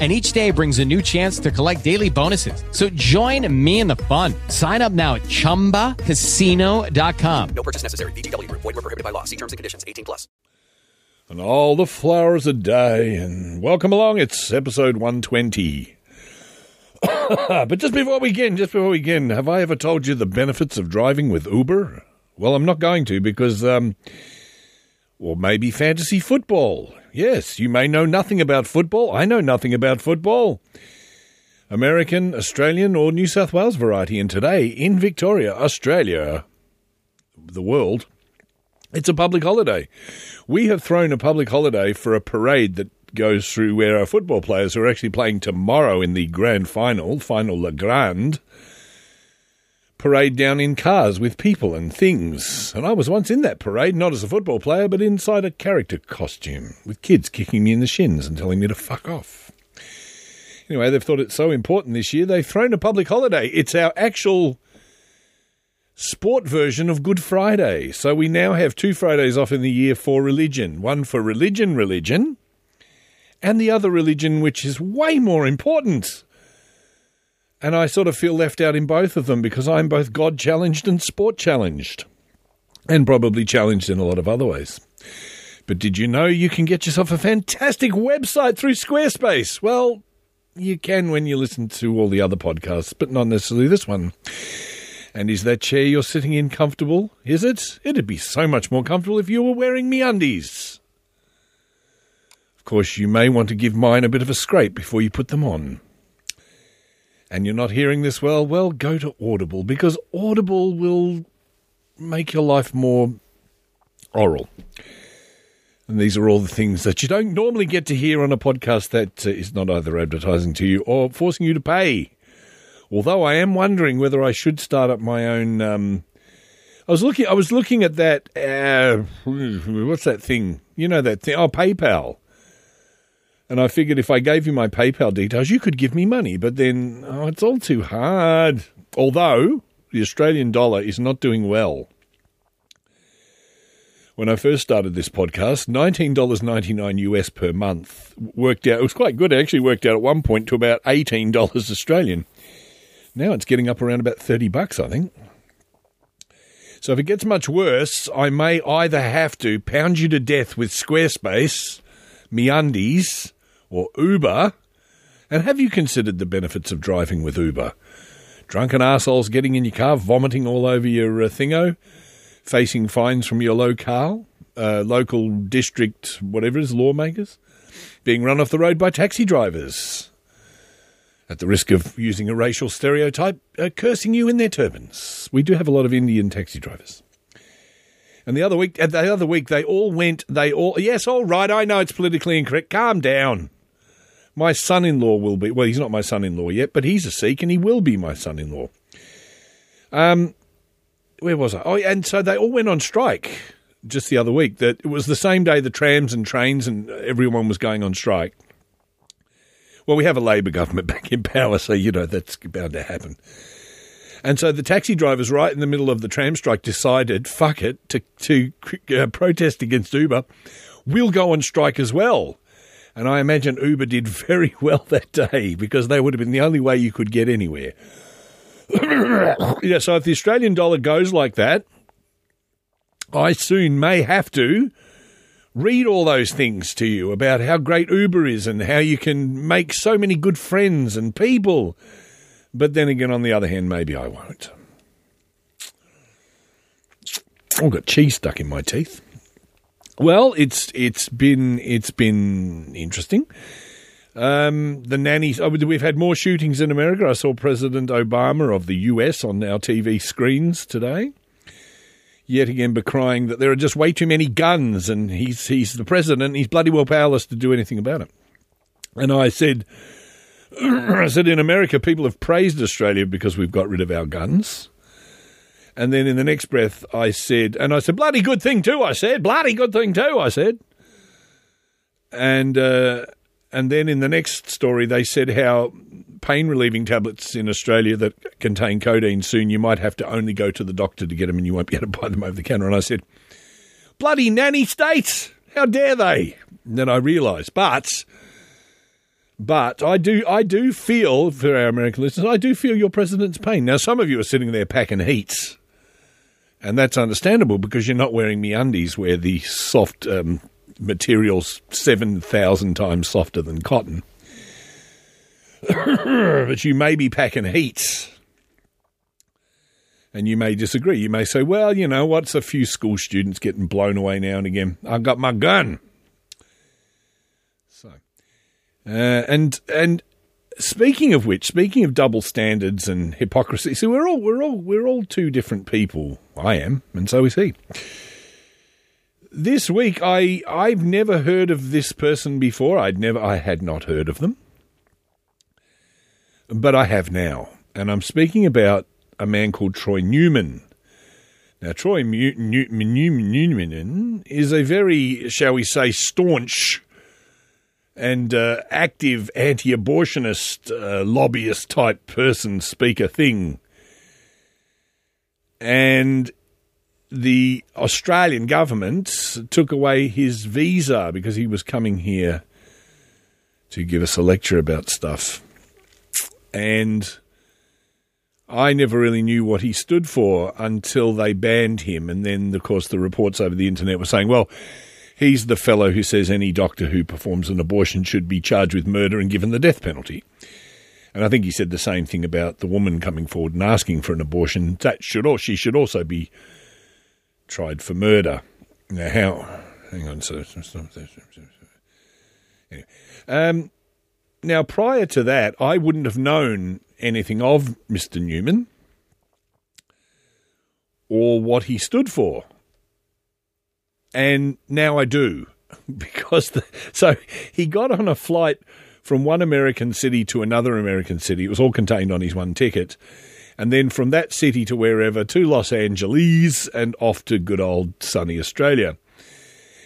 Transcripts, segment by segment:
and each day brings a new chance to collect daily bonuses. So join me in the fun. Sign up now at ChumbaCasino.com. No purchase necessary. VGW. Void were prohibited by law. See terms and conditions. 18 plus. And all the flowers a day. And welcome along. It's episode 120. but just before we begin, just before we begin, have I ever told you the benefits of driving with Uber? Well, I'm not going to because, um, or maybe fantasy football. Yes, you may know nothing about football. I know nothing about football. American, Australian, or New South Wales variety. And today, in Victoria, Australia, the world, it's a public holiday. We have thrown a public holiday for a parade that goes through where our football players are actually playing tomorrow in the grand final, final La Grande parade down in cars with people and things. And I was once in that parade, not as a football player, but inside a character costume, with kids kicking me in the shins and telling me to fuck off. Anyway, they've thought it's so important this year, they've thrown a public holiday. It's our actual sport version of Good Friday. So we now have two Fridays off in the year for religion one for religion, religion, and the other religion, which is way more important. And I sort of feel left out in both of them because I'm both God challenged and sport challenged. And probably challenged in a lot of other ways. But did you know you can get yourself a fantastic website through Squarespace? Well, you can when you listen to all the other podcasts, but not necessarily this one. And is that chair you're sitting in comfortable? Is it? It'd be so much more comfortable if you were wearing me undies. Of course, you may want to give mine a bit of a scrape before you put them on and you're not hearing this well, well, go to Audible because Audible will make your life more oral. And these are all the things that you don't normally get to hear on a podcast that uh, is not either advertising to you or forcing you to pay. Although I am wondering whether I should start up my own. Um, I was looking. I was looking at that. Uh, what's that thing? You know that thing? Oh, PayPal. And I figured if I gave you my PayPal details, you could give me money. But then, oh, it's all too hard. Although the Australian dollar is not doing well. When I first started this podcast, $19.99 US per month worked out. It was quite good. It actually worked out at one point to about $18 Australian. Now it's getting up around about 30 bucks, I think. So if it gets much worse, I may either have to pound you to death with Squarespace, MeUndies, or Uber? And have you considered the benefits of driving with Uber? Drunken assholes getting in your car, vomiting all over your uh, thingo, facing fines from your locale, uh, local district, whatever it is, lawmakers, being run off the road by taxi drivers, at the risk of using a racial stereotype, uh, cursing you in their turbans. We do have a lot of Indian taxi drivers. And the other week, uh, the other week, they all went. They all yes, all right. I know it's politically incorrect. Calm down. My son in law will be, well, he's not my son in law yet, but he's a Sikh and he will be my son in law. Um, where was I? Oh, and so they all went on strike just the other week. That it was the same day the trams and trains and everyone was going on strike. Well, we have a Labor government back in power, so you know that's bound to happen. And so the taxi drivers, right in the middle of the tram strike, decided, fuck it, to to uh, protest against Uber. We'll go on strike as well. And I imagine Uber did very well that day because they would have been the only way you could get anywhere. yeah, so if the Australian dollar goes like that, I soon may have to read all those things to you about how great Uber is and how you can make so many good friends and people. But then again, on the other hand, maybe I won't. I've got cheese stuck in my teeth. Well, it's it's been it's been interesting. Um, the nannies. Oh, we've had more shootings in America. I saw President Obama of the U.S. on our TV screens today. Yet again, decrying that there are just way too many guns, and he's he's the president. He's bloody well powerless to do anything about it. And I said, I said in America, people have praised Australia because we've got rid of our guns. And then in the next breath, I said, and I said, bloody good thing too. I said, bloody good thing too. I said, and uh, and then in the next story, they said how pain relieving tablets in Australia that contain codeine soon you might have to only go to the doctor to get them, and you won't be able to buy them over the counter. And I said, bloody nanny states, how dare they? And then I realised, but. But I do, I do feel for our American listeners, I do feel your president's pain. Now, some of you are sitting there packing heats, and that's understandable because you're not wearing me undies where the soft um, material's 7,000 times softer than cotton. but you may be packing heats. And you may disagree. You may say, well, you know, what's a few school students getting blown away now and again? I've got my gun. So, uh, and, and speaking of which, speaking of double standards and hypocrisy, see, we're all we're all we're all two different people. I am, and so is he. This week, I I've never heard of this person before. I'd never I had not heard of them, but I have now, and I'm speaking about a man called Troy Newman. Now, Troy Newman is a very, shall we say, staunch and uh, active anti abortionist uh, lobbyist type person, speaker thing. And the Australian government took away his visa because he was coming here to give us a lecture about stuff. And I never really knew what he stood for until they banned him. And then, of course, the reports over the internet were saying, well, He's the fellow who says any doctor who performs an abortion should be charged with murder and given the death penalty. And I think he said the same thing about the woman coming forward and asking for an abortion. That should or she should also be tried for murder. Now, how? Hang on. So, anyway. um, now, prior to that, I wouldn't have known anything of Mr. Newman or what he stood for and now I do because the, so he got on a flight from one American city to another American city. It was all contained on his one ticket. And then from that city to wherever to Los Angeles and off to good old sunny Australia.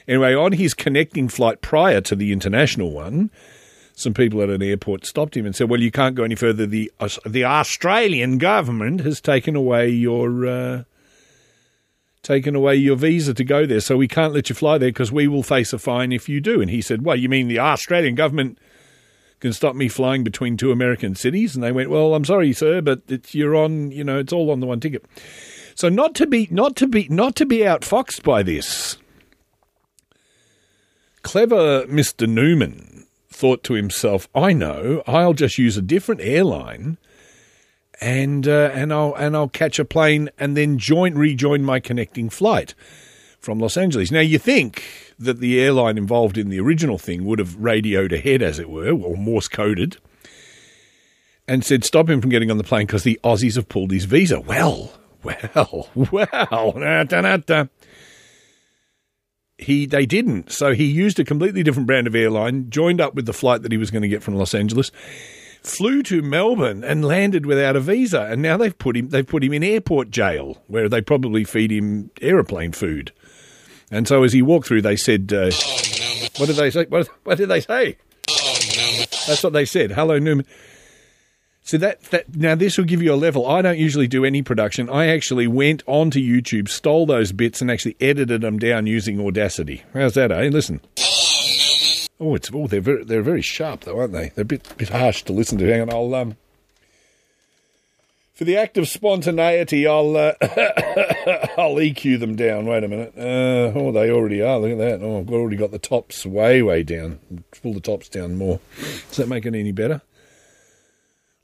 Anyway, on his connecting flight prior to the international one, some people at an airport stopped him and said, "Well, you can't go any further. the The Australian government has taken away your uh, taken away your visa to go there, so we can't let you fly there because we will face a fine if you do. And he said, Well, you mean the Australian government can stop me flying between two American cities? And they went, Well, I'm sorry, sir, but it's you're on, you know, it's all on the one ticket. So not to be not to be not to be outfoxed by this. Clever Mr. Newman thought to himself, I know, I'll just use a different airline and uh, and I'll and I'll catch a plane and then join rejoin my connecting flight from Los Angeles. Now you think that the airline involved in the original thing would have radioed ahead, as it were, or Morse coded, and said stop him from getting on the plane because the Aussies have pulled his visa. Well, well, well. Da, da, da, he they didn't. So he used a completely different brand of airline, joined up with the flight that he was going to get from Los Angeles flew to Melbourne and landed without a visa, and now they've put him they've put him in airport jail where they probably feed him aeroplane food. And so as he walked through, they said, uh, oh, "What did they say? What, what did they say?" Oh, That's what they said. Hello, Newman. So that, that now this will give you a level. I don't usually do any production. I actually went onto YouTube, stole those bits, and actually edited them down using Audacity. How's that, eh? Listen. Oh, it's oh, they're very they're very sharp though, aren't they? They're a bit bit harsh to listen to. Hang on, I'll um. For the act of spontaneity, I'll uh, I'll EQ them down. Wait a minute. Uh, oh, they already are. Look at that. Oh, I've already got the tops way way down. Pull the tops down more. Does that make it any better?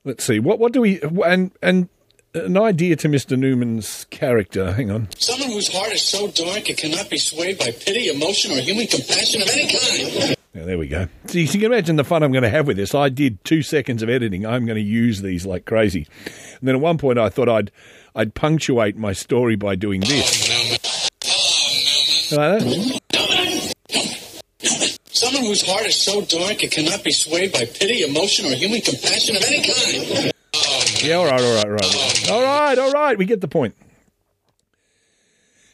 Let's see. What what do we and and an idea to Mr. Newman's character. Hang on. Someone whose heart is so dark it cannot be swayed by pity, emotion, or human compassion of any kind. Yeah, there we go. So you can imagine the fun I'm going to have with this. I did two seconds of editing. I'm going to use these like crazy. And then at one point, I thought I'd I'd punctuate my story by doing this. Like that? Someone whose heart is so dark it cannot be swayed by pity, emotion, or human compassion of any kind. Yeah, all right, all right, all right, all right, all right. We get the point.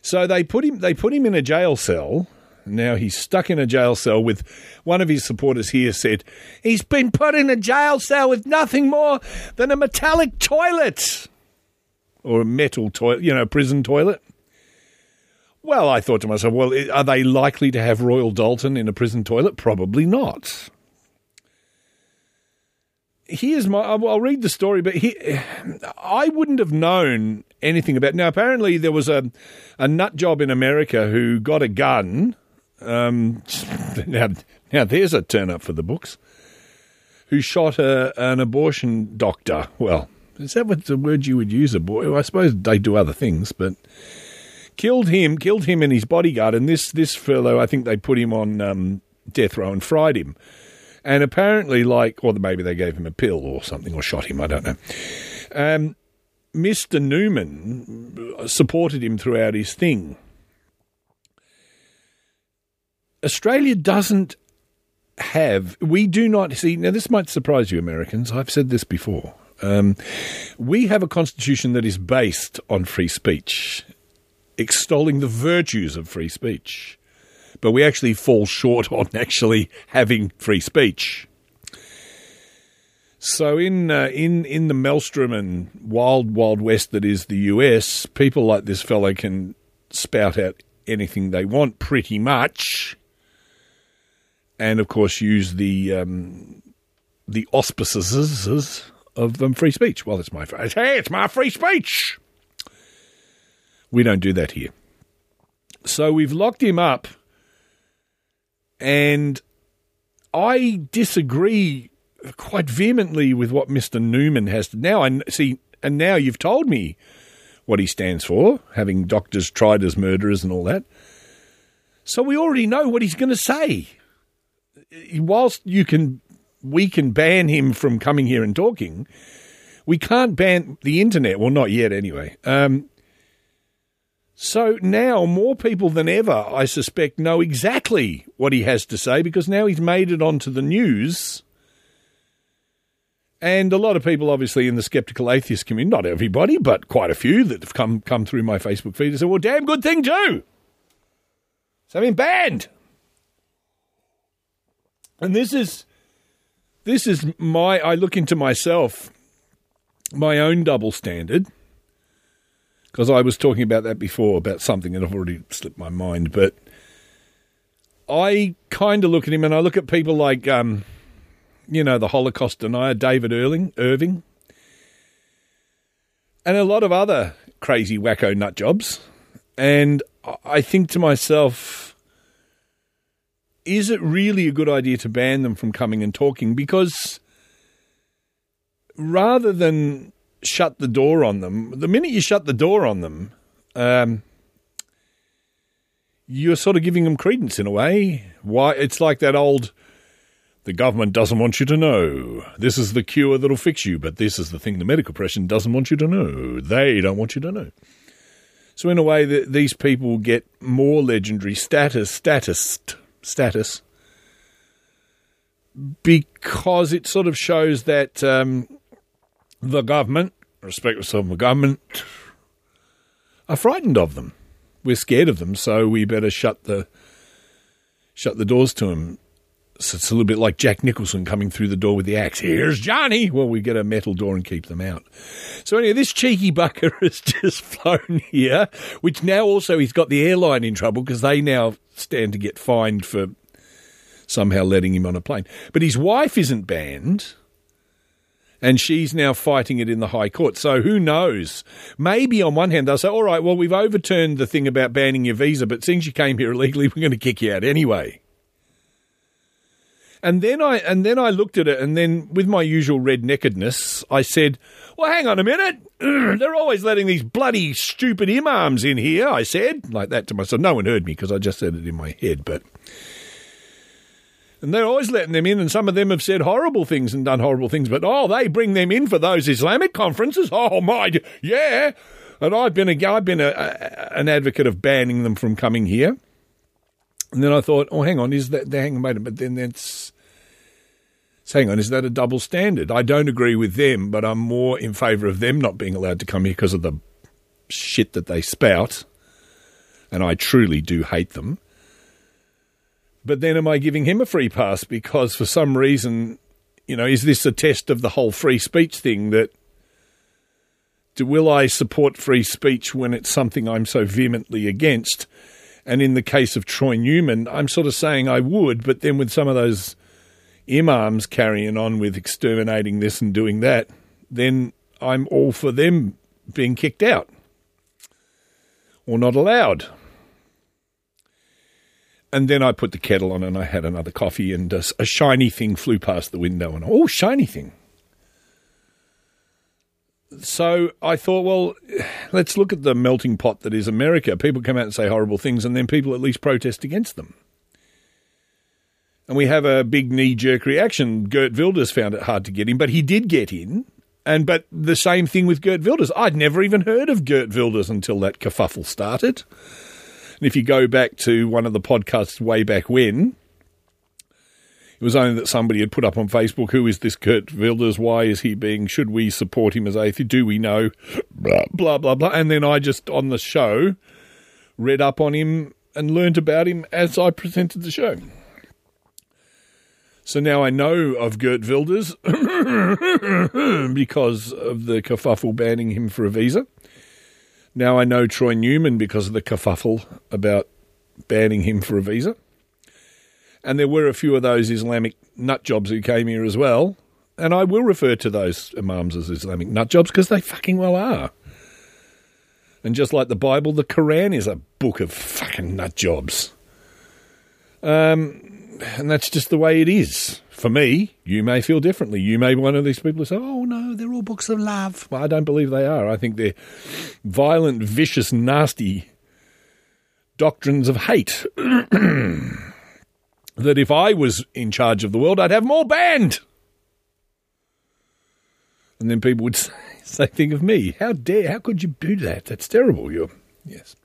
So they put him. They put him in a jail cell. Now he's stuck in a jail cell with one of his supporters here said he's been put in a jail cell with nothing more than a metallic toilet or a metal toilet, you know, prison toilet. Well, I thought to myself, well, are they likely to have Royal Doulton in a prison toilet? Probably not. Here's my. I'll read the story, but he, I wouldn't have known anything about. Now, apparently, there was a a nut job in America who got a gun. Um, now, now there's a turn up for the books. Who shot a, an abortion doctor? Well, is that what the word you would use? A boy? I suppose they do other things, but killed him, killed him and his bodyguard. And this this fellow, I think they put him on um, death row and fried him. And apparently, like, or maybe they gave him a pill or something, or shot him. I don't know. Um, Mr. Newman supported him throughout his thing. Australia doesn't have, we do not see, now this might surprise you, Americans. I've said this before. Um, we have a constitution that is based on free speech, extolling the virtues of free speech. But we actually fall short on actually having free speech. So in uh, in in the maelstrom and wild wild west that is the US, people like this fellow can spout out anything they want, pretty much, and of course use the um, the auspices of um, free speech. Well, it's my free- hey, it's my free speech. We don't do that here. So we've locked him up, and I disagree quite vehemently with what Mr. Newman has to now. I see, and now you've told me what he stands for, having doctors tried as murderers and all that. So we already know what he's going to say. Whilst you can, we can ban him from coming here and talking. We can't ban the internet. Well, not yet, anyway. Um, so now more people than ever, I suspect, know exactly what he has to say because now he's made it onto the news. And a lot of people, obviously, in the skeptical atheist community, not everybody, but quite a few that have come come through my Facebook feed and said, well, damn good thing too. So I've been banned. And this is this is my I look into myself, my own double standard. Because I was talking about that before, about something that I've already slipped my mind, but I kind of look at him and I look at people like um, you know, the Holocaust denier, David Erling, Irving, and a lot of other crazy wacko nut jobs. And I think to myself, is it really a good idea to ban them from coming and talking? Because rather than shut the door on them, the minute you shut the door on them, um, you're sort of giving them credence in a way. Why? It's like that old the government doesn't want you to know. This is the cure that'll fix you, but this is the thing the medical profession doesn't want you to know. They don't want you to know. So in a way, that these people get more legendary status, status, status, because it sort of shows that um, the government, respect of the government, are frightened of them. We're scared of them, so we better shut the shut the doors to them. So it's a little bit like Jack Nicholson coming through the door with the axe. Here's Johnny. Well, we get a metal door and keep them out. So anyway, this cheeky bucker has just flown here, which now also he's got the airline in trouble because they now stand to get fined for somehow letting him on a plane. But his wife isn't banned. And she's now fighting it in the High Court. So who knows? Maybe on one hand they'll say, all right, well, we've overturned the thing about banning your visa, but since you came here illegally, we're going to kick you out anyway. And then I and then I looked at it, and then with my usual redneckedness, I said, "Well, hang on a minute. They're always letting these bloody stupid imams in here." I said like that to myself. No one heard me because I just said it in my head, but. And they're always letting them in, and some of them have said horrible things and done horrible things. But oh, they bring them in for those Islamic conferences. Oh my, yeah. And I've been a, I've been a, a, an advocate of banning them from coming here. And then I thought, oh, hang on, is that hang on, but then that's hang on, is that a double standard? I don't agree with them, but I'm more in favour of them not being allowed to come here because of the shit that they spout, and I truly do hate them. But then am I giving him a free pass because for some reason, you know, is this a test of the whole free speech thing that do, will I support free speech when it's something I'm so vehemently against? And in the case of Troy Newman, I'm sort of saying I would, but then with some of those imams carrying on with exterminating this and doing that, then I'm all for them being kicked out or not allowed. And then I put the kettle on and I had another coffee, and a, a shiny thing flew past the window, and oh, shiny thing. So I thought, well, let's look at the melting pot that is America. People come out and say horrible things, and then people at least protest against them. And we have a big knee jerk reaction. Geert Wilders found it hard to get in, but he did get in. And but the same thing with Geert Wilders. I'd never even heard of Geert Wilders until that kerfuffle started. And if you go back to one of the podcasts way back when, it was only that somebody had put up on Facebook, who is this Geert Wilders? Why is he being, should we support him as atheist? Do we know? Blah, blah, blah, blah. And then I just, on the show, read up on him and learnt about him as I presented the show. So now I know of Geert Wilders because of the kerfuffle banning him for a visa. Now I know Troy Newman because of the kerfuffle about banning him for a visa. And there were a few of those Islamic nut jobs who came here as well. And I will refer to those imams as Islamic nut jobs because they fucking well are. And just like the Bible, the Quran is a book of fucking nut jobs. Um, and that's just the way it is. For me, you may feel differently. You may be one of these people who say, oh no, they're all books of love. Well, I don't believe they are. I think they're violent, vicious, nasty doctrines of hate. that if I was in charge of the world, I'd have more banned. And then people would say, think of me. How dare, how could you do that? That's terrible. You're, yes.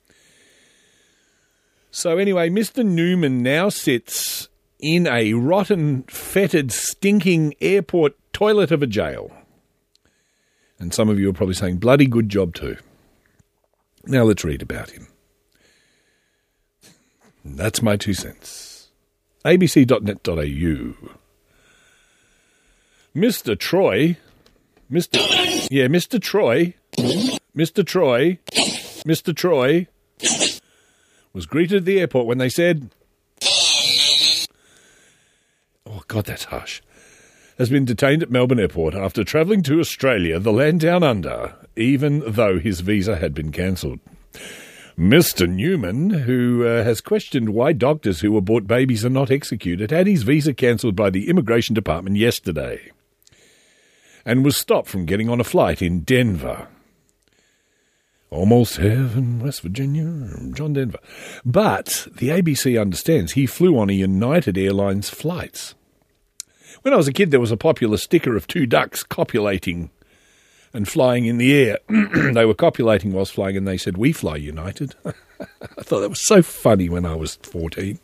So anyway, Mr. Newman now sits in a rotten, fetid, stinking airport toilet of a jail. And some of you are probably saying, bloody good job too. Now let's read about him. That's my two cents. abc.net.au. Mr. Troy, Mr. Yeah, Mr. Troy, Mr. Troy, Mr. Troy was greeted at the airport when they said, Oh, God, that's harsh. Has been detained at Melbourne Airport after travelling to Australia, the land down under, even though his visa had been cancelled. Mr. Newman, who uh, has questioned why doctors who abort babies are not executed, had his visa cancelled by the Immigration Department yesterday and was stopped from getting on a flight in Denver. Almost heaven, West Virginia, John Denver. But the ABC understands he flew on a United Airlines flights. When I was a kid, there was a popular sticker of two ducks copulating and flying in the air. they were copulating whilst flying, and they said, We fly United. I thought that was so funny when I was 14.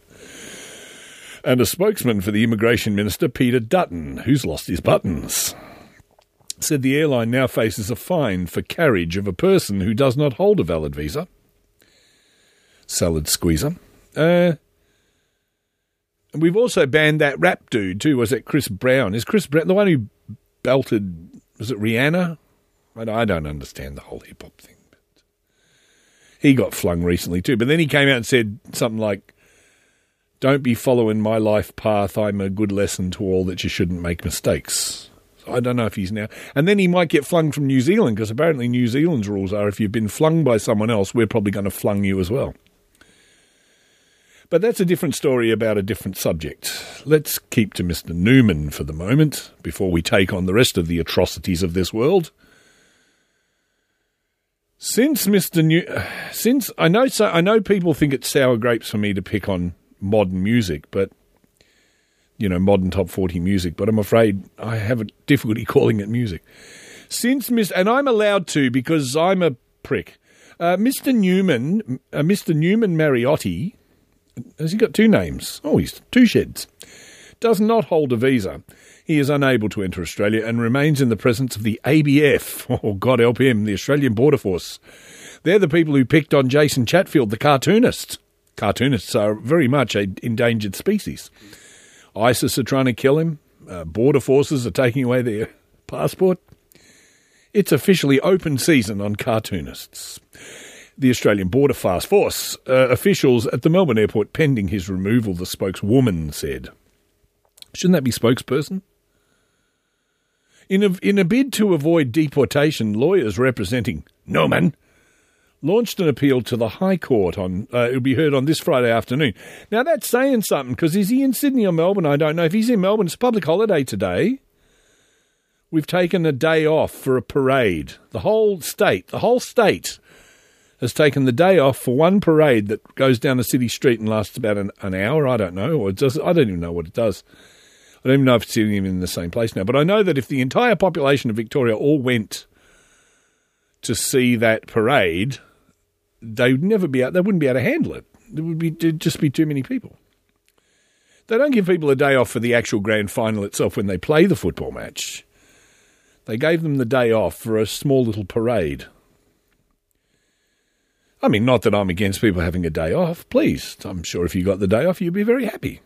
And a spokesman for the immigration minister, Peter Dutton, who's lost his buttons, said the airline now faces a fine for carriage of a person who does not hold a valid visa. Salad squeezer. Uh, and we've also banned that rap dude too. Was it Chris Brown? Is Chris Brown the one who belted? Was it Rihanna? I don't understand the whole hip hop thing. But he got flung recently too. But then he came out and said something like, "Don't be following my life path. I'm a good lesson to all that you shouldn't make mistakes." So I don't know if he's now. And then he might get flung from New Zealand because apparently New Zealand's rules are if you've been flung by someone else, we're probably going to flung you as well. But that's a different story about a different subject. Let's keep to Mr. Newman for the moment before we take on the rest of the atrocities of this world. Since Mr. New, since I know, so I know people think it's sour grapes for me to pick on modern music, but you know, modern top forty music. But I'm afraid I have a difficulty calling it music. Since Mr. and I'm allowed to because I'm a prick. Uh, Mr. Newman, uh, Mr. Newman Mariotti, has he got two names? Oh, he's two sheds. Does not hold a visa. He is unable to enter Australia and remains in the presence of the ABF. Oh, God help him, the Australian Border Force. They're the people who picked on Jason Chatfield, the cartoonist. Cartoonists are very much an endangered species. ISIS are trying to kill him. Uh, border forces are taking away their passport. It's officially open season on cartoonists. The Australian Border Fast Force uh, officials at the Melbourne airport pending his removal, the spokeswoman said. Shouldn't that be spokesperson? In a, in a bid to avoid deportation, lawyers representing Norman launched an appeal to the High Court on. Uh, it'll be heard on this Friday afternoon. Now that's saying something because is he in Sydney or Melbourne? I don't know. If he's in Melbourne, it's a public holiday today. We've taken a day off for a parade. The whole state, the whole state, has taken the day off for one parade that goes down a city street and lasts about an, an hour. I don't know, or does. I don't even know what it does. I don't even know if it's even in the same place now. But I know that if the entire population of Victoria all went to see that parade, they would never be out. They wouldn't be able to handle it. There would be just be too many people. They don't give people a day off for the actual grand final itself when they play the football match. They gave them the day off for a small little parade. I mean, not that I'm against people having a day off. Please, I'm sure if you got the day off, you'd be very happy.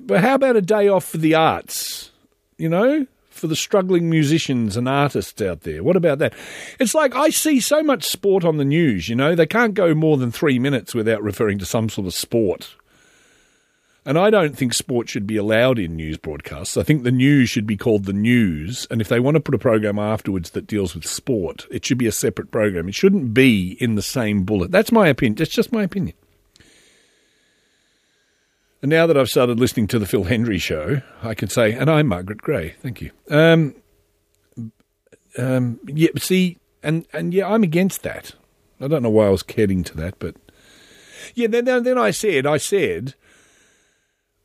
But how about a day off for the arts? You know, for the struggling musicians and artists out there. What about that? It's like I see so much sport on the news, you know, they can't go more than three minutes without referring to some sort of sport. And I don't think sport should be allowed in news broadcasts. I think the news should be called the news. And if they want to put a program afterwards that deals with sport, it should be a separate program. It shouldn't be in the same bullet. That's my opinion. That's just my opinion. And now that I've started listening to the Phil Hendrie show, I can say, and I'm Margaret Gray. Thank you. Um, um, yeah, see, and, and yeah, I'm against that. I don't know why I was getting to that, but yeah, then, then I said, I said,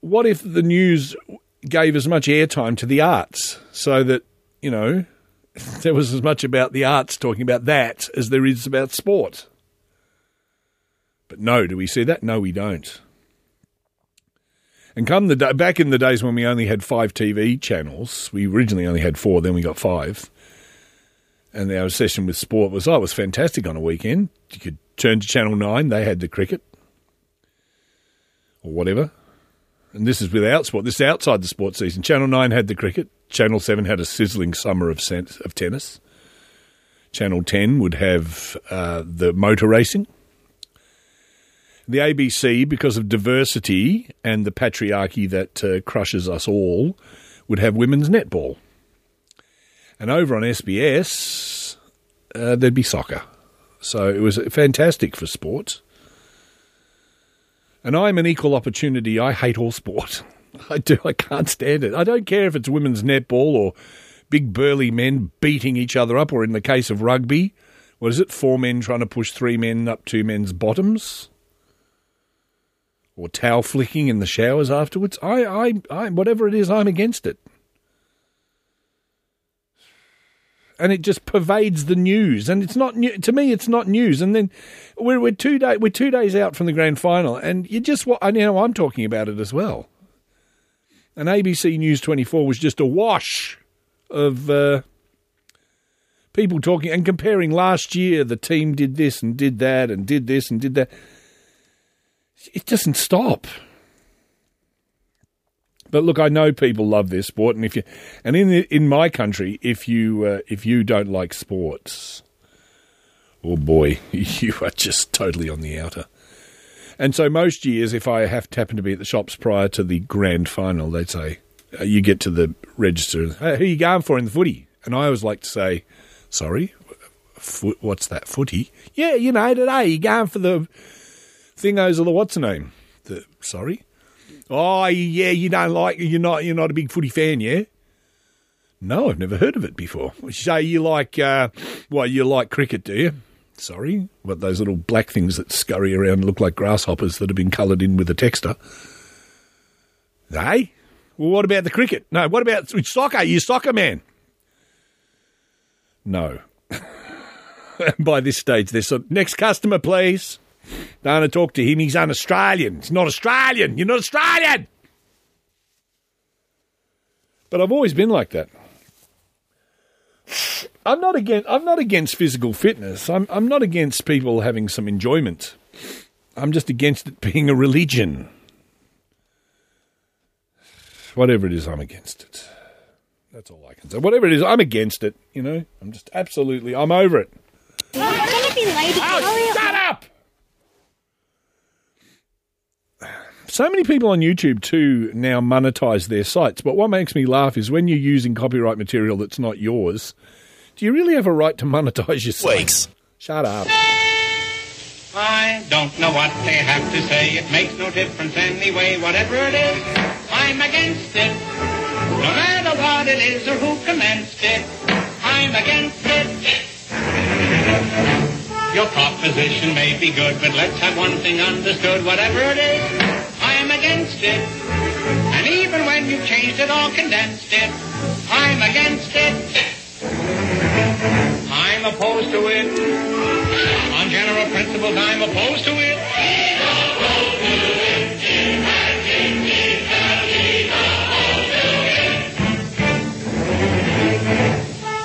what if the news gave as much airtime to the arts so that, you know, there was as much about the arts talking about that as there is about sport? But no, do we see that? No, we don't. And come the day, back in the days when we only had five TV channels, we originally only had four, then we got five. And our session with sport was, oh, was fantastic on a weekend. You could turn to Channel 9, they had the cricket or whatever. And this is without sport. This is outside the sports season. Channel 9 had the cricket. Channel 7 had a sizzling summer of, of tennis. Channel 10 would have uh, the motor racing the ABC, because of diversity and the patriarchy that uh, crushes us all, would have women's netball. And over on SBS, uh, there'd be soccer. So it was fantastic for sports. And I'm an equal opportunity. I hate all sport. I do. I can't stand it. I don't care if it's women's netball or big burly men beating each other up, or in the case of rugby, what is it? Four men trying to push three men up two men's bottoms or towel flicking in the showers afterwards. I, I, I, whatever it is, I'm against it. And it just pervades the news, and it's not new to me. It's not news. And then we're we're two day we're two days out from the grand final, and you just what I know I'm talking about it as well. And ABC News 24 was just a wash of uh, people talking and comparing last year. The team did this and did that and did this and did that it doesn't stop. But look, I know people love their sport, and if you and in the, in my country, if you uh, if you don't like sports, oh boy, you are just totally on the outer. And so most years, if I have to happen to be at the shops prior to the grand final, they'd say, uh, "You get to the register. Hey, who you going for in the footy?" And I always like to say, "Sorry, what's that footy?" Yeah, you know, today you going for the thingos of the what's her name? The sorry. Oh yeah, you don't like you're not you're not a big footy fan, yeah? No, I've never heard of it before. So you like uh, well, you like cricket, do you? Sorry, what those little black things that scurry around look like grasshoppers that have been coloured in with a texture. Hey, well, what about the cricket? No, what about soccer? You soccer man? No. By this stage, there's a next customer, please. Don't to talk to him. He's un Australian. He's not Australian. You're not Australian. But I've always been like that. I'm not against. I'm not against physical fitness. I'm. I'm not against people having some enjoyment. I'm just against it being a religion. Whatever it is, I'm against it. That's all I can say. Whatever it is, I'm against it. You know, I'm just absolutely. I'm over it. I'm gonna be late. Oh, shut up! So many people on YouTube too now monetize their sites, but what makes me laugh is when you're using copyright material that's not yours. Do you really have a right to monetize your site? Wakes. Shut up. I don't know what they have to say. It makes no difference anyway. Whatever it is, I'm against it. No matter what it is or who commenced it, I'm against it. Your proposition may be good, but let's have one thing understood. Whatever it is, I'm against it. And even when you changed it or condensed it, I'm against it. I'm opposed to it. On general principles, I'm opposed to it.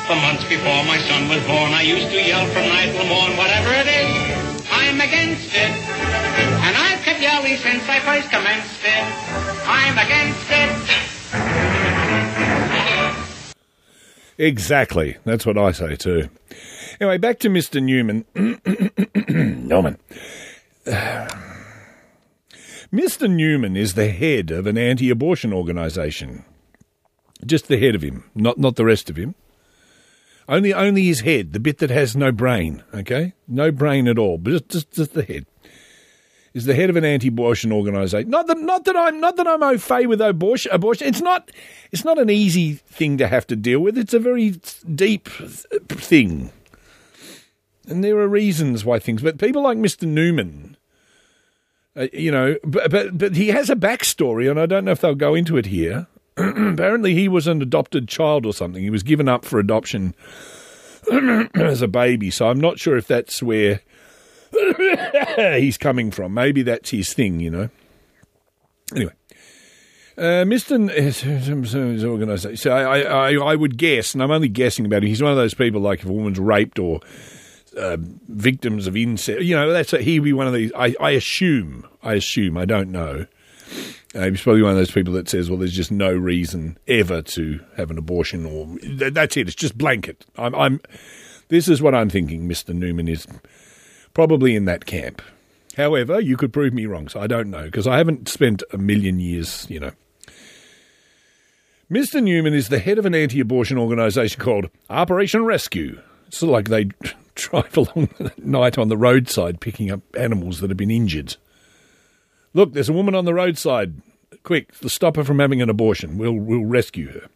For months before my son was born, I used to yell from night till morn, whatever it is, I'm against it. And I've since I first commenced it. I'm against it. Exactly. That's what I say too. Anyway, back to Mr. Newman. Newman. Mr. Newman is the head of an anti abortion organisation. Just the head of him, not, not the rest of him. Only, only his head, the bit that has no brain, okay? No brain at all, but just, just, just the head. Is the head of an anti-abortion organisation. Not that, not that I'm, not that I'm au fait with abortion. Abortion. It's not, it's not an easy thing to have to deal with. It's a very deep thing, and there are reasons why things. But people like Mr. Newman, uh, you know, but, but but he has a backstory, and I don't know if they'll go into it here. Apparently, he was an adopted child or something. He was given up for adoption as a baby. So I'm not sure if that's where he's coming from. Maybe that's his thing, you know. Anyway, uh, Mr. N- organisation. So I, I, I would guess, and I'm only guessing about him. He's one of those people like if a woman's raped or uh, victims of incest. You know, that's a, he'd be one of these. I, I assume. I assume. I don't know. Uh, he's probably one of those people that says, "Well, there's just no reason ever to have an abortion," or th- that's it. It's just blanket. I'm, I'm. This is what I'm thinking. Mister Newman is probably in that camp. However, you could prove me wrong, so I don't know because I haven't spent a million years, you know. Mr. Newman is the head of an anti-abortion organisation called Operation Rescue. It's like they drive along at night on the roadside picking up animals that have been injured. Look, there's a woman on the roadside. Quick, stop her from having an abortion. We'll we'll rescue her.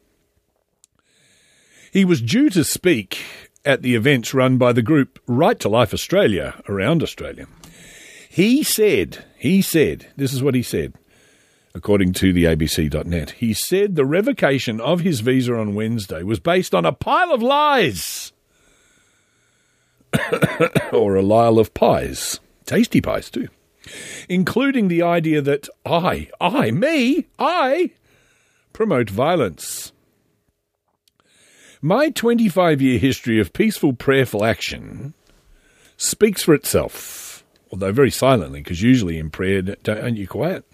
He was due to speak at the events run by the group Right to Life Australia around Australia. He said, he said, this is what he said, according to the ABC.net. He said the revocation of his visa on Wednesday was based on a pile of lies. or a lile of pies. Tasty pies, too. Including the idea that I, I, me, I promote violence. My 25 year history of peaceful, prayerful action speaks for itself, although very silently, because usually in prayer, don't, aren't you quiet?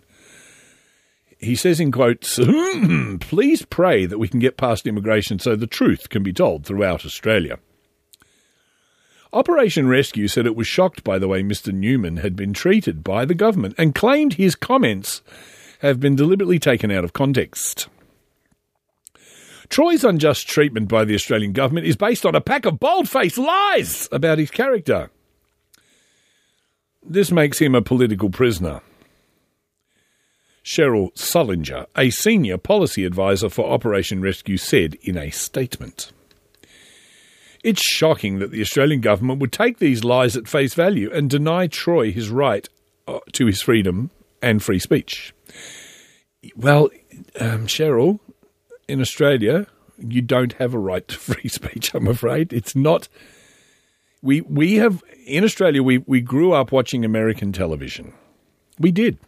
He says in quotes, hmm, please pray that we can get past immigration so the truth can be told throughout Australia. Operation Rescue said it was shocked by the way Mr. Newman had been treated by the government and claimed his comments have been deliberately taken out of context. Troy's unjust treatment by the Australian government is based on a pack of bold faced lies about his character. this makes him a political prisoner. Cheryl Sullenger, a senior policy advisor for Operation Rescue, said in a statement. It's shocking that the Australian government would take these lies at face value and deny Troy his right uh, to his freedom and free speech. Well, um, Cheryl, in Australia, you don't have a right to free speech, I'm afraid. It's not. We, we have, in Australia, we, we grew up watching American television. We did.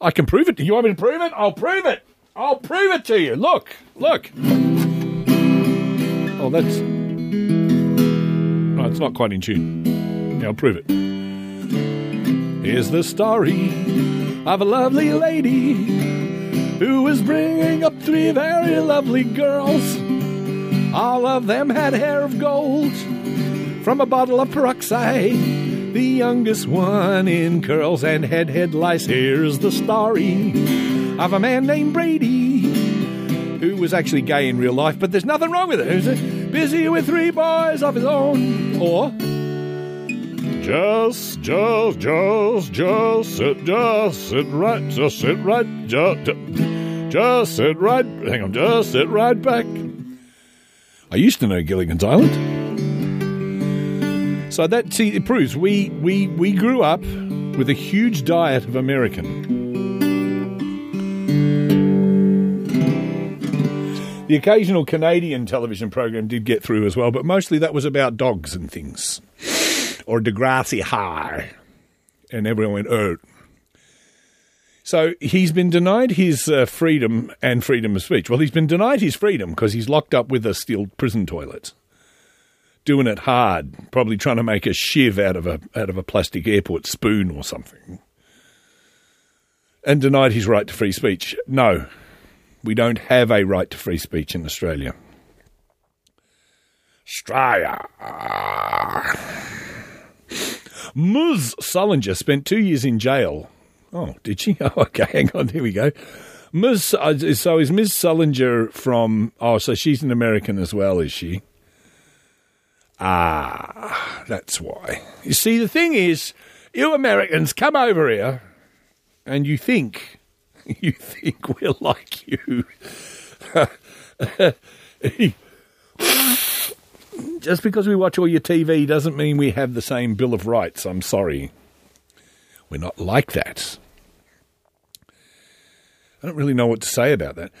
I can prove it. To you want me to prove it? I'll prove it. I'll prove it to you. Look, look. Oh, that's. Oh, it's not quite in tune. Yeah, I'll prove it. Here's the story of a lovely lady who was bringing up three very lovely girls. All of them had hair of gold from a bottle of peroxide. The youngest one in curls and head head lice. Here's the story of a man named Brady who was actually gay in real life, but there's nothing wrong with it. Who's busy with three boys of his own. Or just, just, just, just sit, just sit right, just sit right, just, just sit right. Hang on, just sit right back. I used to know Gilligan's Island. So that see, it proves we, we, we grew up with a huge diet of American. The occasional Canadian television program did get through as well, but mostly that was about dogs and things. Or Degrassi High. And everyone went, oh. So he's been denied his uh, freedom and freedom of speech. Well, he's been denied his freedom because he's locked up with a steel prison toilet doing it hard, probably trying to make a shiv out of a out of a plastic airport spoon or something, and denied his right to free speech. No, we don't have a right to free speech in Australia. Australia. Ms. Sullenger spent two years in jail. Oh, did she? Oh, okay, hang on. Here we go. Ms. Uh, so is Ms. Sullenger from? Oh, so she's an American as well, is she? Ah, that's why. You see, the thing is, you Americans come over here and you think, you think we're like you. Just because we watch all your TV doesn't mean we have the same Bill of Rights. I'm sorry. We're not like that. I don't really know what to say about that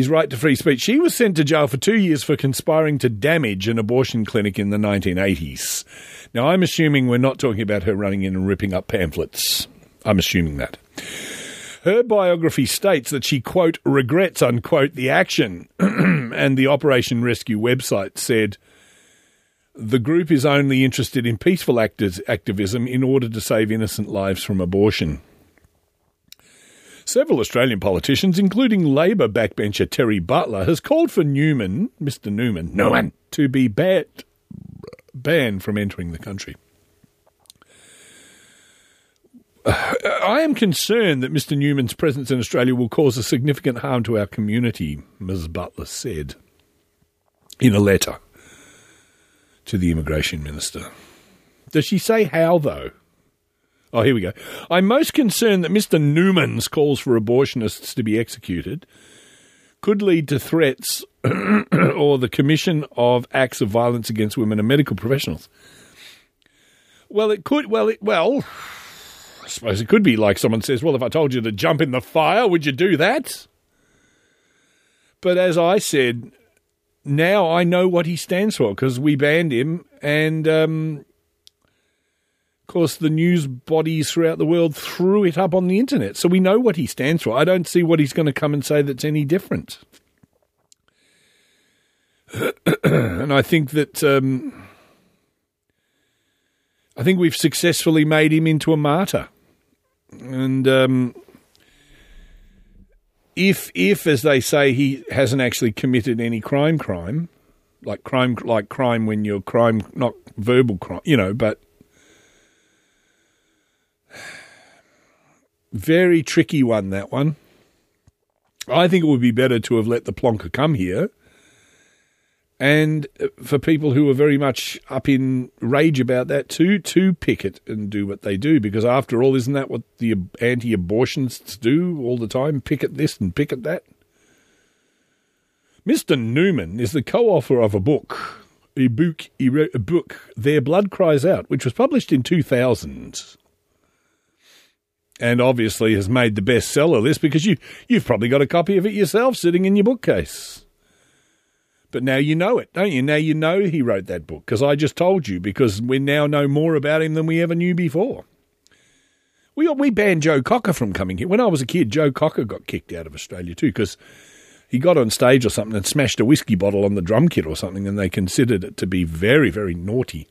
his right to free speech. She was sent to jail for two years for conspiring to damage an abortion clinic in the 1980s. Now, I'm assuming we're not talking about her running in and ripping up pamphlets. I'm assuming that. Her biography states that she, quote, regrets, unquote, the action, and the Operation Rescue website said, the group is only interested in peaceful activism in order to save innocent lives from abortion. Several Australian politicians, including Labor backbencher Terri Butler, has called for Newman, Mr. Newman, Newman, to be banned, banned from entering the country. I am concerned that Mr. Newman's presence in Australia will cause a significant harm to our community, Ms. Butler said in a letter to the Immigration Minister. Does she say how, though? Oh, here we go. I'm most concerned that Mr. Newman's calls for abortionists to be executed could lead to threats or the commission of acts of violence against women and medical professionals. Well, it could. Well, it, well, I suppose it could be like someone says, "Well, if I told you to jump in the fire, would you do that?" But as I said, now I know what he stands for because we banned him, and um, of course, the news bodies throughout the world threw it up on the internet. So we know what he stands for. I don't see what he's going to come and say that's any different. and I think that um, I think we've successfully made him into a martyr. And um, if if, as they say, he hasn't actually committed any crime, crime like crime, like crime when you're crime, not verbal crime, you know, but Very tricky one, that one. I think it would be better to have let the plonker come here And uh, for people who are very much up in rage about that too, to picket and do what they do, because after all, isn't that what the anti-abortionists do all the time? Picket this and picket that. Mr. Newman is the co-author of a book, a book, he wrote a book, Their Blood Cries Out, which was published in 2000 and obviously has made the bestseller list because you you've probably got a copy of it yourself sitting in your bookcase. But now you know it, don't you? Now you know he wrote that book because I just told you because we now know more about him than we ever knew before. We we banned Joe Cocker from coming here. When I was a kid, Joe Cocker got kicked out of Australia too because he got on stage or something and smashed a whiskey bottle on the drum kit or something, and they considered it to be very very naughty.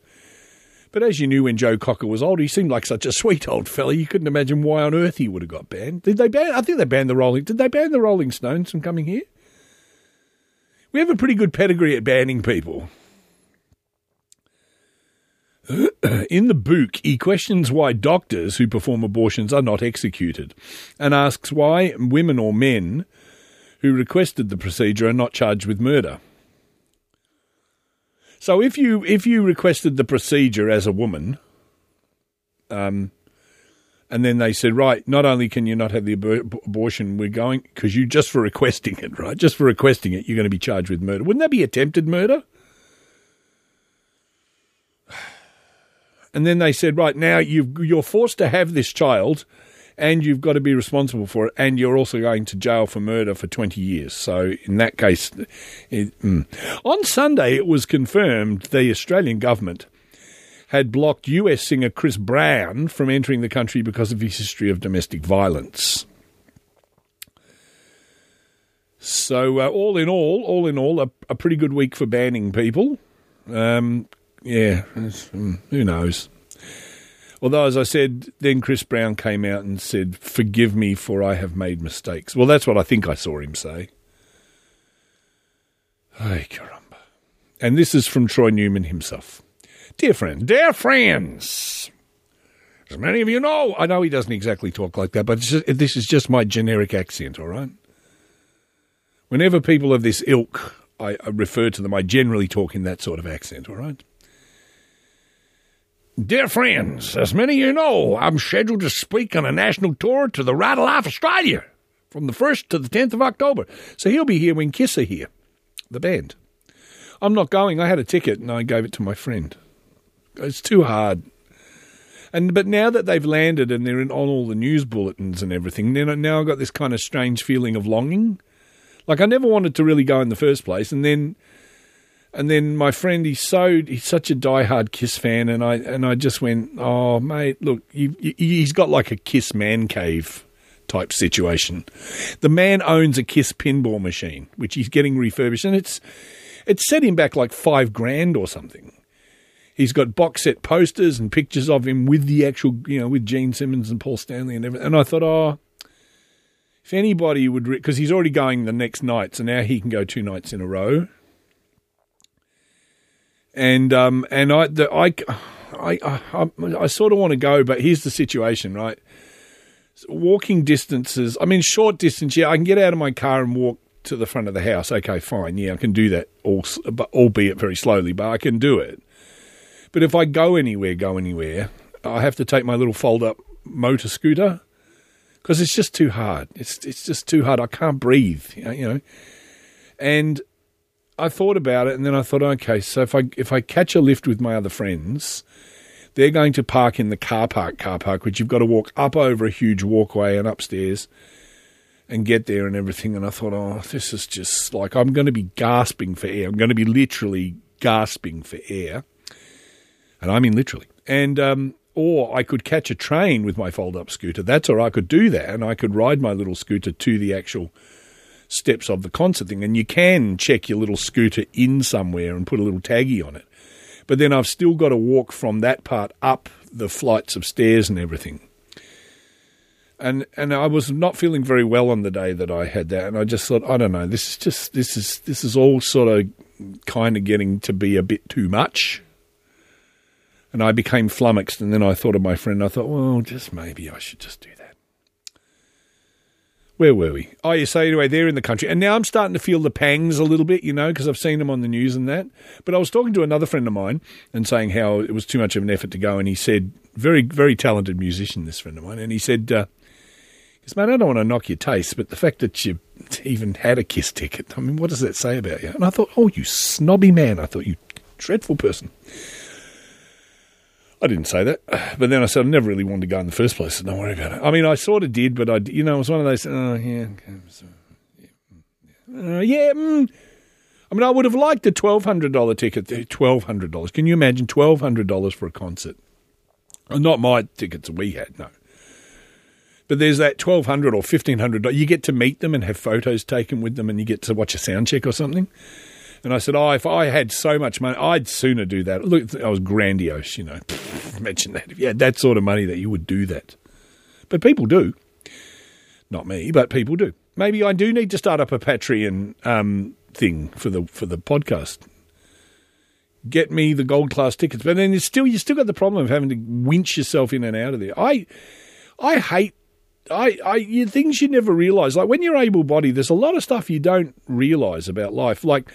But as you knew when Joe Cocker was old, he seemed like such a sweet old fella. You couldn't imagine why on earth he would have got banned. Did they ban? I think they banned the Rolling. Did they ban the Rolling Stones from coming here? We have a pretty good pedigree at banning people. In the book, he questions why doctors who perform abortions are not executed and asks why women or men who requested the procedure are not charged with murder. So if you if you requested the procedure as a woman, um, and then they said, right, not only can you not have the abor- abortion, we're going because you just for requesting it, right? Just for requesting it, you're going to be charged with murder. Wouldn't that be attempted murder? And then they said, right now you you're forced to have this child, and you've got to be responsible for it, and you're also going to jail for murder for 20 years. So, in that case, it, mm. on Sunday, it was confirmed the Australian government had blocked US singer Chris Brown from entering the country because of his history of domestic violence. So, uh, all in all, all in all, a, a, pretty good week for banning people. Um, yeah, mm, who knows? Although, as I said, then Chris Brown came out and said, Forgive me for I have made mistakes. Well, that's what I think I saw him say. Ay, caramba. And this is from Troy Newman himself. Dear dear friends, as many of you know, I know he doesn't exactly talk like that, but just, this is just my generic accent, all right? Whenever people of this ilk, I, I refer to them, I generally talk in that sort of accent, all right? Dear friends, as many of you know, I'm scheduled to speak on a national tour to the Rattle Off Australia from the 1st to the 10th of October. So he'll be here when Kiss are here, the band. I'm not going. I had a ticket and I gave it to my friend. It's too hard. And but now that they've landed and they're in, on all the news bulletins and everything, then now I've got this kind of strange feeling of longing. Like I never wanted to really go in the first place, and then and then my friend, he's so he's such a diehard Kiss fan, and I and I just went, oh mate, look, you, you, he's got like a Kiss man cave type situation. The man owns a Kiss pinball machine, which he's getting refurbished, and it's it's set him back like five grand or something. He's got box set posters and pictures of him with the actual, you know, with Gene Simmons and Paul Stanley and everything. And I thought, oh, if anybody would, because he's already going the next night, so now he can go two nights in a row and um, and I, the, I, I, I, I sort of want to go, but here's the situation, right? Walking distances, I mean, short distance, yeah, I can get out of my car and walk to the front of the house. Okay, fine, yeah, I can do that, all, albeit very slowly, but I can do it. But if I go anywhere, go anywhere, I have to take my little fold-up motor scooter because it's just too hard. It's it's just too hard. I can't breathe, you know. And I thought about it, and then I thought, okay, so if I if I catch a lift with my other friends, they're going to park in the car park car park, which you've got to walk up over a huge walkway and upstairs and get there and everything. And I thought, oh, this is just like I'm going to be gasping for air. I'm going to be literally gasping for air, and I mean literally. And um, or I could catch a train with my fold up scooter. That's or I could do that, and I could ride my little scooter to the actual steps of the concert thing. And you can check your little scooter in somewhere and put a little taggy on it. But then I've still got to walk from that part up the flights of stairs and everything. And and I was not feeling very well on the day that I had that, and I just thought, I don't know, this is just this is this is all sort of kind of getting to be a bit too much. And I became flummoxed, and then I thought of my friend. I thought, well, just maybe I should just do that. Where were we? Oh, you say anyway, they're in the country. And now I'm starting to feel the pangs a little bit, you know, because I've seen them on the news and that. But I was talking to another friend of mine and saying how it was too much of an effort to go. And he said, very, very talented musician, this friend of mine. And he said, uh, man, I don't want to knock your taste, but the fact that you even had a KISS ticket, I mean, what does that say about you? And I thought, oh, you snobby man. I thought, you dreadful person. I didn't say that, but then I said I never really wanted to go in the first place. So don't worry about it. I mean, I sort of did, but I, you know, it was one of those. Oh yeah, so, yeah, uh, yeah. Mm. I mean, I would have liked a twelve hundred dollar ticket. Twelve hundred dollars. Can you imagine twelve hundred dollars for a concert? Not my tickets we had, no. But there's that twelve hundred or fifteen hundred. You get to meet them and have photos taken with them, and you get to watch a sound check or something. And I said, oh, if I had so much money, I'd sooner do that. Look, I was grandiose, you know. Imagine that. If you had that sort of money, that you would do that. But people do. Not me, but people do. Maybe I do need to start up a Patreon um, thing for the for the podcast. Get me the gold class tickets, but then it's still you still got the problem of having to winch yourself in and out of there. I I hate I, I you, things you never realise. Like when you're able bodied, there's a lot of stuff you don't realise about life. Like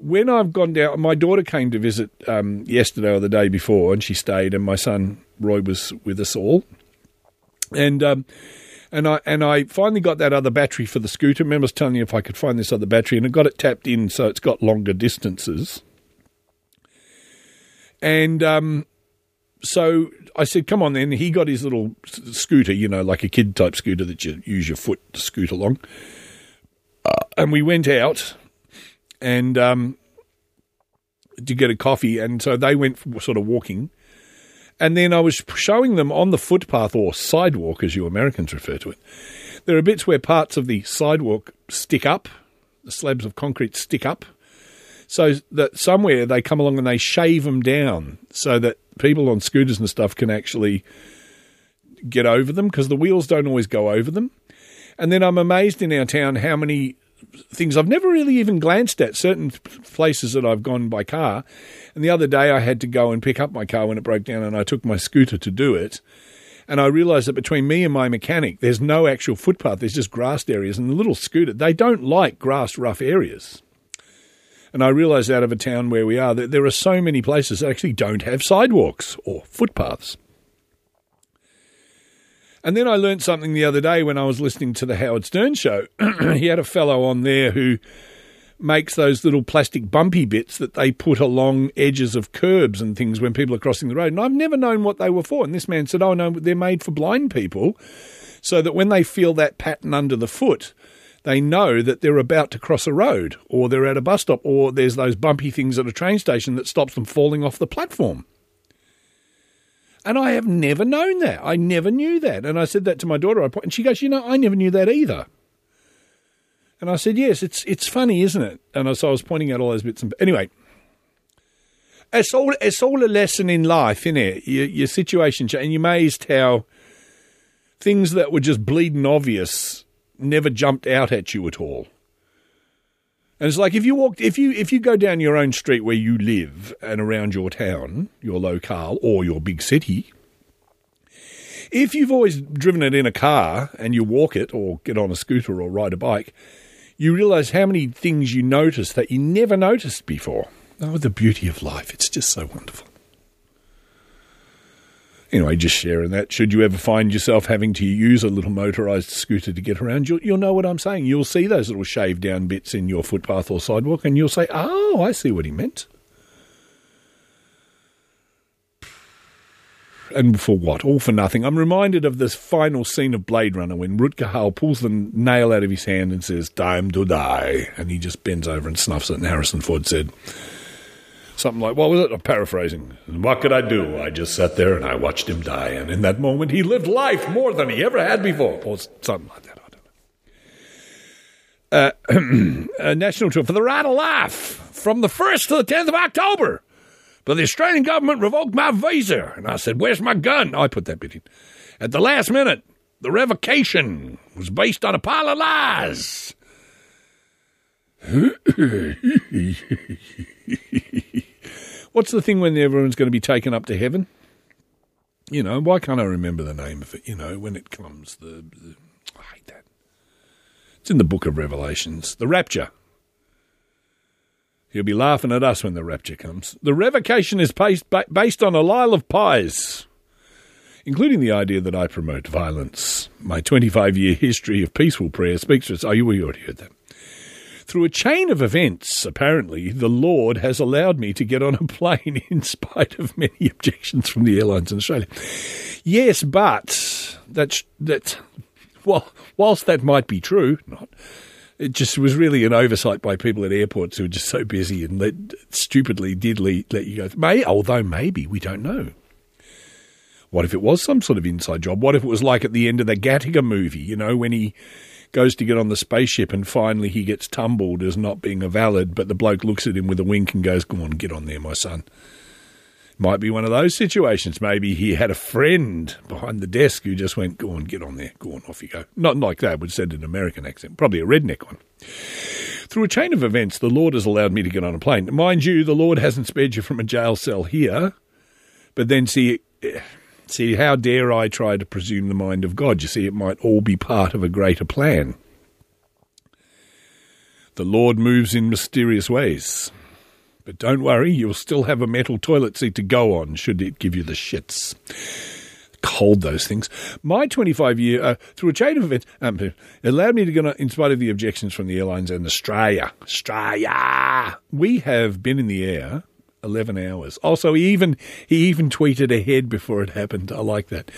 when I've gone down, my daughter came to visit um, yesterday or the day before, and she stayed, and my son Roy was with us all, and um, and I and I finally got that other battery for the scooter. Remember, I was telling you if I could find this other battery, and I got it tapped in, so it's got longer distances, and um, so I said, "Come on, then." He got his little scooter, you know, like a kid type scooter that you use your foot to scoot along, uh, and we went out and um, to get a coffee. And so they went sort of walking. And then I was showing them on the footpath or sidewalk, as you Americans refer to it. There are bits where parts of the sidewalk stick up, the slabs of concrete stick up, so that somewhere they come along and they shave them down so that people on scooters and stuff can actually get over them because the wheels don't always go over them. And then I'm amazed in our town how many things I've never really even glanced at, certain places that I've gone by car. And the other day I had to go and pick up my car when it broke down and I took my scooter to do it. And I realised that between me and my mechanic, there's no actual footpath, there's just grassed areas. And the little scooter, they don't like grass rough areas. And I realised out of a town where we are that there are so many places that actually don't have sidewalks or footpaths. And then I learned something the other day when I was listening to the Howard Stern show. he had a fellow on there who makes those little plastic bumpy bits that they put along edges of curbs and things when people are crossing the road. And I've never known what they were for. And this man said, Oh, no, they're made for blind people so that when they feel that pattern under the foot, they know that they're about to cross a road or they're at a bus stop or there's those bumpy things at a train station that stops them falling off the platform. And I have never known that. I never knew that. And I said that to my daughter. And she goes, You know, I never knew that either. And I said, Yes, it's it's funny, isn't it? And so I was pointing out all those bits. And anyway, it's all it's all a lesson in life, isn't it? Your, your situation, and you're amazed how things that were just bleeding obvious never jumped out at you at all. And it's like if you walk, if you if you go down your own street where you live and around your town, your locale or your big city, if you've always driven it in a car and you walk it or get on a scooter or ride a bike, you realise how many things you notice that you never noticed before. Oh, the beauty of life! It's just so wonderful. Anyway, just sharing that. Should you ever find yourself having to use a little motorised scooter to get around, you'll, you'll know what I'm saying. You'll see those little shaved down bits in your footpath or sidewalk, and you'll say, oh, I see what he meant. And for what? All for nothing. I'm reminded of this final scene of Blade Runner when Rutger Hauer pulls the nail out of his hand and says, Time to die. And he just bends over and snuffs it, and Harrison Ford said, something like, what was it? I'm paraphrasing. And what could I do? I just sat there and I watched him die. And in that moment, he lived life more than he ever had before. Or something like that. Uh, a national tour for the Ride Laugh from the 1st to the 10th of October. But the Australian government revoked my visa. And I said, Where's my gun? I put that bit in. At the last minute, the revocation was based on a pile of lies. What's the thing when everyone's going to be taken up to heaven? You know, why can't I remember the name of it? You know, when it comes, the, the I hate that. It's in the book of Revelations. The rapture. He'll be laughing at us when the rapture comes. The revocation is based, based on a lile of pies, including the idea that I promote violence. My 25 year history of peaceful prayer speaks for us. Oh, you already heard that. Through a chain of events, apparently, the Lord has allowed me to get on a plane in spite of many objections from the airlines in Australia. Yes, but that's that. Well, whilst that might be true, not it just was really an oversight by people at airports who were just so busy and let, stupidly did let, you go. May, although maybe we don't know. What if it was some sort of inside job? What if it was like at the end of the Gattaca movie? You know, when he goes to get on the spaceship and finally he gets tumbled as not being a valid, but the bloke looks at him with a wink and goes, "Come on, get on there, my son." Might be one of those situations. Maybe he had a friend behind the desk who just went, Go on, get on there. Go on, off you go. Not like that, would said an American accent, probably a redneck one. Through a chain of events, the Lord has allowed me to get on a plane. Mind you, the Lord hasn't spared you from a jail cell here. But then see, see, how dare I try to presume the mind of God? You see, it might all be part of a greater plan. The Lord moves in mysterious ways. But don't worry, you'll still have a metal toilet seat to go on should it give you the shits. Cold, those things. My 25 year, uh, through a chain of events, um, allowed me to go, in spite of the objections from the airlines and Australia. Australia! We have been in the air 11 hours. Also, he even, he even tweeted ahead before it happened. I like that.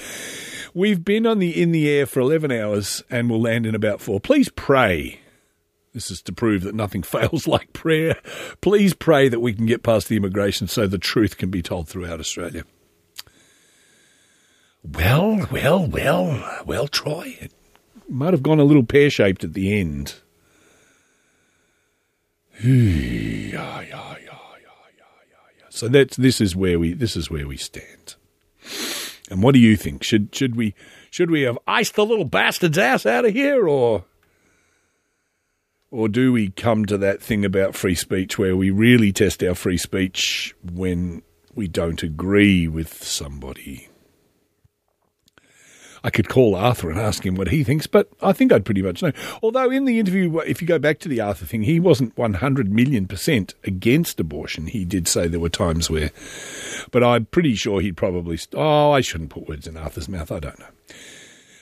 We've been on the in the air for 11 hours and we'll land in about four. Please pray this is to prove that nothing fails like prayer. Please pray that we can get past the immigration so the truth can be told throughout Australia. Well, well, well, well, Troy. It might have gone a little pear shaped at the end. So that's this is where we this is where we stand. And what do you think? Should should we should we have iced the little bastard's ass out of here or or do we come to that thing about free speech where we really test our free speech when we don't agree with somebody? I could call Arthur and ask him what he thinks, but I think I'd pretty much know. Although in the interview, if you go back to the Arthur thing, he wasn't 100 million percent against abortion. He did say there were times where, but I'm pretty sure he'd probably, oh, I shouldn't put words in Arthur's mouth. I don't know.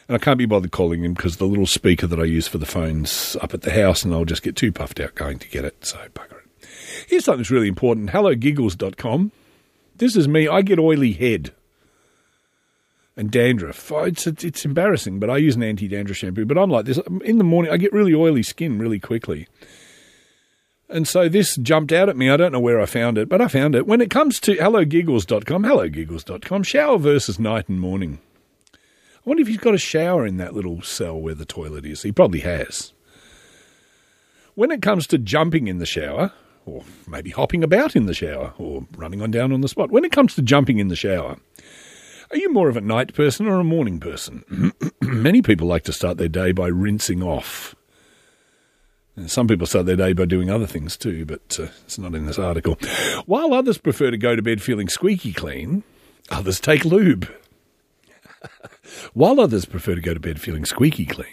And I can't be bothered calling him because the little speaker that I use for the phone's up at the house and I'll just get too puffed out going to get it. So, bugger it. Here's something that's really important hellogiggles.com. This is me. I get oily head and dandruff. Oh, it's, it's embarrassing, but I use an anti dandruff shampoo. But I'm like this. In the morning, I get really oily skin really quickly. And so this jumped out at me. I don't know where I found it, but I found it. When it comes to hellogiggles.com, hellogiggles.com, shower versus night and morning. I wonder if he's got a shower in that little cell where the toilet is. He probably has. When it comes to jumping in the shower, or maybe hopping about in the shower, or running on down on the spot, when it comes to jumping in the shower, are you more of a night person or a morning person? Many people like to start their day by rinsing off. Some people start their day by doing other things too, but uh, it's not in this article. While others prefer to go to bed feeling squeaky clean, others take lube while others prefer to go to bed feeling squeaky clean.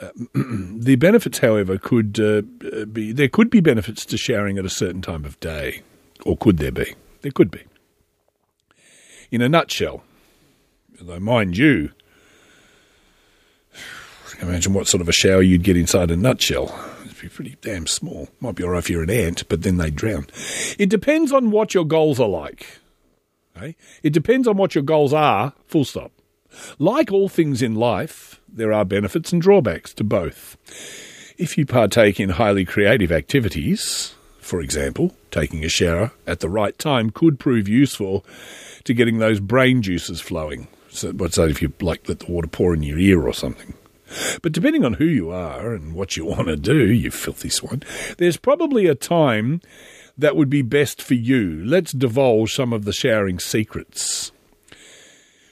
Uh, the benefits, however, could uh, be there could be benefits to showering at a certain time of day, or could there be? There could be. In a nutshell, though, mind you, imagine what sort of a shower you'd get inside a nutshell. It'd be pretty damn small. Might be alright if you're an ant, but then they drown. It depends on what your goals are like. Okay? It depends on what your goals are, full stop. Like all things in life, there are benefits and drawbacks to both. If you partake in highly creative activities, for example, taking a shower at the right time could prove useful to getting those brain juices flowing. So, what's that if you like let the water pour in your ear or something? But depending on who you are and what you want to do, you filthy swine, there's probably a time that would be best for you. Let's divulge some of the showering secrets.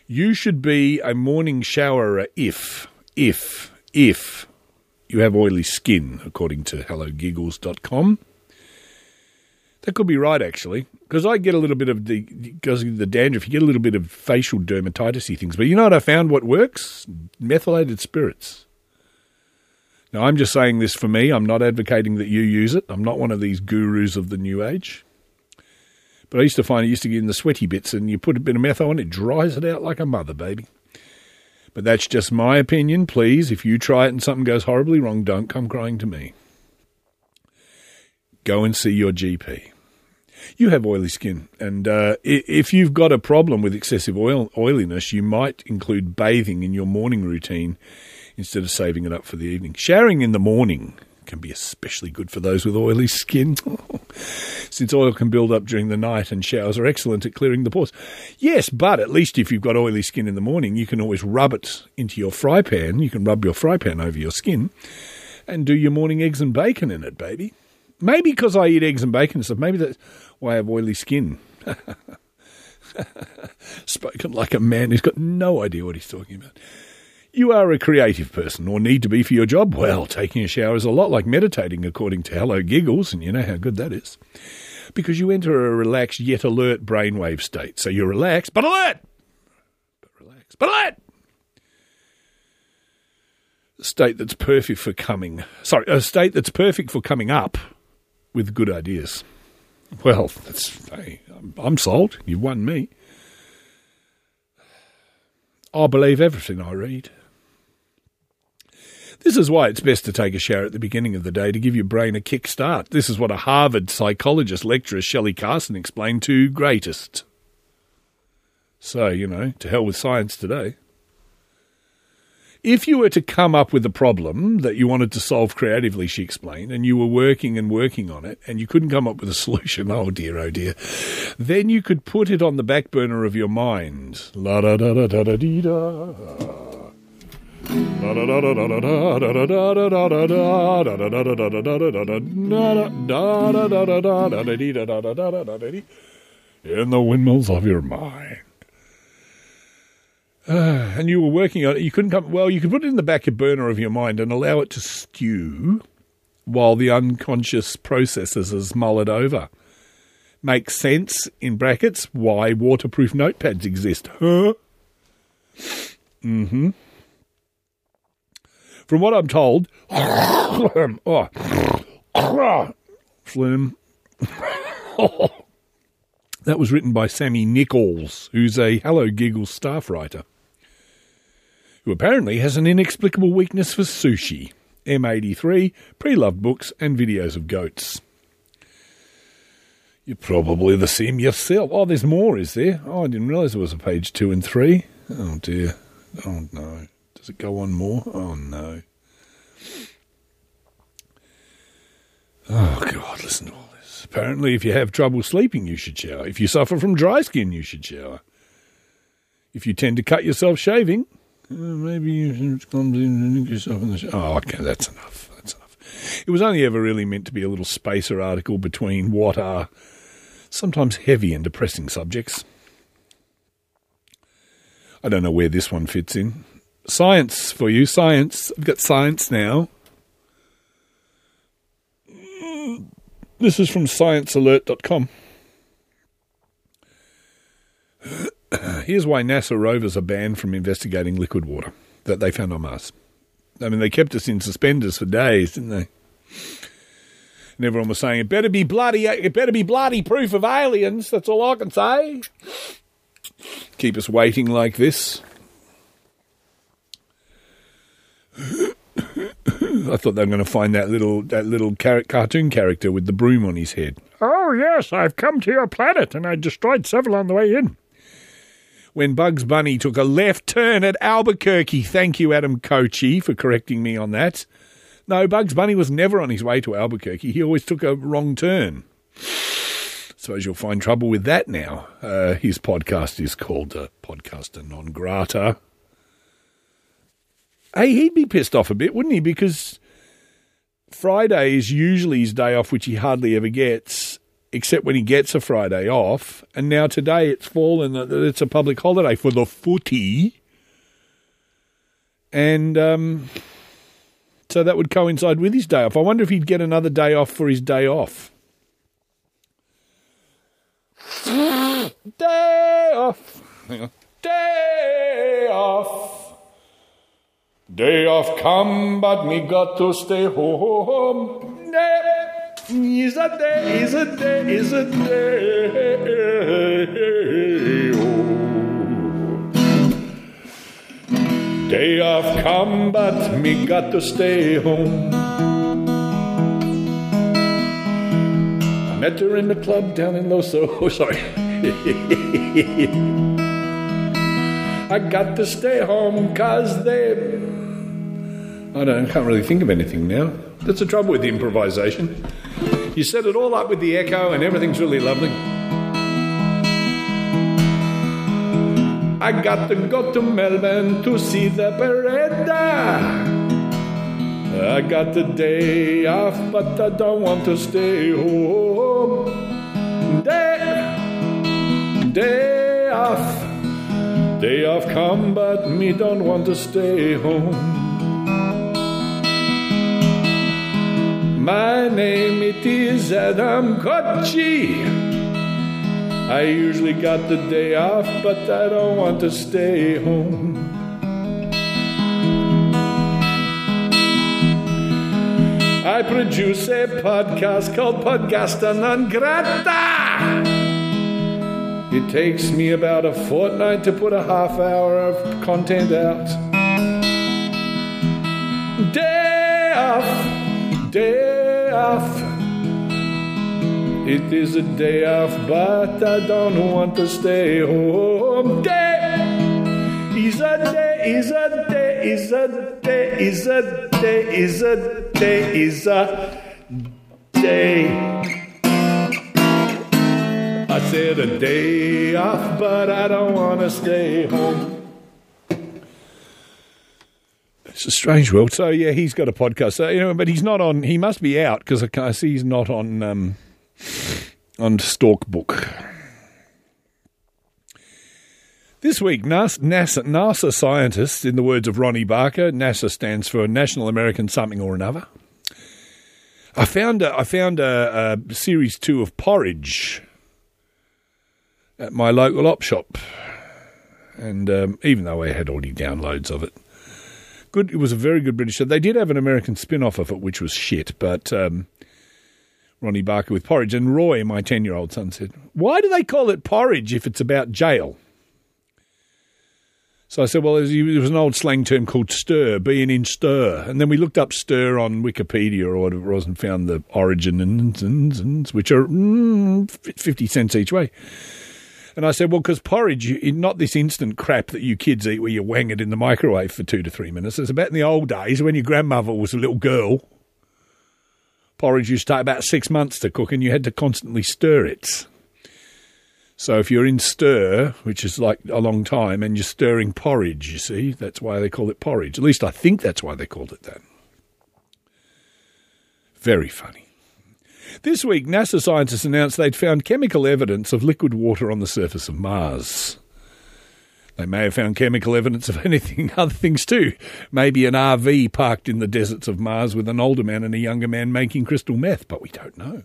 You should be a morning showerer if, if, if you have oily skin, according to hellogiggles.com. That could be right, actually, because I get a little bit of the because the dandruff. You get a little bit of facial dermatitis things, but you know what I found? What works? Methylated spirits. Now, I'm just saying this for me. I'm not advocating that you use it. I'm not one of these gurus of the new age. But I used to find it used to get in the sweaty bits, and you put a bit of metho on it, dries it out like a mother, baby. But that's just my opinion. Please, if you try it and something goes horribly wrong, don't come crying to me. Go and see your GP. You have oily skin, and uh, if you've got a problem with excessive oil oiliness, you might include bathing in your morning routine instead of saving it up for the evening. Showering in the morning can be especially good for those with oily skin, since oil can build up during the night, and showers are excellent at clearing the pores. Yes, but at least if you've got oily skin in the morning, you can always rub it into your fry pan. You can rub your fry pan over your skin and do your morning eggs and bacon in it, baby. Maybe because I eat eggs and bacon and stuff. Maybe that's why I have oily skin. Spoken like a man who's got no idea what he's talking about. You are a creative person or need to be for your job. Well, taking a shower is a lot like meditating, according to Hello Giggles, and you know how good that is. Because you enter a relaxed yet alert brainwave state. So you're relaxed, but alert! But relaxed, but alert! A state that's perfect for coming. Sorry, a state that's perfect for coming up with good ideas. Well, that's hey, I'm, sold. You've won me. I believe everything I read. This is why it's best to take a shower at the beginning of the day to give your brain a kick start. This is what a Harvard psychologist lecturer Shelley Carson explained to Greatist. So, you know, to hell with science today. If you were to come up with a problem that you wanted to solve creatively, she explained, and you were working and working on it, and you couldn't come up with a solution, oh dear, oh dear, then you could put it on the back burner of your mind. La da da da da da dee da. In the windmills of your mind. Uh, and you were working on it. You couldn't come. Well, you could put it in the back of burner of your mind and allow it to stew while the unconscious processes is it over. Makes sense in brackets why waterproof notepads exist. Huh? Mm-hmm. From what I'm told, oh, phlegm. that was written by Sammy Nichols, who's a Hello Giggles staff writer, apparently has an inexplicable weakness for sushi, M83, pre-loved books, and videos of goats. You're probably the same yourself. Oh, there's more, is there? Oh, I didn't realise there was a page two and three. Oh dear. Oh no. Does it go on more? Oh no. Oh God, listen to all this. Apparently, if you have trouble sleeping, you should shower. If you suffer from dry skin, you should shower. If you tend to cut yourself shaving, maybe you just come in and nick yourself in the shower. Oh, okay, that's enough. That's enough. It was only ever really meant to be a little spacer article between what are sometimes heavy and depressing subjects. I don't know where this one fits in. Science for you, science. I've got science now. Mm, This is from sciencealert.com. Here's why NASA rovers are banned from investigating liquid water that they found on Mars. I mean, they kept us in suspenders for days, didn't they? And everyone was saying, it better be bloody, it better be bloody proof of aliens. That's all I can say. Keep us waiting like this. I thought they were going to find that little that little car- cartoon character with the broom on his head. Oh yes, I've come to your planet and I destroyed several on the way in. When Bugs Bunny took a left turn at Albuquerque, thank you, Adam Kochi, for correcting me on that. No, Bugs Bunny was never on his way to Albuquerque. He always took a wrong turn. Suppose you'll find trouble with that now. Uh, his podcast is called uh, Podcaster Non Grata. Hey, he'd be pissed off a bit, wouldn't he? Because Friday is usually his day off, which he hardly ever gets, except when he gets a Friday off. And now today it's fallen that it's a public holiday for the footy. And um, so that would coincide with his day off. I wonder if he'd get another day off for his day off. day off. Day off. Day off come, but me got to stay home. Day is a day, is a day, is a day. Oh. Day off come, but me got to stay home. I met her in the club down in Loso. Oh, sorry. I got to stay home cause they. I don't, I can't really think of anything now. That's the trouble with improvisation. You set it all up with the echo and everything's really lovely. I got to go to Melbourne to see the parade. I got the day off, but I don't want to stay home. Day, day off, day off come, but me don't want to stay home. My name it is Adam Kochi. I usually got the day off, but I don't want to stay home. I produce a podcast called Podcasta Non Grata. It takes me about a fortnight to put a half hour of content out. Day off, day off. It is a day off, but I don't want to stay home. Day is a day, is a day, is a day, is a day, is a day, is a day. I said a day off, but I don't want to stay home. It's a strange world. So yeah, he's got a podcast. So, you know, but he's not on. He must be out because I, see he's not on um, on Stalkbook. This week, NASA, NASA, scientists, in the words of Ronnie Barker, NASA stands for National American Something or Another. I found a, I found a, a series two of Porridge at my local op shop, and um, even though I had already downloads of it, good. It was a very good British show. They did have an American spin off of it, which was shit, but. Um, Ronnie Barker with porridge, and Roy, my ten-year-old son, said, "Why do they call it porridge if it's about jail?" So I said, well, there was an old slang term called stir, being in stir. And then we looked up stir on Wikipedia or whatever it was and found the origin, and, which are mm, 50 cents each way. And I said, well, because porridge, not this instant crap that you kids eat where you wang it in the microwave for two to three minutes. It's about in the old days when your grandmother was a little girl. Porridge used to take about six months to cook and you had to constantly stir it. So if you're in stir, which is like a long time, and you're stirring porridge, you see, that's why they call it porridge. At least I think that's why they called it that. Very funny. This week, NASA scientists announced they'd found chemical evidence of liquid water on the surface of Mars. They may have found chemical evidence of anything, other things too. Maybe an RV parked in the deserts of Mars with an older man and a younger man making crystal meth, but we don't know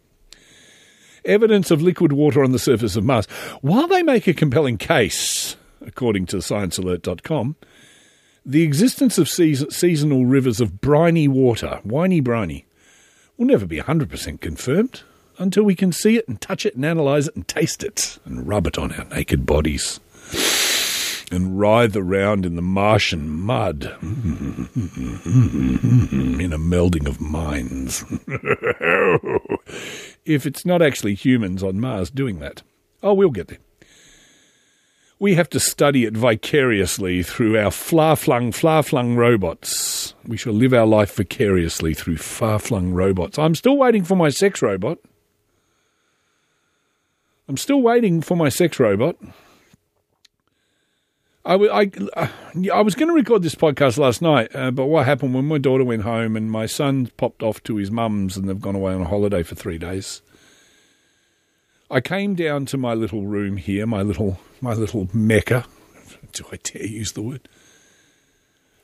evidence of liquid water on the surface of Mars. While they make a compelling case, according to sciencealert.com, the existence of season- seasonal rivers of briny water, whiny briny, will never be 100% confirmed until we can see it and touch it and analyse it and taste it and rub it on our naked bodies and writhe around in the Martian mud mm-hmm. in a melding of minds. if it's not actually humans on Mars doing that. Oh, we'll get there. We have to study it vicariously through our far-flung, far-flung robots. We shall live our life vicariously through far-flung robots. I'm still waiting for my sex robot. I'm still waiting for my sex robot. I, uh, I was going to record this podcast last night, uh, but what happened when my daughter went home and my son popped off to his mum's and they've gone away on a holiday for three days. I came down to my little room here, my little my little mecca. Do I dare use the word?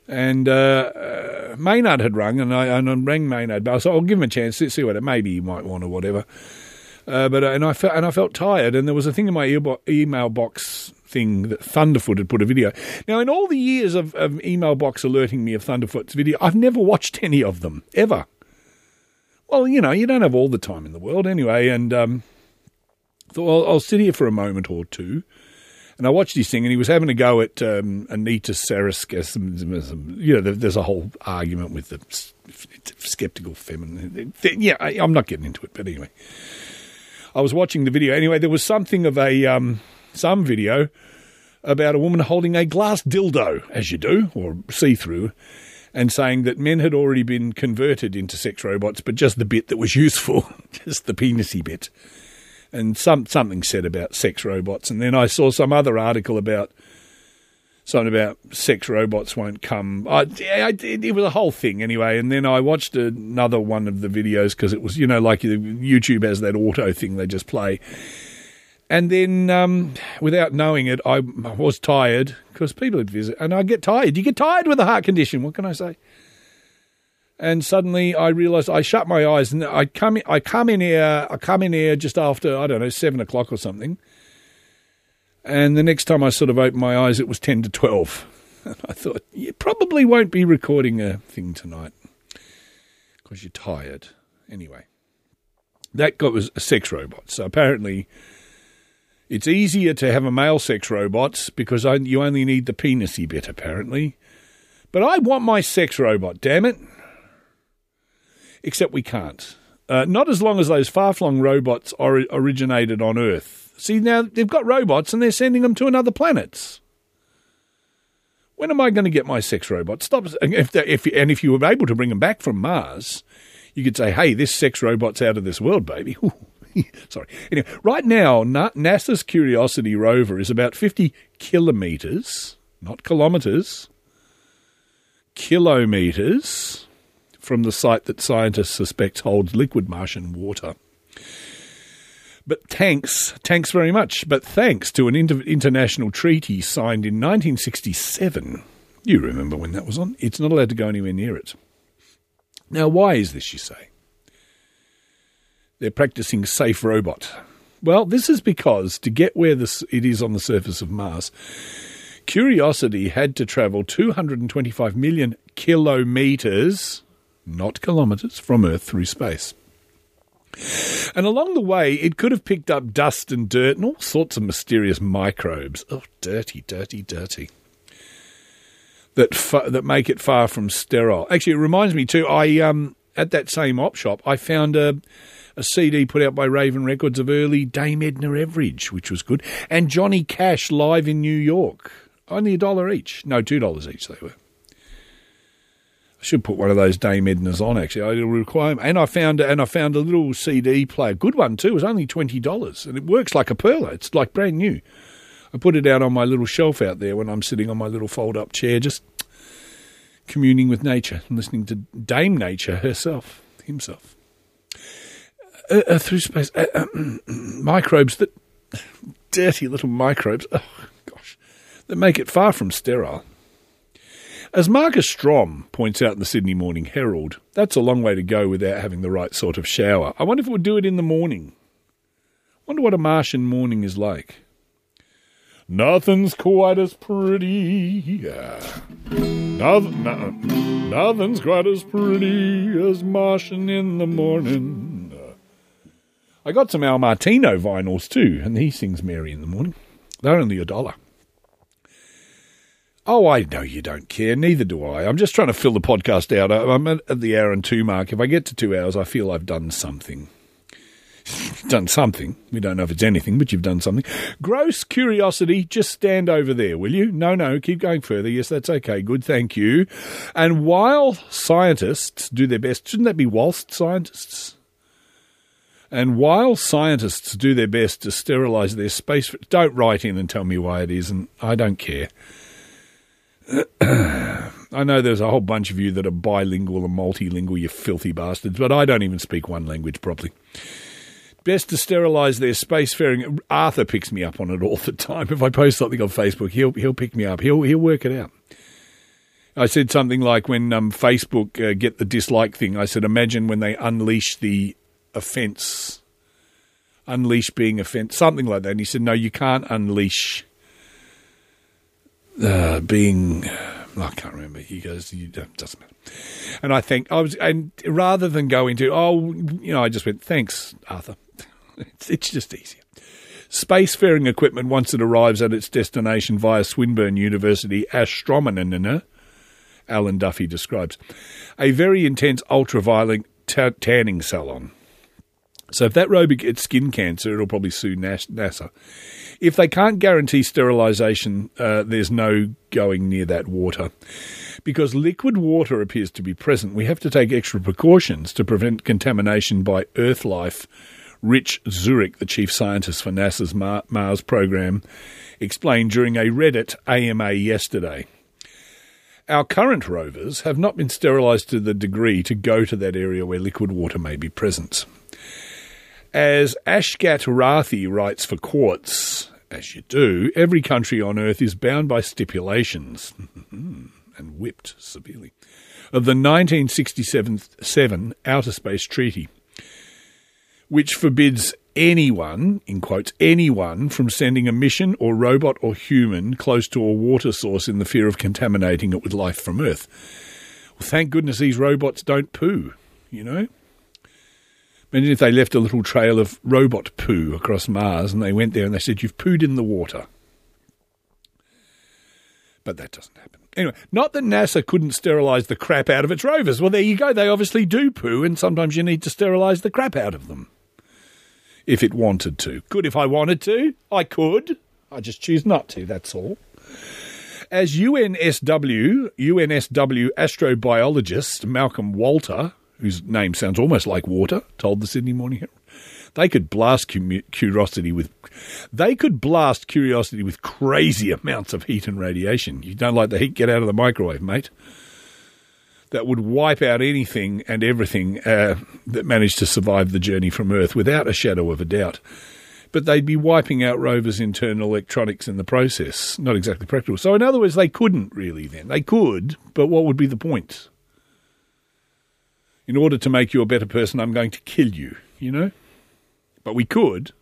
And uh, uh, Maynard had rung, and I, and I rang Maynard, but I said, I'll give him a chance, see see what it maybe he might want or whatever. Uh, but uh, and I felt and I felt tired, and there was a thing in my earbo- email box thing that Thunderf00t had put a video. Now, in all the years of, of email box alerting me of Thunderf00t's video, I've never watched any of them ever. Well, you know, you don't have all the time in the world anyway, and um, thought well, I'll sit here for a moment or two. And I watched his thing, and he was having a go at um, Anita Sarkeesian. You know, there's a whole argument with the skeptical feminine. Yeah, I, I'm not getting into it, but anyway. I was watching the video. Anyway, there was something of a um, some video about a woman holding a glass dildo, as you do, or see through, and saying that men had already been converted into sex robots, but just the bit that was useful, just the penisy bit. And some something said about sex robots, and then I saw some other article about something about sex robots won't come. I, I, it was a whole thing anyway. And then I watched another one of the videos because it was, you know, like YouTube has that auto thing they just play. And then, um, without knowing it, I was tired because people would visit, and I get tired. You get tired with a heart condition. What can I say? And suddenly, I realised I shut my eyes, and I come, I come in here, I come in here just after I don't know seven o'clock or something and the next time I sort of opened my eyes, it was 10 to 12. And I thought, you probably won't be recording a thing tonight because you're tired. Anyway, that got was a sex robot. So apparently, it's easier to have a male sex robot because I, you only need the penisy bit, apparently. But I want my sex robot, damn it. Except we can't. Uh, not as long as those far flung robots or- originated on Earth See, now they've got robots and they're sending them to another planets. When am I going to get my sex robot? Stop. If, if and if you were able to bring them back from Mars, you could say, "Hey, this sex robot's out of this world, baby." Sorry. Anyway, right now, NASA's Curiosity rover is about 50 kilometres, not kilometres, kilometres from the site that scientists suspect holds liquid Martian water. But thanks, thanks very much. But thanks to an inter- international treaty signed in 1967, you remember when that was on, it's not allowed to go anywhere near it. Now, why is this, you say? They're practicing safe robot. Well, this is because to get where this, it is on the surface of Mars, Curiosity had to travel 225 million kilometres, not kilometres, from Earth through space. And along the way, it could have picked up dust and dirt and all sorts of mysterious microbes. Oh, dirty, dirty, dirty. That fa- that make it far from sterile. Actually, it reminds me too. I um at that same op shop, I found a a CD put out by Raven Records of early Dame Edna Everage, which was good, and Johnny Cash live in New York. Only a dollar each. No, two dollars each they were. I should put one of those Dame Ednas on. Actually, it'll require. And I found and I found a little CD player, good one too. It was only twenty dollars, and it works like a perler. It's like brand new. I put it out on my little shelf out there when I'm sitting on my little fold-up chair, just communing with nature and listening to Dame Nature herself, himself, uh, uh, through space. Uh, uh microbes that dirty little microbes. Oh gosh, that make it far from sterile. As Marcus Strom points out in the Sydney Morning Herald, that's a long way to go without having the right sort of shower. I wonder if it would do it in the morning. Wonder what a Martian morning is like. Nothing's quite as pretty. nothing, no, nothing's quite as pretty as Martian in the morning. I got some Al Martino vinyls too, and he sings Mary in the morning. They're only a dollar. Oh, I know you don't care. Neither do I. I'm just trying to fill the podcast out. I'm at the hour and two mark. If I get to two hours, I feel I've done something. done something. We don't know if it's anything, but you've done something. Gross curiosity, just stand over there, will you? No, no, keep going further. Yes, that's okay. Good, thank you. And while scientists do their best, shouldn't that be whilst scientists? And while scientists do their best to sterilize their space, don't write in and tell me why it isn't. I don't care. I know there's a whole bunch of you that are bilingual and multilingual, you filthy bastards, but I don't even speak one language properly. Best to sterilise their spacefaring. Arthur picks me up on it all the time. If I post something on Facebook, he'll he'll pick me up. He'll he'll work it out. I said something like when um, Facebook uh, get the dislike thing. I said, imagine when they unleash the offence Unleash being offense, something like that. And he said, no, you can't unleash uh, being. I can't remember. He goes, you, it doesn't matter. And I think I was, and rather than go into, oh, you know, I just went, thanks, Arthur. It's, it's just easier. Spacefaring equipment, once it arrives at its destination via Swinburne University astronomer, Alan Duffy describes, a very intense ultraviolet ta- tanning salon. So if that robot gets skin cancer, it'll probably sue NASA. If they can't guarantee sterilisation, uh, there's no going near that water. Because liquid water appears to be present, we have to take extra precautions to prevent contamination by Earth life. Rich Zurek, the chief scientist for NASA's Mars program, explained during a Reddit AMA yesterday. Our current rovers have not been sterilised to the degree to go to that area where liquid water may be present. As Akshat Rathi writes for Quartz, as you do, every country on Earth is bound by stipulations and whipped severely of the 1967 Outer Space Treaty, which forbids anyone, in quotes, anyone from sending a mission or robot or human close to a water source in the fear of contaminating it with life from Earth. Well, thank goodness these robots don't poo, you know? Imagine if they left a little trail of robot poo across Mars and they went there and they said, You've pooed in the water. But that doesn't happen. Anyway, not that NASA couldn't sterilise the crap out of its rovers. Well, there you go. They obviously do poo, and sometimes you need to sterilise the crap out of them if it wanted to. Could if I wanted to? I could. I just choose not to, that's all. As UNSW, UNSW astrobiologist Malcolm Walter, whose name sounds almost like water, told the Sydney Morning Herald, they could blast curiosity with they could blast curiosity with crazy amounts of heat and radiation. You don't like the heat? Get out of the microwave, mate. That would wipe out anything and everything uh, that managed to survive the journey from Earth without a shadow of a doubt. But they'd be wiping out rovers' internal electronics in the process. Not exactly practical. So, in other words, they couldn't really then. They could, but what would be the point? In order to make you a better person, I'm going to kill you, you know? But we could.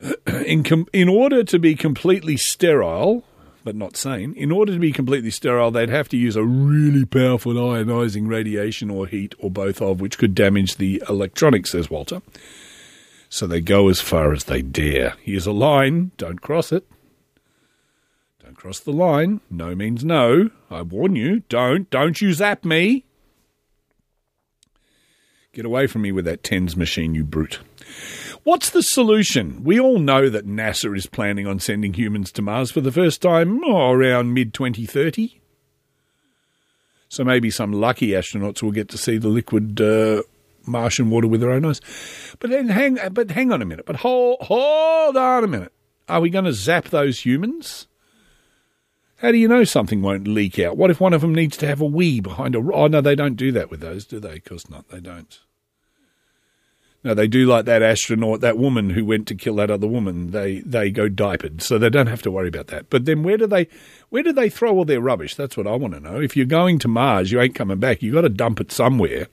In, com- in order to be completely sterile, but not sane, in order to be completely sterile, they'd have to use a really powerful ionizing radiation or heat or both of, which could damage the electronics, says Walter. So they go as far as they dare. Here's a line, don't cross it. Don't cross the line. No means no. I warn you, don't. Don't you zap me. Get away from me with that TENS machine, you brute. What's the solution? We all know that NASA is planning on sending humans to Mars for the first time oh, around mid 2030. So maybe some lucky astronauts will get to see the liquid uh, Martian water with their own eyes. But then hang, but hang on a minute. But hold, hold on a minute. Are we going to zap those humans? How do you know something won't leak out? What if one of them needs to have a wee behind a? Oh no, they don't do that with those, do they? Of course not. They don't. No, they do like that astronaut, that woman who went to kill that other woman. They they go diapered, so they don't have to worry about that. But then where do they where do they throw all their rubbish? That's what I want to know. If you're going to Mars, you ain't coming back. You got to dump it somewhere.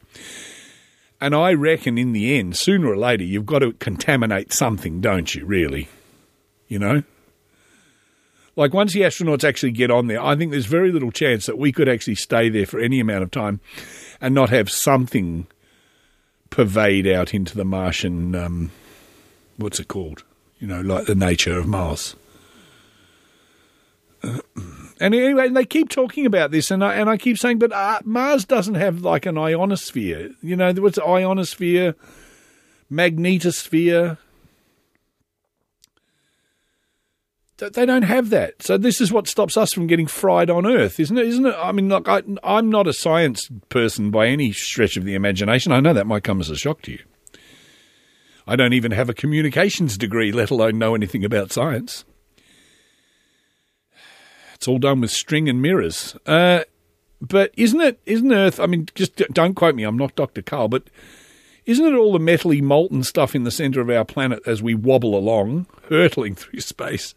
And I reckon in the end, sooner or later, you've got to contaminate something, don't you? Really, you know. Like once the astronauts actually get on there, I think there's very little chance that we could actually stay there for any amount of time and not have something pervade out into the Martian. Um, what's it called? You know, like the nature of Mars. And anyway, they keep talking about this, and I and I keep saying, but uh, Mars doesn't have like an ionosphere. You know, there what's ionosphere, magnetosphere. They don't have that. So this is what stops us from getting fried on Earth, isn't it? Isn't it? I mean, look, I, I'm not a science person by any stretch of the imagination. I know that might come as a shock to you. I don't even have a communications degree, let alone know anything about science. It's all done with string and mirrors. Uh, but isn't it? Isn't Earth? I mean, just don't quote me. I'm not Dr. Karl, but isn't it all the metally molten stuff in the centre of our planet as we wobble along, hurtling through space?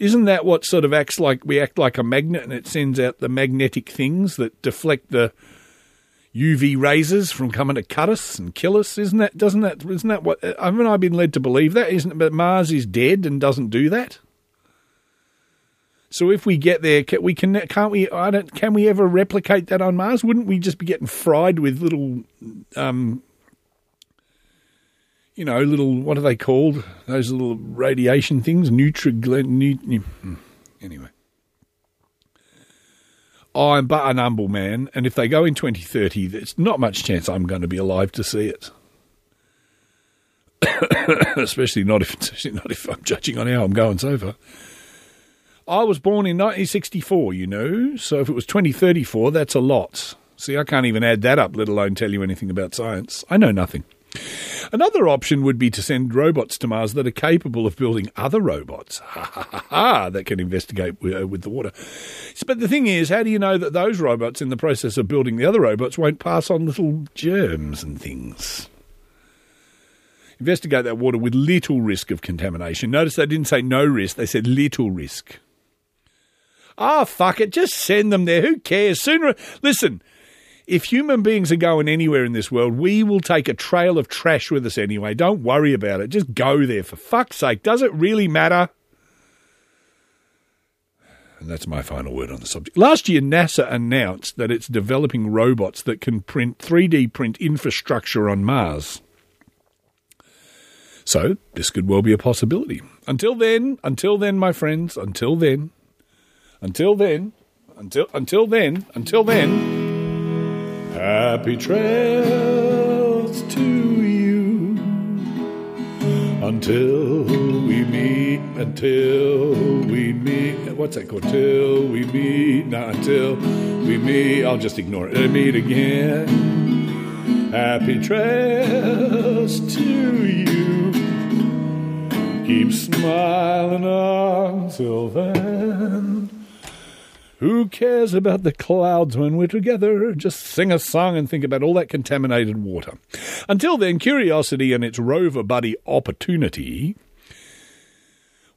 Isn't that what sort of acts like we act like a magnet and it sends out the magnetic things that deflect the, UV razors from coming to cut us and kill us. Isn't that? Doesn't that? Isn't that what? Haven't I been led to believe that? Isn't? But Mars is dead and doesn't do that. So if we get there, can we can can't we? I don't. Can we ever replicate that on Mars? Wouldn't we just be getting fried with little, um, you know, little what are they called? Those little radiation things, Nutriglen. Nu, nu, hmm. anyway. I'm but an humble man, and if they go in 2030, there's not much chance I'm going to be alive to see it. especially not if especially not if I'm judging on how I'm going so far. I was born in 1964, you know, so if it was 2034, that's a lot. See, I can't even add that up, let alone tell you anything about science. I know nothing. Another option would be to send robots to Mars that are capable of building other robots ha, ha, ha, ha, that can investigate with, uh, with the water. But the thing is, how do you know that those robots, in the process of building the other robots, won't pass on little germs and things? Investigate that water with little risk of contamination. Notice they didn't say no risk, they said little risk. Ah, oh, fuck it, just send them there. Who cares? Sooner. Listen, if human beings are going anywhere in this world, we will take a trail of trash with us anyway. Don't worry about it. Just go there, for fuck's sake. Does it really matter? And that's my final word on the subject. Last year, NASA announced that it's developing robots that can print 3D print infrastructure on Mars. So, this could well be a possibility. Until then, until then, my friends, until then, until then, until until then, until then. Happy trails to you until we meet, until we meet. What's that called? Till we meet, not until we meet. I'll just ignore it. Meet again. Happy trails to you. Keep smiling until then. Who cares about the clouds when we're together? Just sing a song and think about all that contaminated water. Until then, Curiosity and its rover buddy Opportunity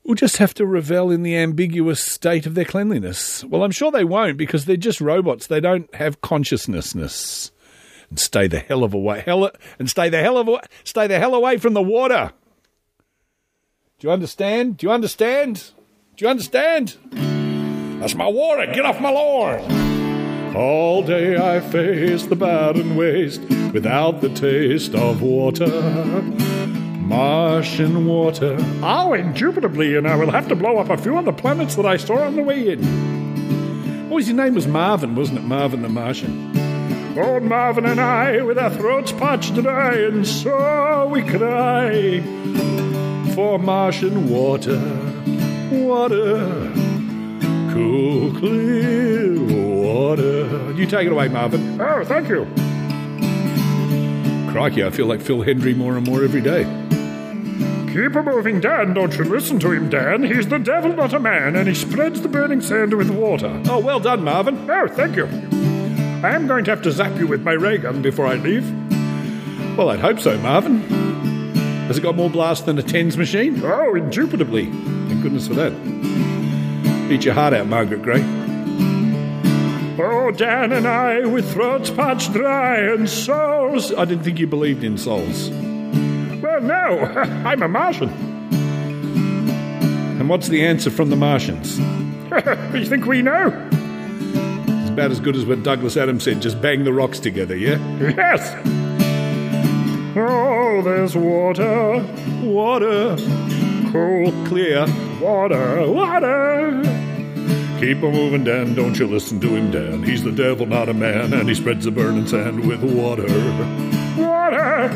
will just have to revel in the ambiguous state of their cleanliness. Well, I'm sure they won't because they're just robots. They don't have consciousness. And stay the hell of away, hell, and stay the hell of stay the hell away from the water. Do you understand? Do you understand? Do you understand? That's my water. Get off my lawn. All day I face the barren waste without the taste of water. Martian water. Oh, indubitably, and I will have to blow up a few of the planets that I saw on the way in. Oh, his name was Marvin, wasn't it? Marvin the Martian. Old Marvin and I, with our throats parched dry, and so we cry for Martian water, water cool, clear water. You take it away, Marvin. Oh, thank you. Crikey, I feel like Phil Hendrie more and more every day. Keep a moving, Dan. Don't you listen to him, Dan. He's the devil, not a man, and he spreads the burning sand with water. Oh, well done, Marvin. Oh, thank you. I am going to have to zap you with my ray gun before I leave. Well, I'd hope so, Marvin. Has it got more blast than a TENS machine? Oh, indubitably. Thank goodness for that. Eat your heart out, Margaret Gray. Oh, Dan and I, with throats parched dry and souls. I didn't think you believed in souls. Well, no, I'm a Martian. And what's the answer from the Martians? you think we know? It's about as good as what Douglas Adams said just bang the rocks together, yeah? Yes! Oh, there's water, water, cool, clear, water, water. Keep a moving, Dan. Don't you listen to him, Dan. He's the devil, not a man, and he spreads the burning sand with water. Water!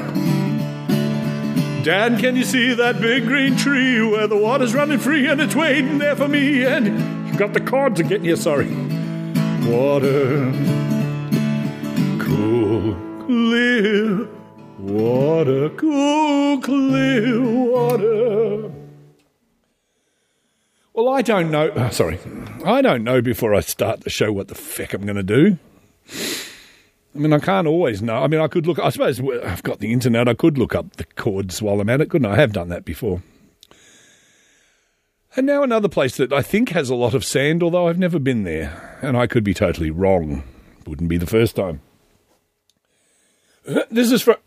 Dan, can you see that big green tree where the water's running free and it's waiting there for me? And you've got the cords again. Yeah, sorry. Water. Cool, clear water. Cool, clear water. Well, I don't know. Oh, sorry. I don't know before I start the show what the feck I'm going to do. I mean, I can't always know. I mean, I could look. I suppose I've got the internet. I could look up the chords while I'm at it, couldn't I? I have done that before. And now another place that I think has a lot of sand, although I've never been there, and I could be totally wrong. Wouldn't be the first time. This is for.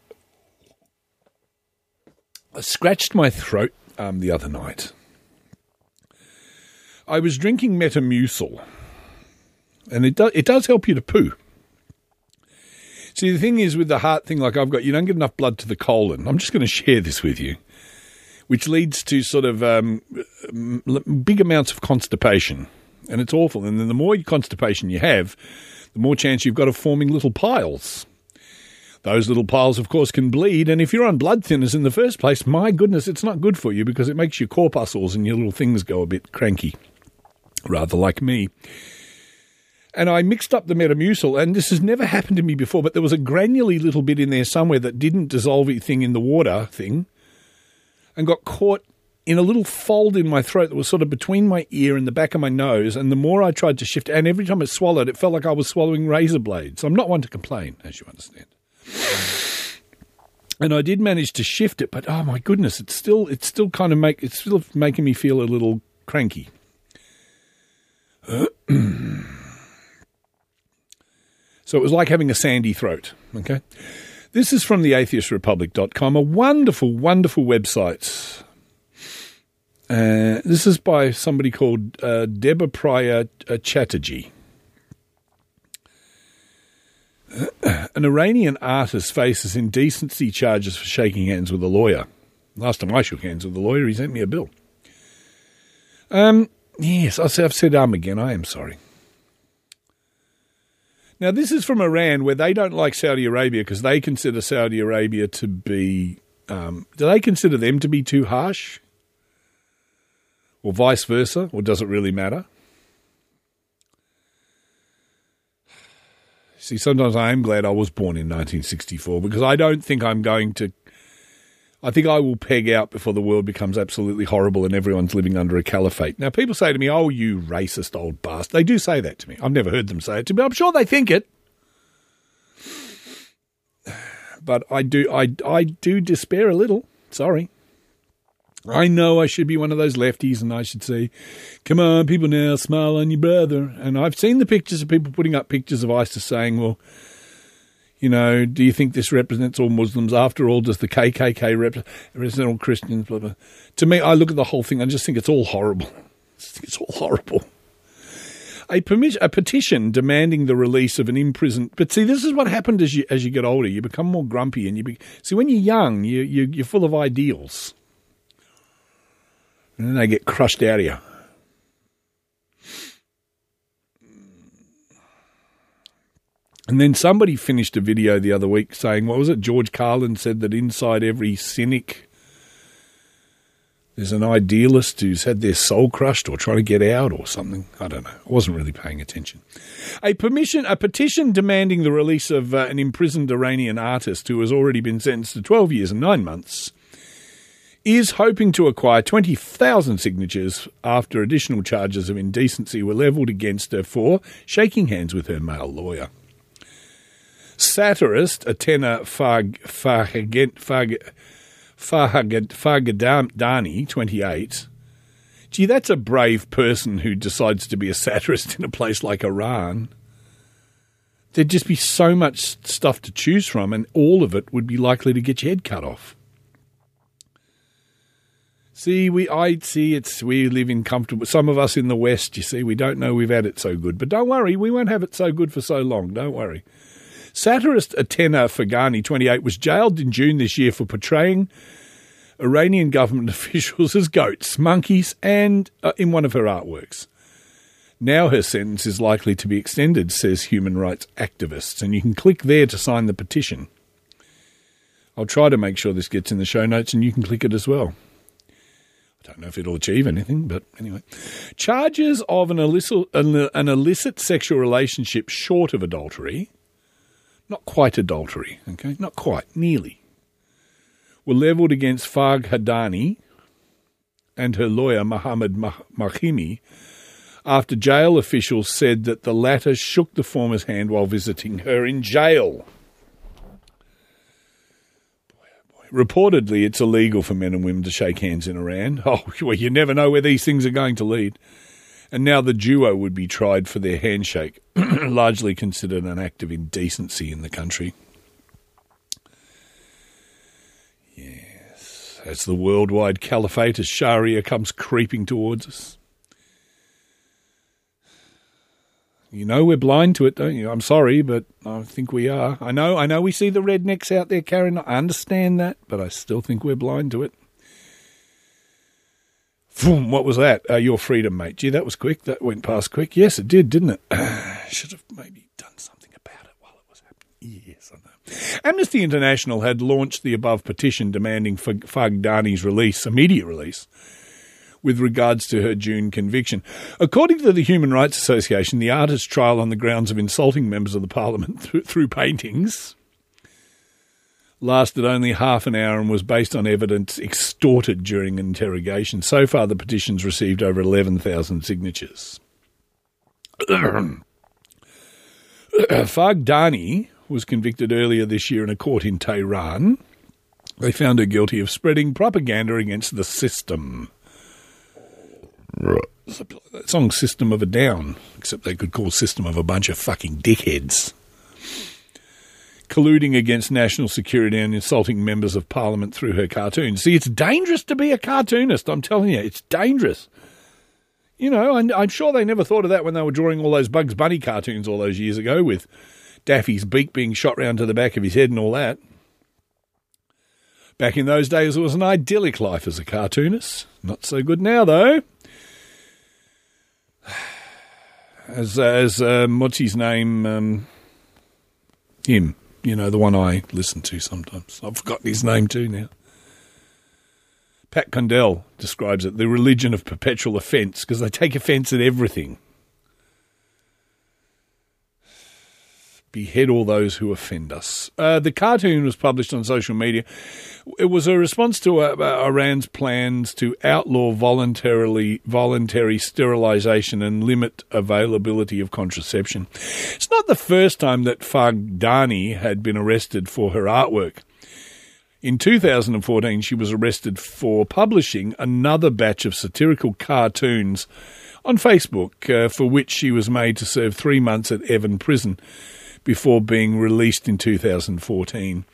I scratched my throat um, the other night. I was drinking Metamucil, and it does it does help you to poo. See, the thing is with the heart thing, like I've got, you don't get enough blood to the colon. I'm just going to share this with you, which leads to sort of um, big amounts of constipation, and it's awful. And then the more constipation you have, the more chance you've got of forming little piles. Those little piles, of course, can bleed, and if you're on blood thinners in the first place, my goodness, it's not good for you because it makes your corpuscles and your little things go a bit cranky, rather like me. And I mixed up the Metamucil, and this has never happened to me before, but there was a granularly little bit in there somewhere that didn't dissolve anything in the water thing and got caught in a little fold in my throat that was sort of between my ear and the back of my nose. And the more I tried to shift, and every time I swallowed, it felt like I was swallowing razor blades. I'm not one to complain, as you understand. And I did manage to shift it, but oh my goodness, it's still it's still kind of make it's still making me feel a little cranky. So it was like having a sandy throat. Okay. This is from the atheistrepublic.com, a wonderful, wonderful website. Uh, this is by somebody called uh, Debapriya uh, Chatterjee. An Iranian artist faces indecency charges for shaking hands with a lawyer. Last time I shook hands with a lawyer, he sent me a bill. Um, yes, I've said um again. I am sorry. Now, this is from Iran, where they don't like Saudi Arabia because they consider Saudi Arabia to be. Um, do they consider them to be too harsh? Or vice versa? Or does it really matter? See, sometimes I am glad I was born in 1964 because I don't think I'm going to. I think I will peg out before the world becomes absolutely horrible and everyone's living under a caliphate. Now, people say to me, Oh, you racist old bastard. They do say that to me. I've never heard them say it to me. I'm sure they think it. But I do, I, I do despair a little. Sorry. I know I should be one of those lefties and I should say, come on, people now, smile on your brother. And I've seen the pictures of people putting up pictures of ISIS saying, well, you know, do you think this represents all Muslims? After all, does the KKK represent all Christians? Blah, blah. To me, I look at the whole thing, I just think it's all horrible. It's all horrible. A, permis- a petition demanding the release of an imprisoned. But see, this is what happened as you as you get older. You become more grumpy, and you be- see when you're young, you, you you're full of ideals, and then they get crushed out of you. And then somebody finished a video the other week saying, what was it? George Carlin said that inside every cynic, there's an idealist who's had their soul crushed or trying to get out or something. I don't know. I wasn't really paying attention. A permission, a petition demanding the release of uh, an imprisoned Iranian artist who has already been sentenced to 12 years and nine months is hoping to acquire 20,000 signatures after additional charges of indecency were levelled against her for shaking hands with her male lawyer satirist Atena Farghadani, 28. Gee, that's a brave person who decides to be a satirist in a place like Iran. There'd just be so much stuff to choose from, and all of it would be likely to get your head cut off. See, we I see it's we live in comfortable. Some of us in the West, you see, we don't know we've had it so good. But don't worry, we won't have it so good for so long. Don't worry. Satirist Atena Fagani, 28, was jailed in June this year for portraying Iranian government officials as goats, monkeys, and uh, in one of her artworks. Now her sentence is likely to be extended, says human rights activists, and you can click there to sign the petition. I'll try to make sure this gets in the show notes and you can click it as well. I don't know if it'll achieve anything, but anyway. Charges of an illicit, an illicit sexual relationship short of adultery not quite adultery, okay, not quite, nearly, were levelled against Farghadani and her lawyer Mohammed Mahimi after jail officials said that the latter shook the former's hand while visiting her in jail. Reportedly, it's illegal for men and women to shake hands in Iran. Oh, well, you never know where these things are going to lead and now the duo would be tried for their handshake, largely considered an act of indecency in the country. Yes, as the worldwide caliphate of Sharia comes creeping towards us. You know we're blind to it, don't you? I'm sorry, but I think we are. I know, I know we see the rednecks out there, carrying. I understand that, but I still think we're blind to it. What was that? Uh, your freedom, mate. Gee, that was quick. That went past quick. Yes, it did, didn't it? Should have maybe done something about it while it was happening. Yes, I know. Amnesty International had launched the above petition demanding Fag- Fagdani's release, immediate release, with regards to her June conviction. According to the Human Rights Association, the artist's trial on the grounds of insulting members of the parliament through, through paintings lasted only half an hour and was based on evidence extorted during interrogation. So far, the petition's received over 11,000 signatures. Fagdani was convicted earlier this year in a court in Tehran. They found her guilty of spreading propaganda against the system. A song System of a Down, except they could call System of a bunch of fucking dickheads. Colluding against national security and insulting members of parliament through her cartoons. See, it's dangerous to be a cartoonist, I'm telling you. It's dangerous. You know, and I'm sure they never thought of that when they were drawing all those Bugs Bunny cartoons all those years ago with Daffy's beak being shot round to the back of his head and all that. Back in those days, it was an idyllic life as a cartoonist. Not so good now, though. As as um, what's his name? Um, him, you know, the one I listen to sometimes. I've forgotten his name too now. Pat Condell describes it the religion of perpetual offence because they take offence at everything. Behead all those who offend us. Uh, the cartoon was published on social media. It was a response to uh, Iran's plans to outlaw voluntarily voluntary sterilisation and limit availability of contraception. It's not the first time that Fagdani had been arrested for her artwork. In 2014, she was arrested for publishing another batch of satirical cartoons on Facebook, uh, for which she was made to serve three months at Evin Prison before being released in 2014.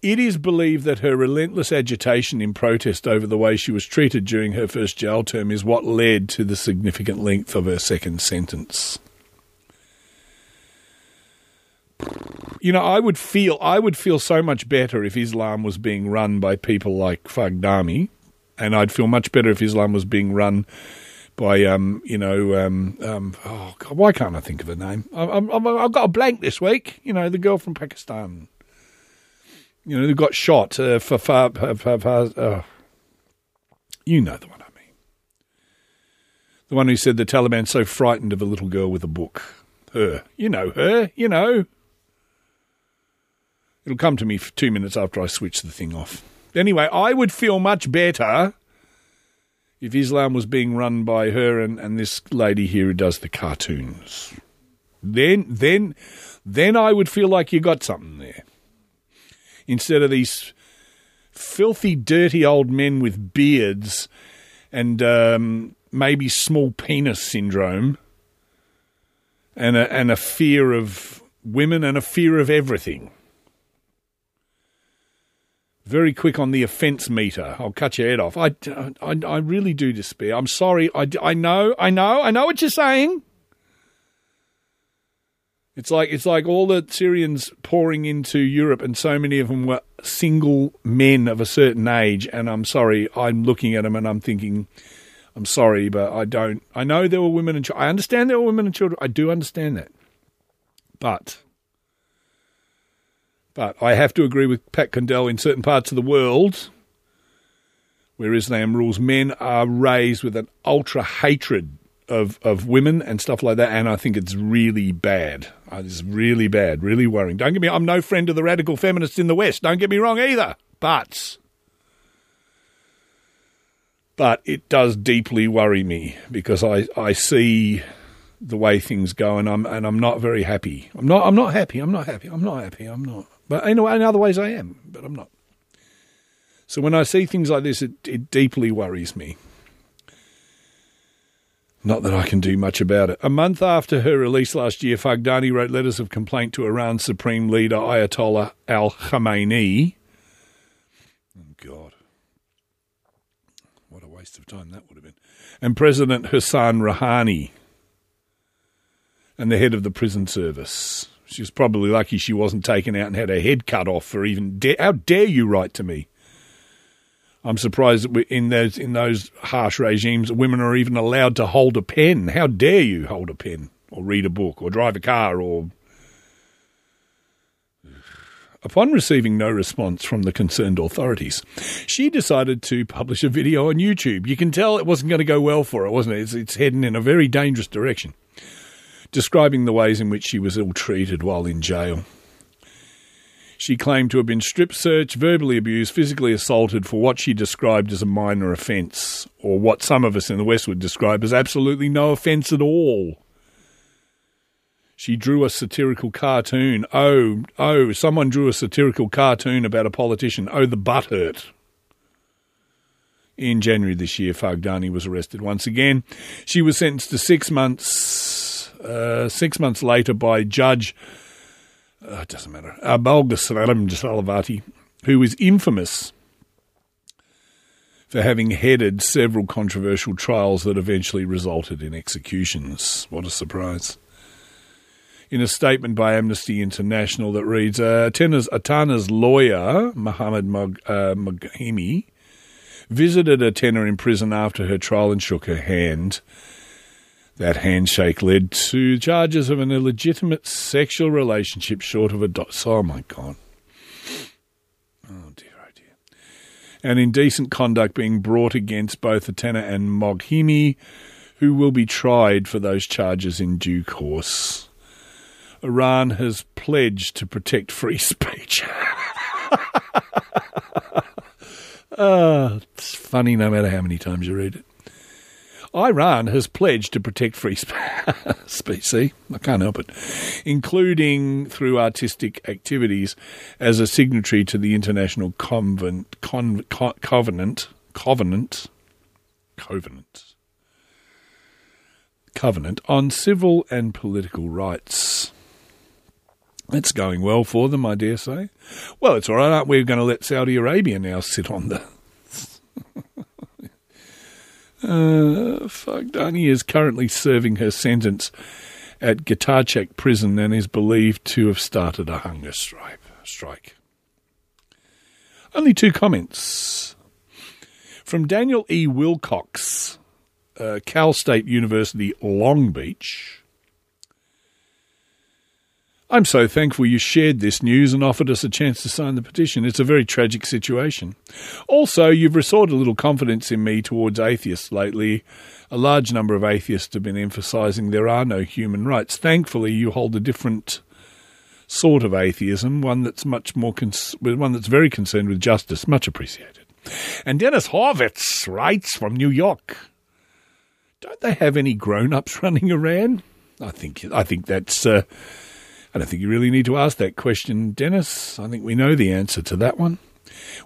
It is believed that her relentless agitation in protest over the way she was treated during her first jail term is what led to the significant length of her second sentence. You know, I would feel I would feel so much better if Islam was being run by people like Fagdami, and I'd feel much better if Islam was being run by um, you know, um, um, oh God, why can't I think of a name? I, I've got a blank this week. You know, the girl from Pakistan. You know, who got shot uh, for, for, for uh, you know the one I mean. The one who said the Taliban's so frightened of a little girl with a book. Her, you know her, you know. It'll come to me for two minutes after I switch the thing off. Anyway, I would feel much better if Islam was being run by her and, and this lady here who does the cartoons. Then then then I would feel like you got something there. Instead of these filthy, dirty old men with beards and um, maybe small penis syndrome and a, and a fear of women and a fear of everything. Very quick on the offence meter. I'll cut your head off. I, I, I really do despair. I'm sorry. I, I know, I know, I know what you're saying. It's like it's like all the Syrians pouring into Europe, and so many of them were single men of a certain age. And I'm sorry, I'm looking at them and I'm thinking, I'm sorry, but I don't. I know there were women and. I understand there were women and children. I do understand that, but but I have to agree with Pat Condell in certain parts of the world where Islam rules, men are raised with an ultra hatred of, of women and stuff like that, and I think it's really bad. Uh, It's really bad, really worrying. Don't get me. I'm no friend of the radical feminists in the West. Don't get me wrong either. But but it does deeply worry me because I, I see the way things go and I'm and I'm not very happy. I'm not I'm not happy. I'm not happy. I'm not happy. I'm not. But in, in other ways I am, but I'm not. So when I see things like this, it, it deeply worries me. Not that I can do much about it. A month after her release last year, Fagdani wrote letters of complaint to Iran's supreme leader Ayatollah Al Khamenei. Oh God. What a waste of time that would have been. And President Hassan Rouhani and the head of the prison service. She was probably lucky she wasn't taken out and had her head cut off for even. Da- How dare you write to me? I'm surprised that we- in those in those harsh regimes, women are even allowed to hold a pen. How dare you hold a pen or read a book or drive a car or. Upon receiving no response from the concerned authorities, she decided to publish a video on YouTube. You can tell it wasn't going to go well for her, wasn't it? It's, it's heading in a very dangerous direction describing the ways in which she was ill treated while in jail. She claimed to have been strip searched, verbally abused, physically assaulted for what she described as a minor offence, or what some of us in the West would describe as absolutely no offence at all. She drew a satirical cartoon. Oh, oh, someone drew a satirical cartoon about a politician. Oh, the butt hurt. In January this year, Fagdani was arrested once again. She was sentenced to six months, uh, six months later by Judge, uh, it doesn't matter, Abalga Salam Salavati, who was infamous for having headed several controversial trials that eventually resulted in executions. What a surprise. In a statement by Amnesty International that reads, uh, Atana's, Atana's lawyer, Mohammed Mag, uh, Maghimi, visited Atena in prison after her trial and shook her hand. That handshake led to charges of an illegitimate sexual relationship short of a dot. Oh my God. Oh dear, oh dear. And indecent conduct being brought against both Atena and Moghimi, who will be tried for those charges in due course. Iran has pledged to protect free speech. Ah, it's funny no matter how many times you read it. Iran has pledged to protect free speech. See, I can't help it, including through artistic activities as a signatory to the International Convent, Con, Co- Covenant, Covenant, Covenant, Covenant on civil and political rights. That's going well for them, I dare say. Well, it's all right, aren't we? We're going to let Saudi Arabia now sit on the. uh, Fagdani is currently serving her sentence at Gatarchak prison and is believed to have started a hunger strike. strike. Only two comments. From Daniel E. Wilcox, uh, Cal State University, Long Beach. I'm so thankful you shared this news and offered us a chance to sign the petition. It's a very tragic situation. Also, you've restored a little confidence in me towards atheists lately. A large number of atheists have been emphasizing there are no human rights. Thankfully, you hold a different sort of atheism, one that's much more cons- one that's very concerned with justice. Much appreciated. And Dennis Horvitz writes from New York. Don't they have any grown-ups running around? I think I think that's uh, I don't think you really need to ask that question, Dennis. I think we know the answer to that one.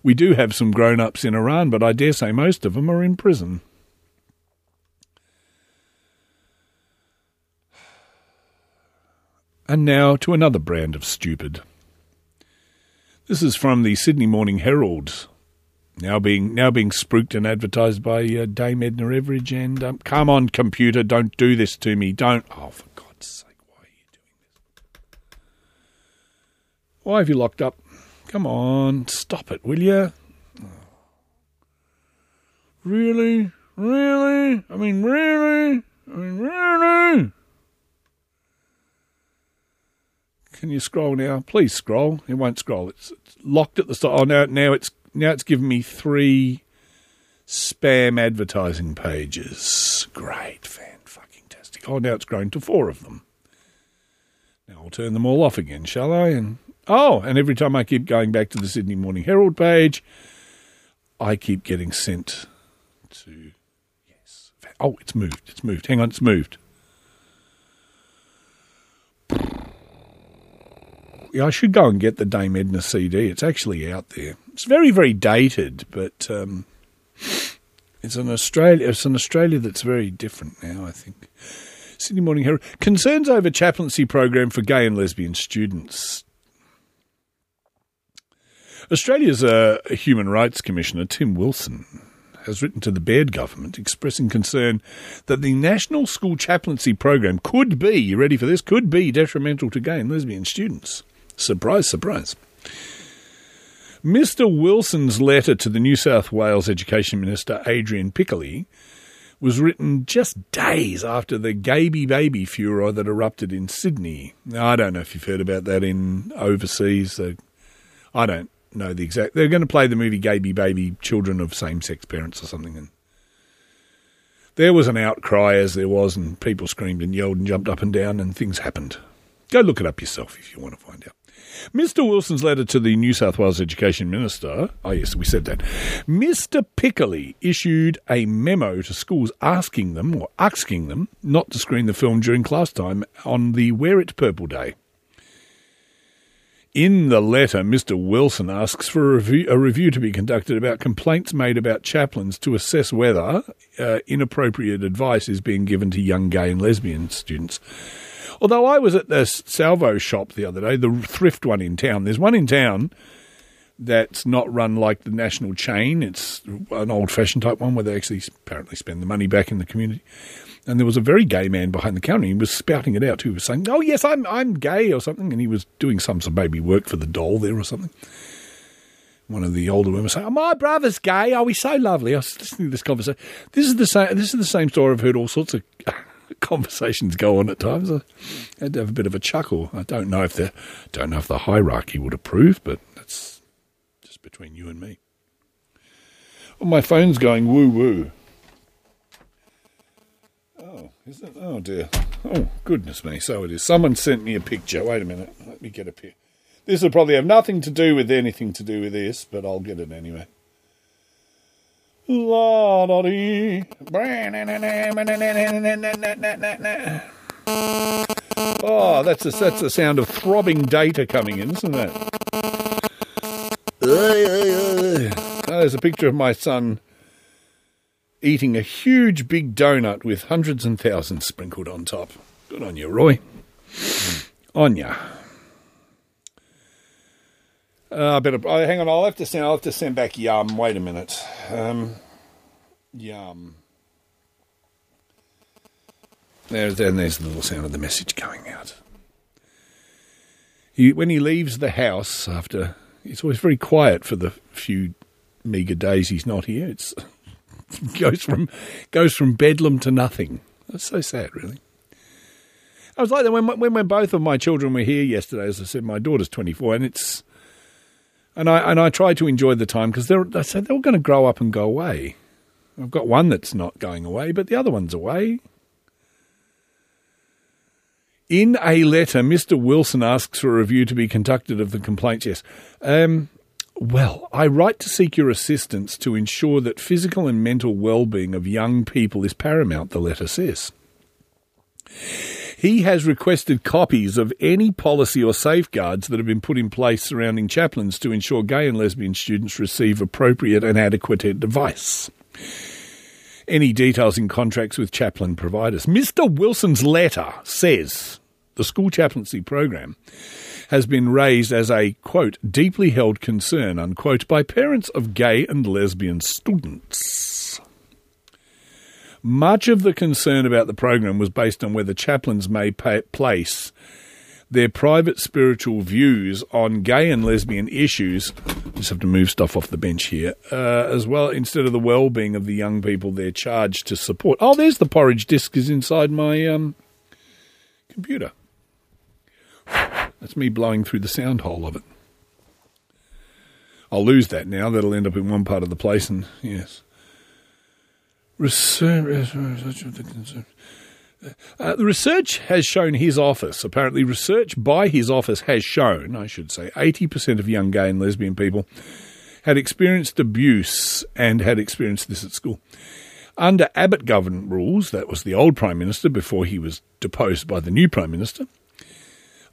We do have some grown ups in Iran, but I dare say most of them are in prison. And now to another brand of stupid. This is from the Sydney Morning Herald, now being now being spruiked and advertised by uh, Dame Edna Everage. And um, come on, computer, don't do this to me. Don't. Oh, for God's sake, why are you doing this? Why have you locked up? Come on, stop it, will you? Really? Really? I mean, really? I mean, really? Can you scroll now? Please scroll. It won't scroll. It's, it's locked at the start. Oh, now, now it's now it's given me three spam advertising pages. Great, fan fucking tastic. Oh, now it's grown to four of them. Now I'll turn them all off again, shall I? And oh, and every time I keep going back to the Sydney Morning Herald page, I keep getting sent to yes. Oh, it's moved. It's moved. Hang on, it's moved. Yeah, I should go and get the Dame Edna CD. It's actually out there. It's very, very dated, but um, it's an Australia. It's an Australia that's very different now. I think. Sydney Morning Herald concerns over chaplaincy program for gay and lesbian students. Australia's uh, Human Rights Commissioner Tim Wilson has written to the Baird government expressing concern that the National School Chaplaincy Program could be, you ready for this, could be detrimental to gay and lesbian students. Surprise, surprise. Mr. Wilson's letter to the New South Wales Education Minister, Adrian Piccoli, was written just days after the Gayby Baby furor that erupted in Sydney. Now, I don't know if you've heard about that in overseas. Uh, I don't know the exact. They're going to play the movie Gayby Baby, children of same sex parents or something. And there was an outcry, as there was, and people screamed and yelled and jumped up and down, and things happened. Go look it up yourself if you want to find out. Mr. Wilson's letter to the New South Wales Education Minister, oh yes, we said that. Mr. Piccoli issued a memo to schools asking them, or asking them, not to screen the film during class time on the Wear It Purple Day. In the letter, Mr. Wilson asks for a review, a review, to be conducted about complaints made about chaplains to assess whether uh, inappropriate advice is being given to young gay and lesbian students. Although I was at the salvo shop the other day, the thrift one in town. There's one in town that's not run like the national chain. It's an old fashioned type one where they actually apparently spend the money back in the community. And there was a very gay man behind the counter. He was spouting it out too. He was saying, "Oh yes, I'm I'm gay" or something, and he was doing some some baby work for the doll there or something. One of the older women saying, oh, "My brother's gay. Oh, he's so lovely." I was listening to this conversation. This is the same. This is the same story. I've heard all sorts of conversations go on at times. I had to have a bit of a chuckle. I don't know if the don't know if the hierarchy would approve, but that's just between you and me. Oh, my phone's going woo woo. Oh, is it? Oh dear. Oh goodness me. So it is. Someone sent me a picture. Wait a minute. Let me get a picture. This will probably have nothing to do with anything to do with this, but I'll get it anyway. La da. Oh, that's a, that's the sound of throbbing data coming in, isn't it? There's a picture of my son eating a huge big donut with hundreds and thousands sprinkled on top. Good on you, Roy. On ya. Uh, I better oh, hang on. I'll have to send. I'll have to send back yum. Wait a minute. Um, yum. There's then there's the little sound of the message going out. He, when he leaves the house after, it's always very quiet for the few meagre days he's not here. It's goes from goes from bedlam to nothing. That's so sad, really. I was like that when when when both of my children were here yesterday. As I said, my daughter's twenty four, and it's and I and I try to enjoy the time because they're I said they're all going to grow up and go away. I've got one that's not going away, but the other one's away. In a letter, Mr. Wilson asks for a review to be conducted of the complaints. Yes. Um, well, I write to seek your assistance to ensure that physical and mental well-being of young people is paramount, the letter says. He has requested copies of any policy or safeguards that have been put in place surrounding chaplains to ensure gay and lesbian students receive appropriate and adequate advice. Any details in contracts with chaplain providers. Mr. Wilson's letter says the school chaplaincy program has been raised as a quote deeply held concern unquote by parents of gay and lesbian students. Much of the concern about the program was based on whether chaplains may pay, place their private spiritual views on gay and lesbian issues. Just have to move stuff off the bench here, uh, as well, instead of the well-being of the young people they're charged to support. Oh, there's the porridge disc is inside my um, computer. That's me blowing through the sound hole of it. I'll lose that now. That'll end up in one part of the place, and yes. Research, uh, the research has shown his office, apparently, research by his office has shown, I should say, 80% of young gay and lesbian people had experienced abuse and had experienced this at school. Under Abbott government rules, that was the old Prime Minister before he was deposed by the new Prime Minister,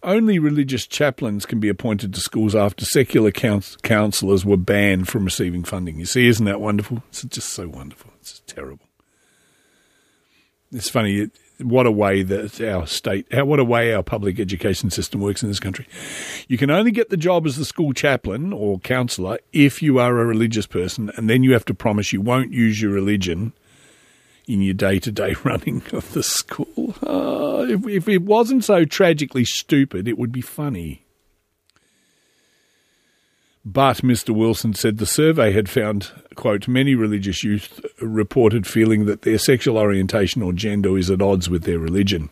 only religious chaplains can be appointed to schools after secular counsellors were banned from receiving funding. You see, isn't that wonderful? It's just so wonderful. It's terrible. It's funny. what a way that our state, how, what a way our public education system works in this country. You can only get the job as the school chaplain or counsellor if you are a religious person, and then you have to promise you won't use your religion in your day to day running of the school. Uh, if, if it wasn't so tragically stupid, it would be funny. But Mr. Wilson said the survey had found, quote, many religious youth reported feeling that their sexual orientation or gender is at odds with their religion.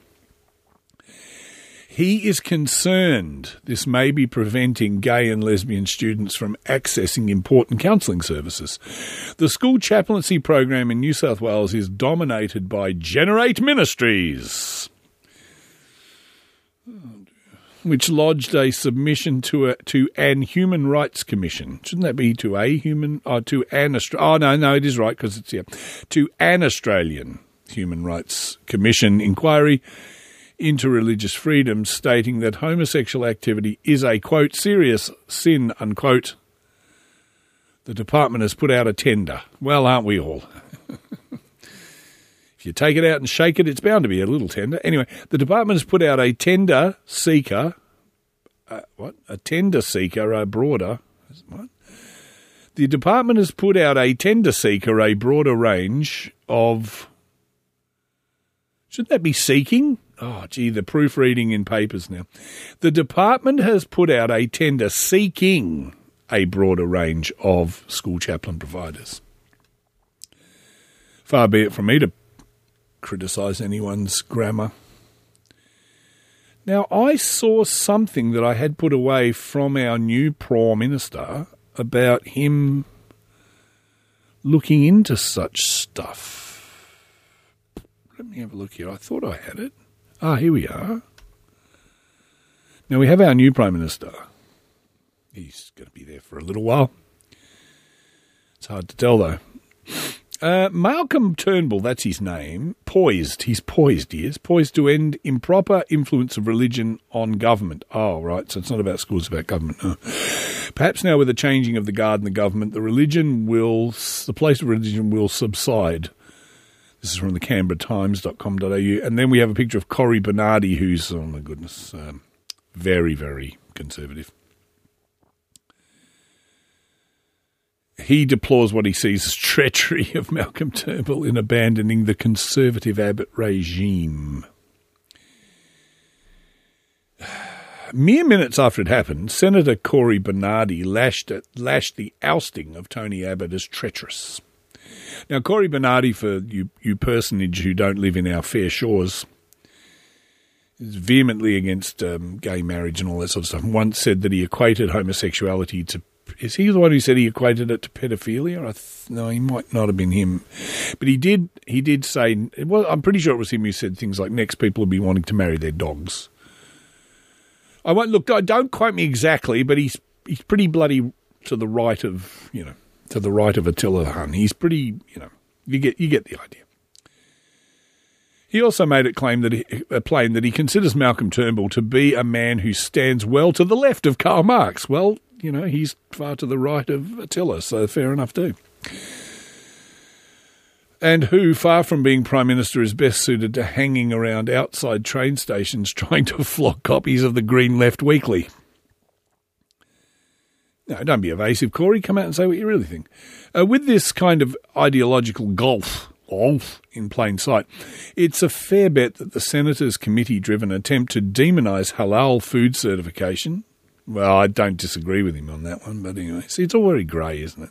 He is concerned this may be preventing gay and lesbian students from accessing important counselling services. The school chaplaincy program in New South Wales is dominated by Generate Ministries which lodged a submission to a, to an human rights commission. Shouldn't that be to a human or to an Austra- Oh no, no, it is right because it's here to an Australian human rights commission inquiry into religious freedom, stating that homosexual activity is a quote serious sin unquote. The department has put out a tender. Well, aren't we all? If you take it out and shake it, it's bound to be a little tender. Anyway, the department has put out a tender seeker, uh, what? A tender seeker, a broader, what? The department has put out a tender seeker, a broader range of. Should that be seeking? Oh, gee, the proofreading in papers now. The department has put out a tender seeking a broader range of school chaplain providers. Far be it from me to criticise anyone's grammar. Now, I saw something that I had put away from our new Prime Minister about him looking into such stuff. Let me have a look here. I thought I had it. Ah, here we are. Now, we have our new Prime Minister. He's going to be there for a little while. It's hard to tell, though. Uh, Malcolm Turnbull, that's his name, poised. He's poised, he is. Poised to end improper influence of religion on government. Oh, right. So it's not about schools, it's about government. Oh. Perhaps now with the changing of the guard in the government, the religion will, the place of religion will subside. This is from the canberratimes.com.au. And then we have a picture of Cory Bernardi, who's, oh my goodness, um, very, very conservative. He deplores what he sees as treachery of Malcolm Turnbull in abandoning the Conservative Abbott regime. Mere minutes after it happened, Senator Cory Bernardi lashed, at, lashed the ousting of Tony Abbott as treacherous. Now, Cory Bernardi, for you, you personage who don't live in our fair shores, is vehemently against um, gay marriage and all that sort of stuff. Once said that he equated homosexuality to is he the one who said he equated it to pedophilia? I th- no, he might not have been him, but he did. He did say. Well, I'm pretty sure it was him who said things like, "Next, people will be wanting to marry their dogs." I won't look. Don't quote me exactly, but he's he's pretty bloody to the right of you know to the right of Attila the Hun. He's pretty you know you get you get the idea. He also made it claim that he, plain that he considers Malcolm Turnbull to be a man who stands well to the left of Karl Marx. Well, you know, he's far to the right of Attila, so fair enough too. And who, far from being Prime Minister, is best suited to hanging around outside train stations trying to flog copies of the Green Left Weekly. No, don't be evasive, Cory. Come out and say what you really think. Uh, with this kind of ideological golf, in plain sight, it's a fair bet that the Senators' committee driven attempt to demonise halal food certification well, I don't disagree with him on that one, but anyway, see, it's all very grey, isn't it?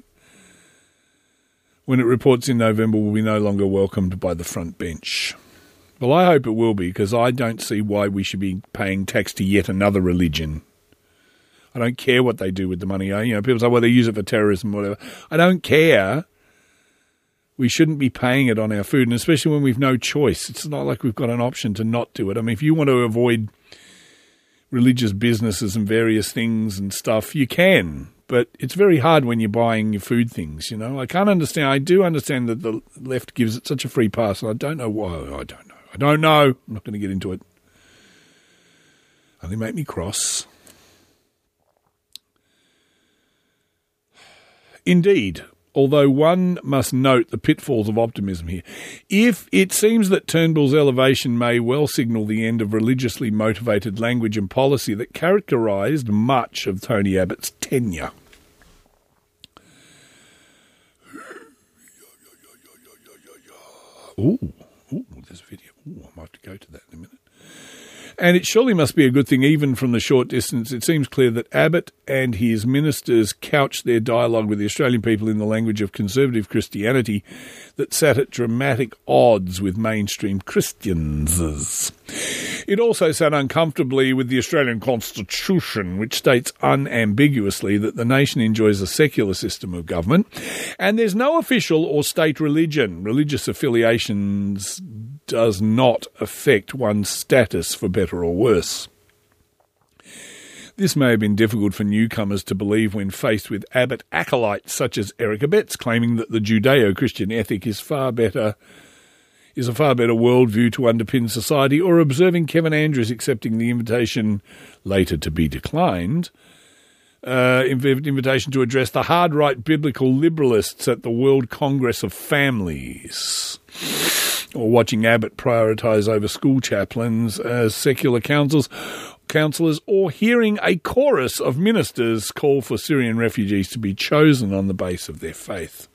When it reports in November, will be no longer welcomed by the front bench. Well, I hope it will be, because I don't see why we should be paying tax to yet another religion. I don't care what they do with the money. You know, people say, well, they use it for terrorism, or whatever. I don't care. We shouldn't be paying it on our food, and especially when we've no choice. It's not like we've got an option to not do it. I mean, if you want to avoid religious businesses and various things and stuff, you can. But it's very hard when you're buying your food things, you know. I can't understand. I do understand that the left gives it such a free pass. And I don't know why. I don't know. I don't know. I'm not going to get into it. Only make me cross. Indeed, although one must note the pitfalls of optimism here. If it seems that Turnbull's elevation may well signal the end of religiously motivated language and policy that characterised much of Tony Abbott's tenure. Ooh, ooh, there's a video. Ooh, I might have to go to that in a minute. And it surely must be a good thing, even from the short distance. It seems clear that Abbott and his ministers couched their dialogue with the Australian people in the language of conservative Christianity that sat at dramatic odds with mainstream Christians. It also sat uncomfortably with the Australian Constitution, which states unambiguously that the nation enjoys a secular system of government and there's no official or state religion. Religious affiliations does not affect one's status for better or worse. This may have been difficult for newcomers to believe when faced with Abbott acolytes such as Eric Abetz claiming that the Judeo-Christian ethic is far better is a far better worldview to underpin society, or observing Kevin Andrews accepting the invitation later to be declined, uh, invitation to address the hard right biblical liberalists at the World Congress of Families or watching Abbott prioritise over school chaplains as secular councils, councillors, or hearing a chorus of ministers call for Syrian refugees to be chosen on the base of their faith.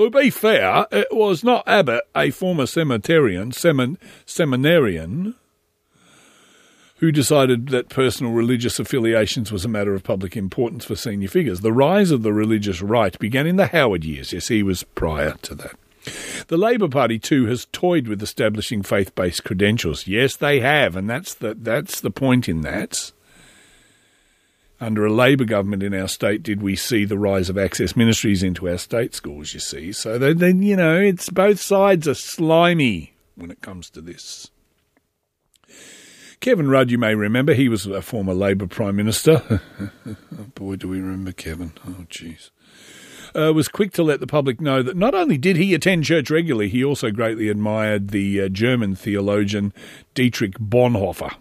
To be fair, it was not Abbott, a former seminarian, semin, seminarian, who decided that personal religious affiliations was a matter of public importance for senior figures. The rise of the religious right began in the Howard years. Yes, he was prior to that. The Labor Party too has toyed with establishing faith-based credentials. Yes, they have, and that's the that's the point in that. Under a Labor government in our state, did we see the rise of access ministries into our state schools? You see, so then you know it's both sides are slimy when it comes to this. Kevin Rudd, you may remember, he was a former Labor Prime Minister. boy, do we remember Kevin? Oh, jeez uh, was quick to let the public know that not only did he attend church regularly, he also greatly admired the uh, German theologian Dietrich Bonhoeffer.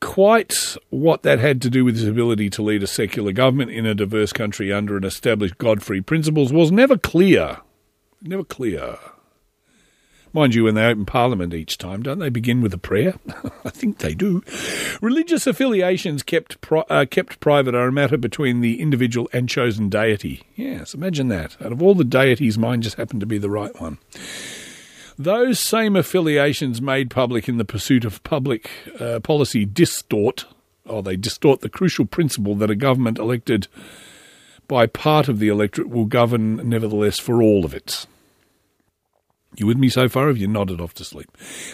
Quite what that had to do with his ability to lead a secular government in a diverse country under an established God-free principles was never clear. Never clear. Mind you, when they open Parliament each time, don't they begin with a prayer? I think they do. Religious affiliations kept pri- uh, kept private are a matter between the individual and chosen deity. Yes, imagine that. Out of all the deities, mine just happened to be the right one. Those same affiliations made public in the pursuit of public uh, policy distort, or they distort the crucial principle that a government elected by part of the electorate will govern nevertheless for all of it. You with me so far? Have you nodded off to sleep?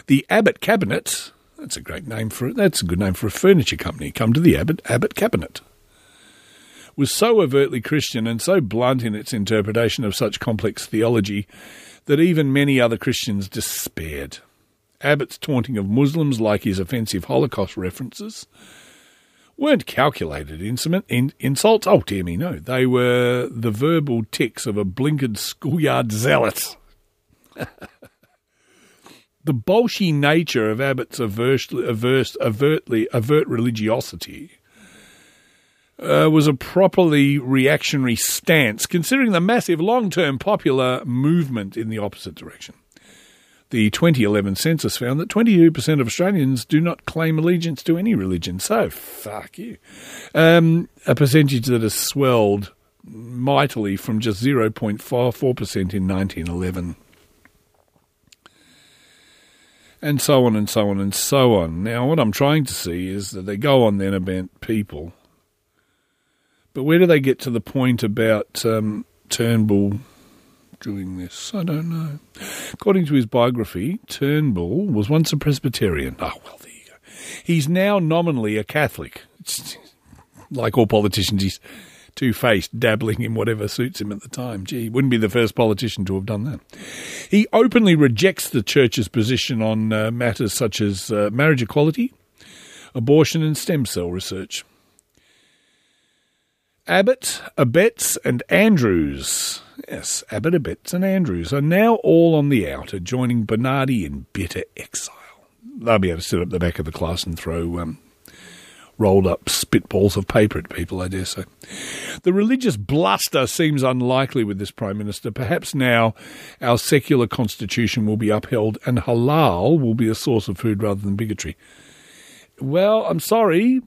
The Abbott Cabinet. That's a great name for it. That's a good name for a furniture company. Come to the Abbott Abbott Cabinet. Was so overtly Christian and so blunt in its interpretation of such complex theology that even many other Christians despaired. Abbott's taunting of Muslims, like his offensive Holocaust references, weren't calculated in, insults. Oh, dear me, no. They were the verbal ticks of a blinkered schoolyard zealot. the bolshy nature of Abbott's averse, averse, overtly, avert religiosity uh, was a properly reactionary stance, considering the massive long-term popular movement in the opposite direction. The 2011 census found that 22% of Australians do not claim allegiance to any religion. So, fuck you. Um, a percentage that has swelled mightily from just 0.44% in 1911 and so on and so on and so on. Now, what I'm trying to see is that they go on then about people, but where do they get to the point about um, Turnbull doing this? I don't know. According to his biography, Turnbull was once a Presbyterian. Oh, well, there you go. He's now nominally a Catholic. It's, like all politicians, he's two faced, dabbling in whatever suits him at the time. Gee, wouldn't be the first politician to have done that. He openly rejects the church's position on uh, matters such as uh, marriage equality, abortion, and stem cell research. Abbott, Abetz, and Andrews, yes, Abbott, Abetz, and Andrews are now all on the outer, joining Bernardi in bitter exile. They'll be able to sit up the back of the class and throw um, rolled up spitballs of paper at people, I dare say. The religious bluster seems unlikely with this Prime Minister. Perhaps now our secular constitution will be upheld and halal will be a source of food rather than bigotry. Well, I'm sorry,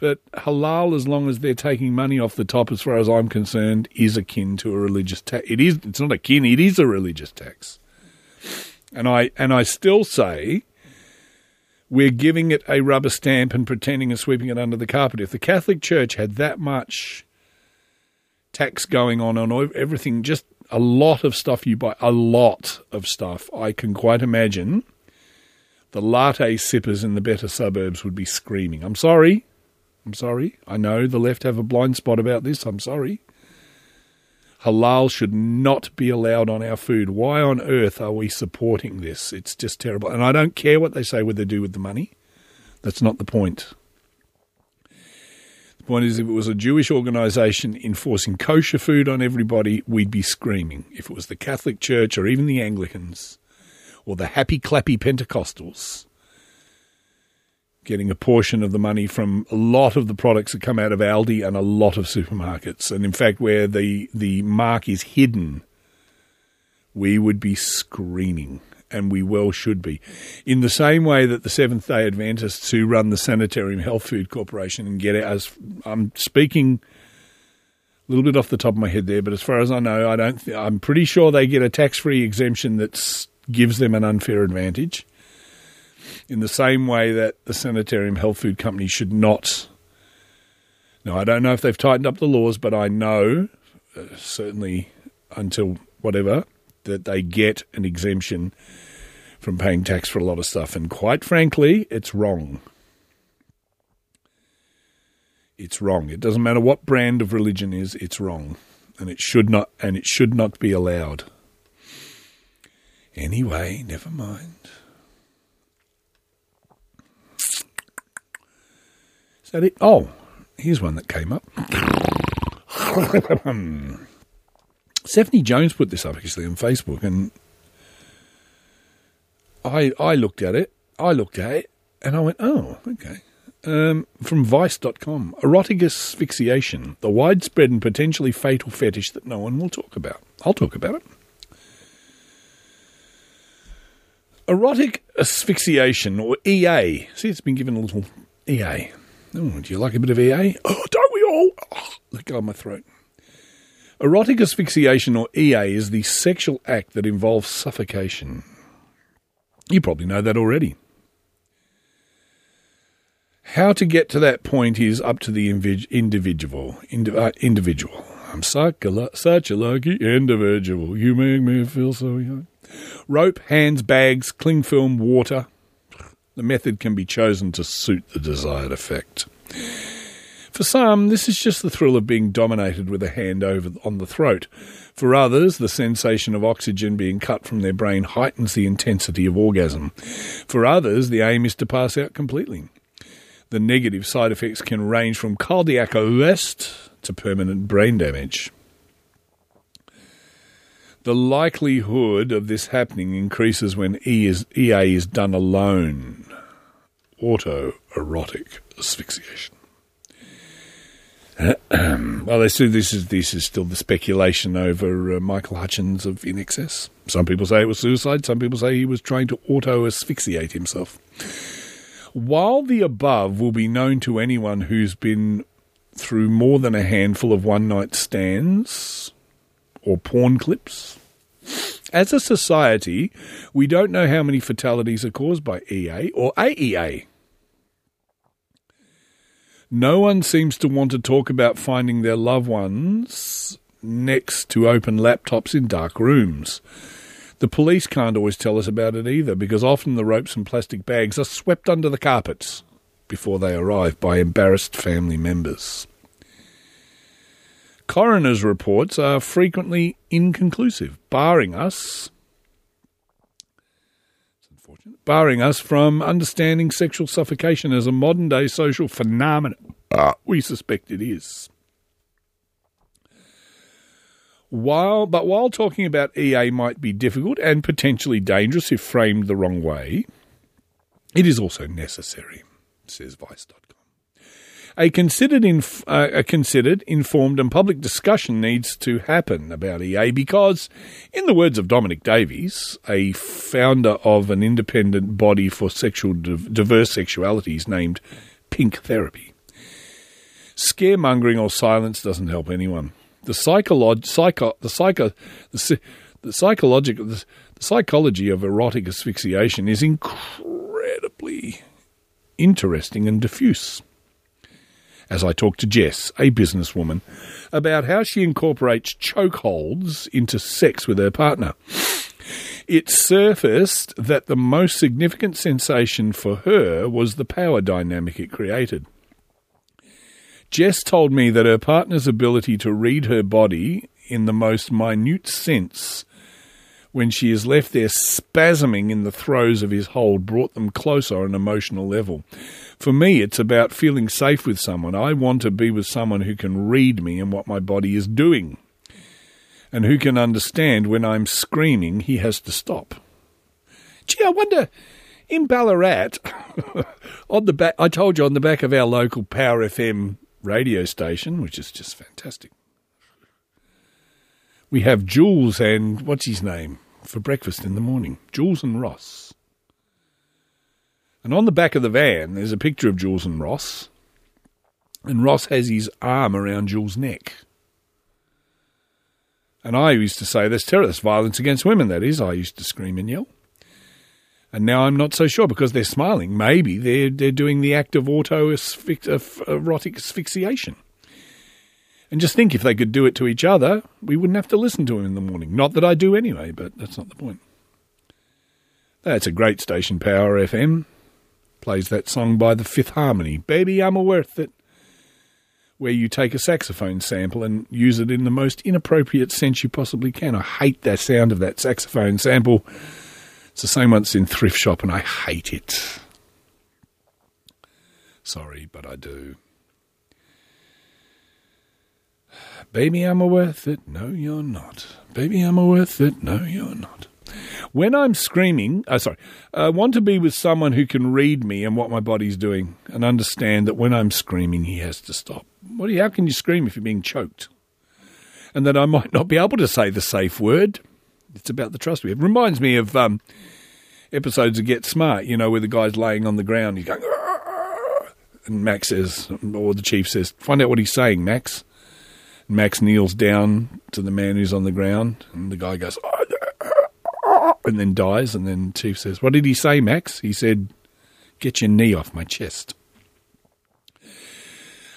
but halal, as long as they're taking money off the top, as far as I'm concerned, is akin to a religious tax. It is. It's not akin. It is a religious tax. And I and I still say we're giving it a rubber stamp and pretending and sweeping it under the carpet. If the Catholic Church had that much tax going on on everything, just a lot of stuff you buy, a lot of stuff, I can quite imagine the latte sippers in the better suburbs would be screaming. I'm sorry. I'm sorry. I know the left have a blind spot about this. I'm sorry. Halal should not be allowed on our food. Why on earth are we supporting this? It's just terrible. And I don't care what they say, what they do with the money. That's not the point. The point is, if it was a Jewish organisation enforcing kosher food on everybody, we'd be screaming. If it was the Catholic Church or even the Anglicans or the happy clappy Pentecostals, getting a portion of the money from a lot of the products that come out of Aldi and a lot of supermarkets. And in fact, where the, the mark is hidden, we would be screaming, and we well should be. In the same way that the Seventh day Adventists who run the Sanitarium Health Food Corporation and get as I'm speaking a little bit off the top of my head there, but as far as I know, I don't. I'm pretty sure they get a tax free exemption that gives them an unfair advantage in the same way that the Sanitarium Health Food Company should not. Now, I don't know if they've tightened up the laws, but I know, uh, certainly until whatever, that they get an exemption from paying tax for a lot of stuff. And quite frankly, it's wrong. It's wrong. It doesn't matter what brand of religion is, it's wrong. And it should not and it should not be allowed. Anyway, never mind. Is that it? Oh, here's one that came up. Stephanie Jones put this up actually on Facebook, and I I looked at it. I looked at it, and I went, "Oh, okay." Um, from Vice.com, erotic asphyxiation, the widespread and potentially fatal fetish that no one will talk about. I'll talk about it. Erotic asphyxiation, or EA. See, it's been given a little EA. Oh, do you like a bit of EA? Oh, don't we all? Oh, let go of my throat. Erotic asphyxiation, or EA, is the sexual act that involves suffocation. You probably know that already. How to get to that point is up to the individual. uh, individual. I'm such a lucky individual. You make me feel so young. Rope, hands, bags, cling film, water. The method can be chosen to suit the desired effect. For some, this is just the thrill of being dominated with a hand over on the throat. For others, the sensation of oxygen being cut from their brain heightens the intensity of orgasm. For others, the aim is to pass out completely. The negative side effects can range from cardiac arrest to permanent brain damage. The likelihood of this happening increases when e is, EA is done alone. Autoerotic asphyxiation. well, they say this is this is still the speculation over uh, Michael Hutchence of INXS. Some people say it was suicide. Some people say he was trying to auto asphyxiate himself. While the above will be known to anyone who's been through more than a handful of one night stands, or porn clips. As a society, we don't know how many fatalities are caused by EA or AEA. No one seems to want to talk about finding their loved ones next to open laptops in dark rooms. The police can't always tell us about it either because often the ropes and plastic bags are swept under the carpets before they arrive by embarrassed family members. Coroner's reports are frequently inconclusive, barring us barring us from understanding sexual suffocation as a modern day social phenomenon. Uh, we suspect it is. While, but while talking about EA might be difficult and potentially dangerous if framed the wrong way, it is also necessary, says Vice.com. A considered, inf- uh, a considered, informed, and public discussion needs to happen about EA because, in the words of Dominic Davies, a founder of an independent body for sexual div- diverse sexualities named Pink Therapy, scaremongering or silence doesn't help anyone. The psycho- the psycho- the, psy- the psychological, the, the psychology of erotic asphyxiation is incredibly interesting and diffuse as I talk to Jess, a businesswoman, about how she incorporates chokeholds into sex with her partner. It surfaced that the most significant sensation for her was the power dynamic it created. Jess told me that her partner's ability to read her body in the most minute sense when she is left there spasming in the throes of his hold brought them closer on an emotional level. For me, it's about feeling safe with someone. I want to be with someone who can read me and what my body is doing, and who can understand when I'm screaming, he has to stop. Gee, I wonder. In Ballarat, on the back, I told you on the back of our local Power FM radio station, which is just fantastic. We have Jules and what's his name for breakfast in the morning? Jules and Ross. And on the back of the van, there's a picture of Jules and Ross. And Ross has his arm around Jules' neck. And I used to say, that's terrorist violence against women, that is. I used to scream and yell. And now I'm not so sure because they're smiling. Maybe they're, they're doing the act of auto erotic asphyxiation. And just think if they could do it to each other, we wouldn't have to listen to him in the morning. Not that I do anyway, but that's not the point. That's a great station, Power FM. Plays that song by the Fifth Harmony, Baby, I'm a Worth It, where you take a saxophone sample and use it in the most inappropriate sense you possibly can. I hate that sound of that saxophone sample. It's the same one that's in Thrift Shop, and I hate it. Sorry, but I do. Baby, I'm worth it. No, you're not. Baby, I'm worth it. No, you're not. When I'm screaming, oh, sorry, I want to be with someone who can read me and what my body's doing and understand that when I'm screaming, he has to stop. What how can you scream if you're being choked? And that I might not be able to say the safe word. It's about the trust we have. It Reminds me of um, episodes of Get Smart, you know, where the guy's laying on the ground, he's going, "Arr!" and Max says, or the chief says, find out what he's saying, Max. Max kneels down to the man who's on the ground, and the guy goes, oh, and then dies. And then Chief says, What did he say, Max? He said, Get your knee off my chest.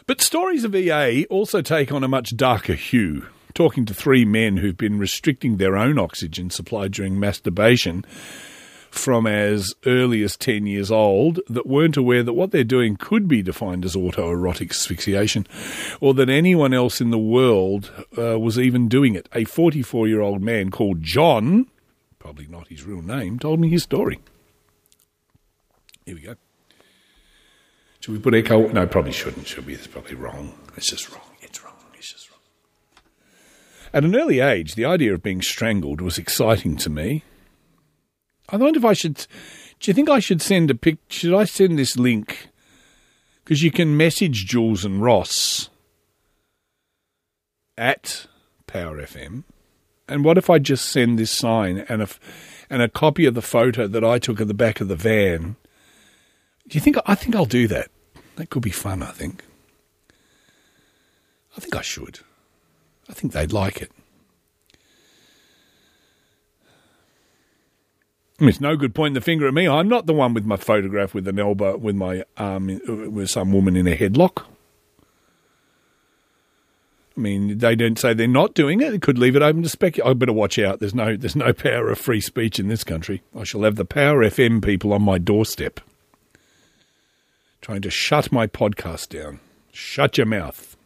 But stories of EA also take on a much darker hue. Talking to three men who've been restricting their own oxygen supply during masturbation from as early as 10 years old that weren't aware that what they're doing could be defined as autoerotic asphyxiation or that anyone else in the world uh, was even doing it. A 44 year old man called John, probably not his real name, told me his story. Here we go. Should we put echo? No, probably shouldn't, should we? It's probably wrong. It's just wrong. It's wrong. It's just wrong. At an early age, the idea of being strangled was exciting to me. I wonder if I should. Do you think I should send a pic? Should I send this link? Because you can message Jules and Ross at Power FM. And what if I just send this sign and a, and a copy of the photo that I took at the back of the van? Do you think I think I'll do that? That could be fun. I think. I think I should. I think they'd like it. I mean, it's no good pointing the finger at me. I'm not the one with my photograph with an elbow, with my arm, in, with some woman in a headlock. I mean, they don't say they're not doing it. It could leave it open to speculate. I better watch out. There's no, there's no power of free speech in this country. I shall have the Power FM people on my doorstep, trying to shut my podcast down. Shut your mouth.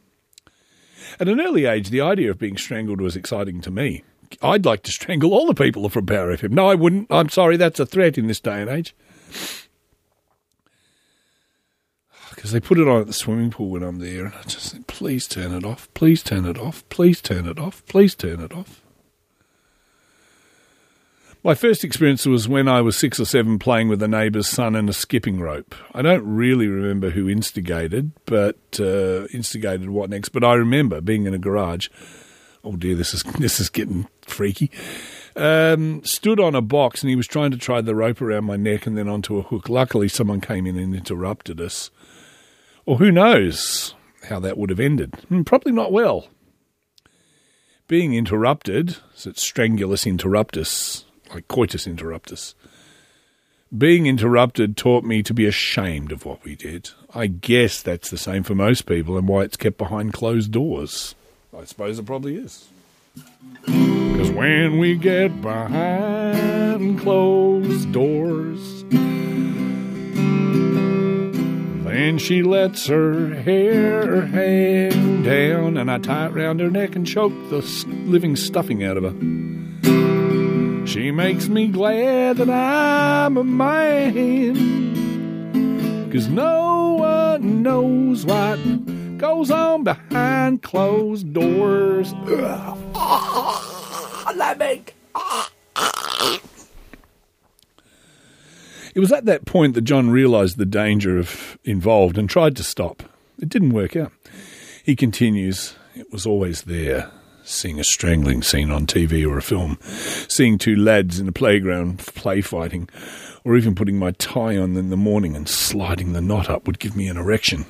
At an early age, the idea of being strangled was exciting to me. I'd like to strangle all the people from Power FM. No, I wouldn't. I'm sorry, that's a threat in this day and age. Because they put it on at the swimming pool when I'm there, and I just think, please turn it off, please turn it off, please turn it off, please turn it off. My first experience was when I was six or seven playing with a neighbour's son and a skipping rope. I don't really remember who instigated, but uh, instigated what next. But I remember being in a garage. Oh dear, this is this is getting freaky. Um, stood on a box and he was trying to tie the rope around my neck and then onto a hook. Luckily, someone came in and interrupted us. Or who knows how that would have ended? Hmm, Probably not well. Being interrupted, so it's strangulus interruptus, like coitus interruptus. Being interrupted taught me to be ashamed of what we did. I guess that's the same for most people and why it's kept behind closed doors. I suppose it probably is. Because when we get behind closed doors, then she lets her hair hang down, and I tie it round her neck and choke the living stuffing out of her. She makes me glad that I'm a man, 'cause no one knows what goes on behind closed doors. Ugh. Lemming. It was at that point that John realised the danger of involved and tried to stop. It didn't work out. He continues, it was always there, seeing a strangling scene on TV or a film, seeing two lads in a playground play fighting, or even putting my tie on in the morning and sliding the knot up would give me an erection.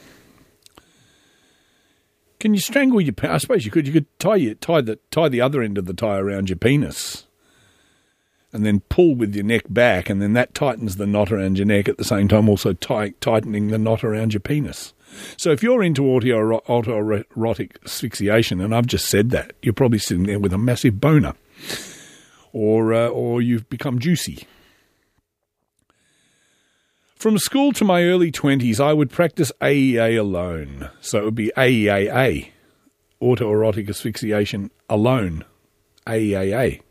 Can you strangle your? I suppose you could. You could tie your, tie the tie the other end of the tie around your penis, and then pull with your neck back, and then that tightens the knot around your neck at the same time, also ti- tightening the knot around your penis. So if you're into auto autoerotic asphyxiation, and I've just said that, you're probably sitting there with a massive boner, or uh, or you've become juicy. From school to my early 20s, I would practice AEA alone. So it would be AEAA, autoerotic asphyxiation alone. AEAA.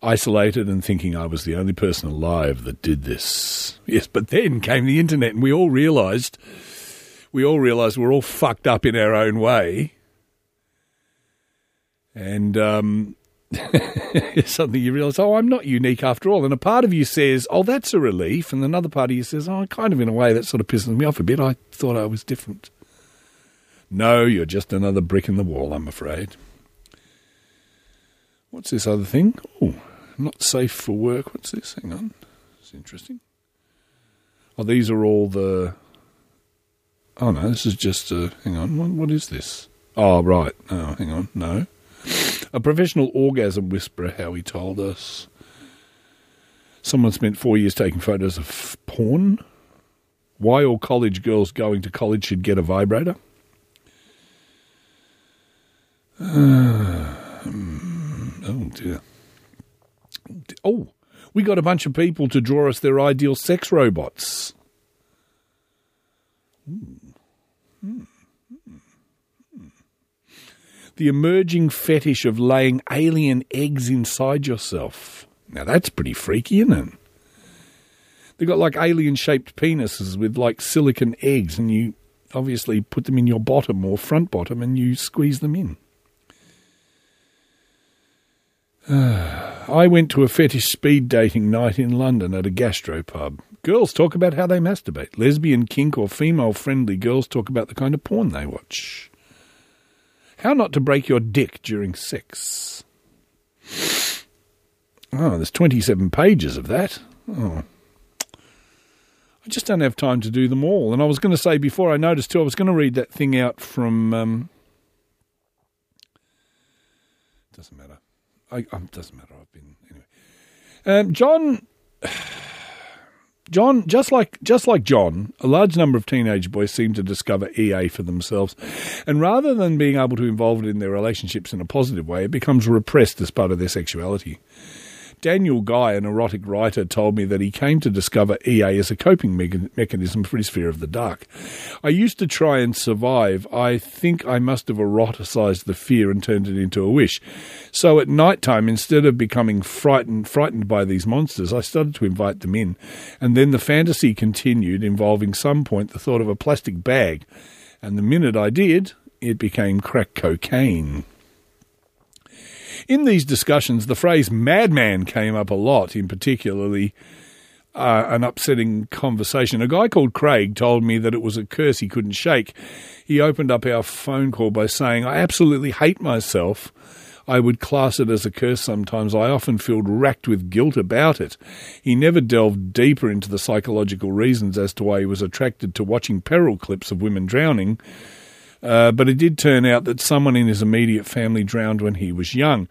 Isolated and thinking I was the only person alive that did this. Yes, but then came the internet and we all realized we all realized we're all fucked up in our own way. And um suddenly you realize, oh, I'm not unique after all. And a part of you says, oh, that's a relief. And another part of you says, oh, kind of in a way that sort of pisses me off a bit. I thought I was different. No, you're just another brick in the wall, I'm afraid. What's this other thing? Oh, not safe for work. What's this? Hang on. It's interesting. Oh, these are all the. Oh, no, this is just. Uh, hang on. What, what is this? Oh, right. Oh, hang on. No. A professional orgasm whisperer, how he told us. Someone spent four years taking photos of porn. Why all college girls going to college should get a vibrator. oh, dear. Oh, we got a bunch of people to draw us their ideal sex robots. Hmm. Hmm. The emerging fetish of laying alien eggs inside yourself. Now that's pretty freaky, isn't it? They've got like alien shaped penises with like silicon eggs, and you obviously put them in your bottom or front bottom and you squeeze them in. I went to a fetish speed dating night in London at a gastropub. Girls talk about how they masturbate. Lesbian, kink, or female friendly girls talk about the kind of porn they watch. How not to break your dick during sex. Oh, there's 27 pages of that. Oh. I just don't have time to do them all. And I was going to say before I noticed too, I was going to read that thing out from. Um, doesn't matter. I, um, doesn't matter. I've been anyway. Um, John, John, just like just like John, a large number of teenage boys seem to discover EA for themselves, and rather than being able to involve it in their relationships in a positive way, it becomes repressed as part of their sexuality. Daniel Guy, an erotic writer, told me that he came to discover EA as a coping me- mechanism for his fear of the dark. I used to try and survive. I think I must have eroticized the fear and turned it into a wish. So at night time, instead of becoming frightened, frightened by these monsters, I started to invite them in. And then the fantasy continued, involving some point the thought of a plastic bag. And the minute I did, it became crack cocaine. In these discussions, the phrase madman came up a lot, in particularly uh, an upsetting conversation. A guy called Craig told me that it was a curse he couldn't shake. He opened up our phone call by saying, I absolutely hate myself. I would class it as a curse sometimes. I often feel racked with guilt about it. He never delved deeper into the psychological reasons as to why he was attracted to watching peril clips of women drowning. Uh, but it did turn out that someone in his immediate family drowned when he was young.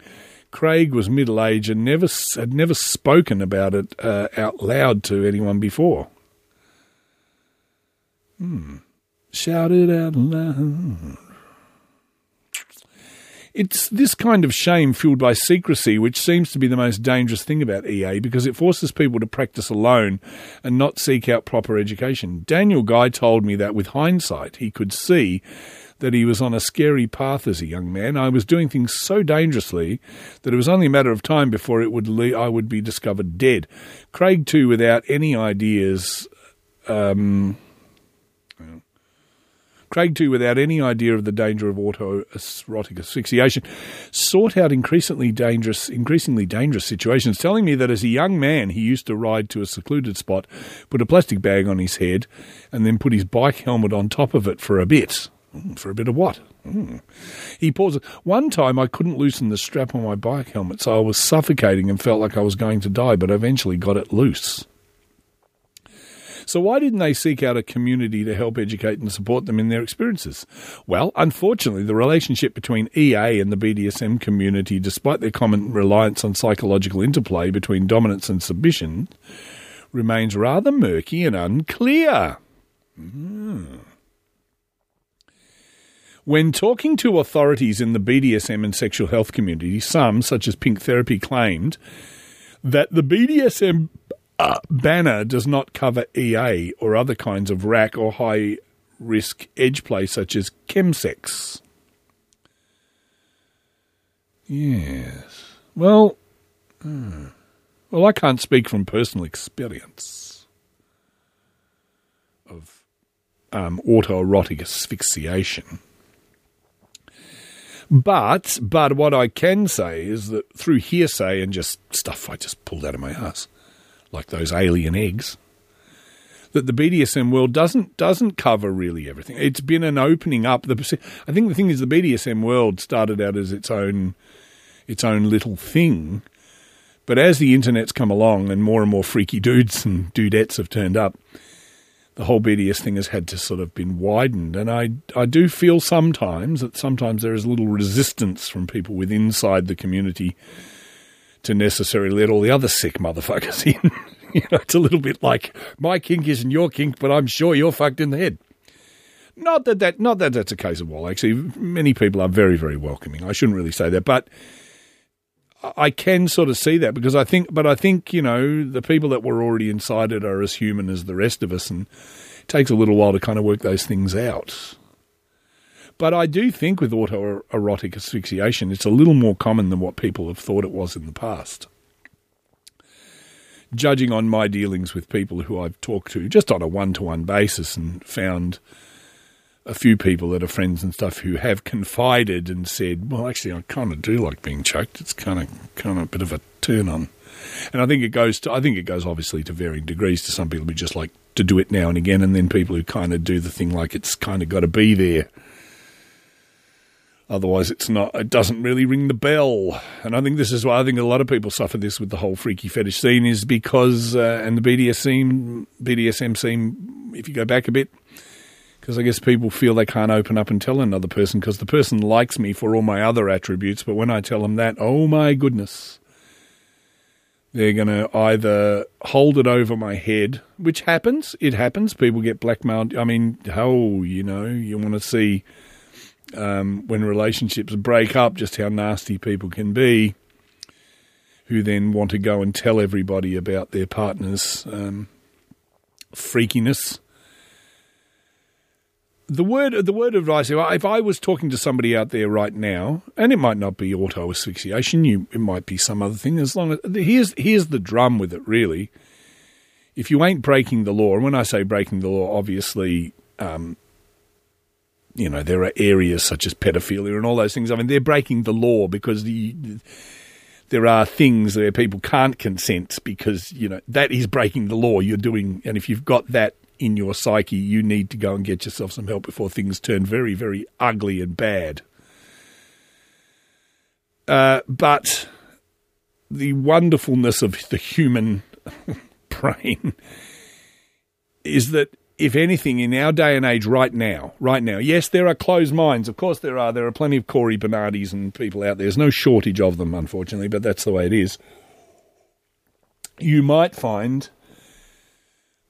Craig was middle aged and never had never spoken about it uh, out loud to anyone before. Hmm. Shout it out loud. It's this kind of shame fueled by secrecy which seems to be the most dangerous thing about EA because it forces people to practice alone and not seek out proper education. Daniel Guy told me that with hindsight, he could see that he was on a scary path as a young man. I was doing things so dangerously that it was only a matter of time before it would le- I would be discovered dead. Craig, too, without any ideas. Um, Craig, too, without any idea of the danger of autoerotic asphyxiation, sought out increasingly dangerous, increasingly dangerous situations, telling me that as a young man he used to ride to a secluded spot, put a plastic bag on his head, and then put his bike helmet on top of it for a bit. Mm, For a bit of what? Mm. He pauses. One time I couldn't loosen the strap on my bike helmet, so I was suffocating and felt like I was going to die, but eventually got it loose. So, why didn't they seek out a community to help educate and support them in their experiences? Well, unfortunately, the relationship between EA and the BDSM community, despite their common reliance on psychological interplay between dominance and submission, remains rather murky and unclear. Mm. When talking to authorities in the BDSM and sexual health community, some, such as Pink Therapy, claimed that the BDSM uh, banner does not cover EA or other kinds of rack or high risk edge play such as chemsex. Yes. Well, hmm. well, I can't speak from personal experience of um, autoerotic asphyxiation. But but what I can say is that through hearsay and just stuff I just pulled out of my ass, like those alien eggs, that the BDSM world doesn't doesn't cover really everything. It's been an opening up. The I think the thing is the BDSM world started out as its own its own little thing, but as the internet's come along and more and more freaky dudes and dudettes have turned up, the whole BDS thing has had to sort of been widened. And I, I do feel sometimes that sometimes there is a little resistance from people with inside the community to necessarily let all the other sick motherfuckers in. you know, it's a little bit like my kink isn't your kink, but I'm sure you're fucked in the head. Not that that not that that's a case of well, actually, many people are very very welcoming. I shouldn't really say that, but I can sort of see that because I think, but I think you know the people that were already inside it are as human as the rest of us, and it takes a little while to kind of work those things out. But I do think with autoerotic asphyxiation, it's a little more common than what people have thought it was in the past. Judging on my dealings with people who I've talked to just on a one to one basis and found a few people that are friends and stuff who have confided and said, "Well, actually, I kind of do like being choked. It's kind of kind of a bit of a turn on." And I think it goes to I think it goes obviously to varying degrees. To some people who just like to do it now and again, and then people who kind of do the thing like it's kind of got to be there. Otherwise, it's not. It doesn't really ring the bell. And I think this is why I think a lot of people suffer this with the whole freaky fetish scene is because uh, and the BDSM BDSM scene. If you go back a bit, because I guess people feel they can't open up and tell another person because the person likes me for all my other attributes, but when I tell them that, oh my goodness, they're going to either hold it over my head, which happens. It happens. People get blackmailed. I mean, oh, you know, you want to see um, when relationships break up just how nasty people can be, who then want to go and tell everybody about their partner's um, freakiness the word the word of advice if I was talking to somebody out there right now, and it might not be auto asphyxiation, you it might be some other thing. As long as here's here's the drum with it really. If you ain't breaking the law, and when I say breaking the law, obviously um, you know, there are areas such as pedophilia and all those things. I mean, they're breaking the law because the, there are things where people can't consent because, you know, that is breaking the law. You're doing, and if you've got that in your psyche, you need to go and get yourself some help before things turn very, very ugly and bad. Uh, but the wonderfulness of the human brain is that if anything, in our day and age, right now, right now, yes, there are closed minds. Of course, there are. There are plenty of Cory Bernardis and people out there. There's no shortage of them, unfortunately, but that's the way it is. You might find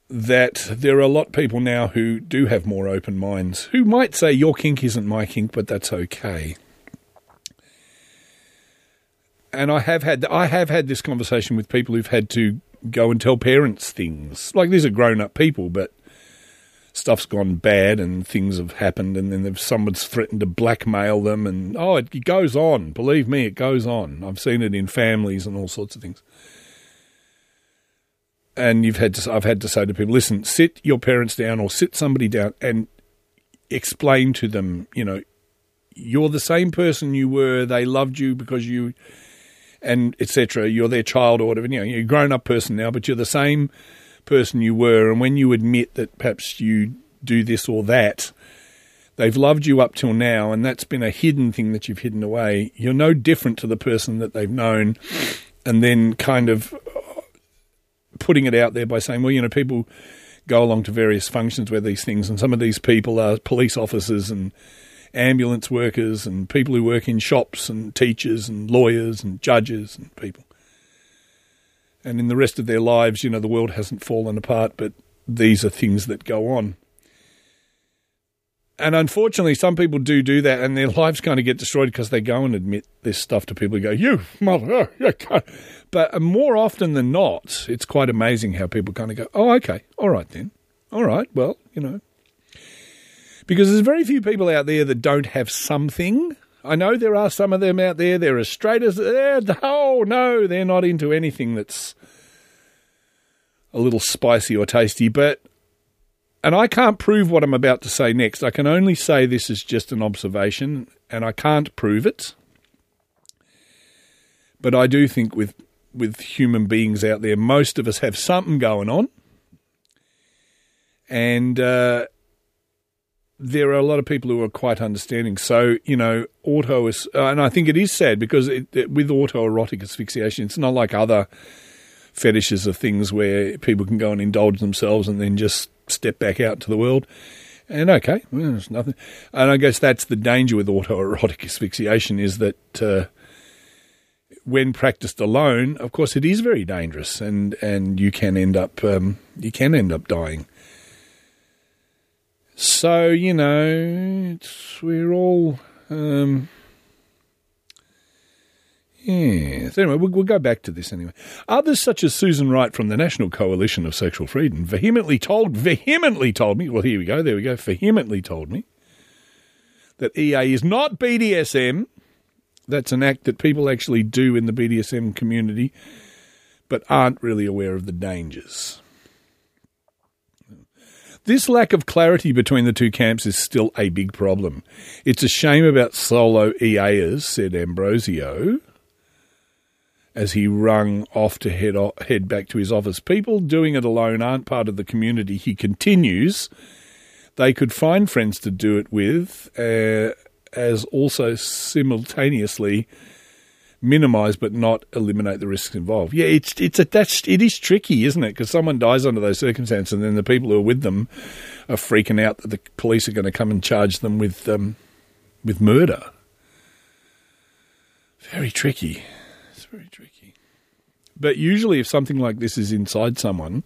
that there are a lot of people now who do have more open minds, who might say, Your kink isn't my kink, but that's okay. And I have had I have had this conversation with people who've had to go and tell parents things. Like these are grown up people, but stuff's gone bad and things have happened, and then someone's threatened to blackmail them, and oh, it, it goes on. Believe me, it goes on. I've seen it in families and all sorts of things. And you've had to, I've had to say to people, listen, sit your parents down or sit somebody down and explain to them, you know, you're the same person you were. They loved you because you, and etc. You're their child or whatever. You know, you're a grown up person now, but you're the same person you were, and when you admit that perhaps you do this or that, they've loved you up till now, and that's been a hidden thing that you've hidden away. You're no different to the person that they've known, and then kind of putting it out there by saying, well, you know, people go along to various functions where these things, and some of these people are police officers and ambulance workers and people who work in shops and teachers and lawyers and judges and people and in the rest of their lives, you know, the world hasn't fallen apart, but these are things that go on. And unfortunately, some people do do that, and their lives kind of get destroyed because they go and admit this stuff to people. Who go, you mother, you. But uh, more often than not, it's quite amazing how people kind of go, oh, okay, all right then, all right, well, you know, because there's very few people out there that don't have something I know there are some of them out there. They're as straight as oh no, they're not into anything that's a little spicy or tasty. But and I can't prove what I'm about to say next. I can only say this is just an observation, and I can't prove it. But I do think with with human beings out there, most of us have something going on, and uh, there are a lot of people who are quite understanding. So, you know, auto is, uh, and I think it is sad because it, it, with autoerotic asphyxiation, it's not like other fetishes of things where people can go and indulge themselves and then just step back out to the world. And okay, well, there's nothing. And I guess that's the danger with autoerotic asphyxiation is that uh, when practiced alone, of course, it is very dangerous, and and you can end up um, you can end up dying. So, you know, we're all. Um, yeah. Anyway, we'll, we'll, go back to this anyway. Others, such as Susan Wright from the National Coalition of Sexual Freedom, vehemently told, vehemently told me, well, here we go, there we go, vehemently told me that EA is not BDSM. That's an act that people actually do in the BDSM community, but aren't really aware of the dangers. This lack of clarity between the two camps is still a big problem. It's a shame about solo EAers, said Ambrosio, as he rung off to head, off, head back to his office. People doing it alone aren't part of the community. He continues. They could find friends to do it with, uh, as also simultaneously minimise but not eliminate the risks involved. Yeah, it's it's a that's it is tricky, isn't it? Because someone dies under those circumstances, and then the people who are with them are freaking out that the police are going to come and charge them with um, with murder. Very tricky. It's very tricky. But usually, if something like this is inside someone,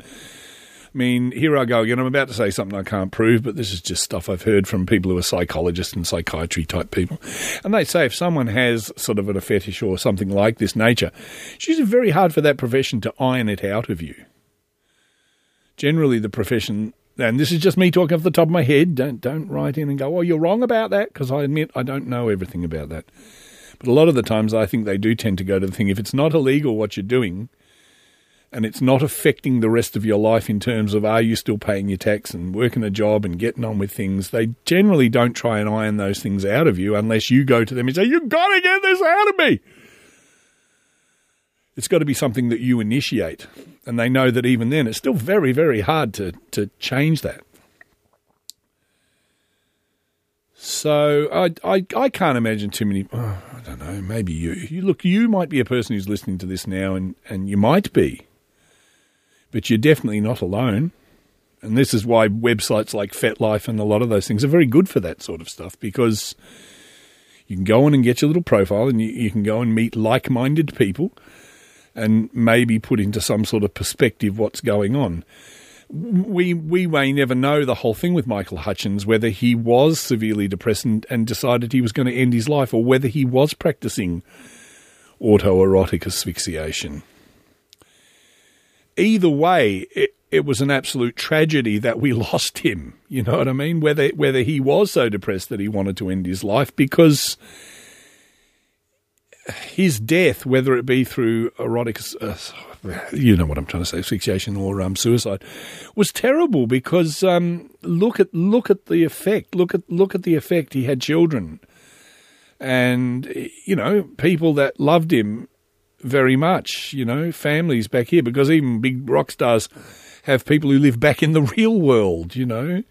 I mean, here I go again. I'm about to say something I can't prove, but this is just stuff I've heard from people who are psychologists and psychiatry type people. And they say if someone has sort of a fetish or something like this nature, it's usually very hard for that profession to iron it out of you. Generally, the profession, and this is just me talking off the top of my head, don't, don't write in and go, oh, you're wrong about that, because I admit I don't know everything about that. But a lot of the times I think they do tend to go to the thing if it's not illegal what you're doing, and it's not affecting the rest of your life in terms of are you still paying your tax and working a job and getting on with things, they generally don't try and iron those things out of you unless you go to them and say, You've got to get this out of me. It's got to be something that you initiate. And they know that even then it's still very, very hard to, to change that. So I, I, I can't imagine too many. Oh, I don't know. Maybe you. You look. You might be a person who's listening to this now, and, and you might be, but you're definitely not alone. And this is why websites like FetLife and a lot of those things are very good for that sort of stuff because you can go on and get your little profile, and you, you can go and meet like-minded people, and maybe put into some sort of perspective what's going on we we may never know the whole thing with Michael Hutchence, whether he was severely depressed and, and decided he was going to end his life, or whether he was practicing autoerotic asphyxiation. Either way, it, it was an absolute tragedy that we lost him. You know what I mean? Whether whether he was so depressed that he wanted to end his life, because his death, whether it be through erotic, uh, you know what I'm trying to say, asphyxiation or um, suicide, was terrible because um, look at look at the effect. Look at look at the effect. He had children, and you know people that loved him very much. You know families back here because even big rock stars have people who live back in the real world. You know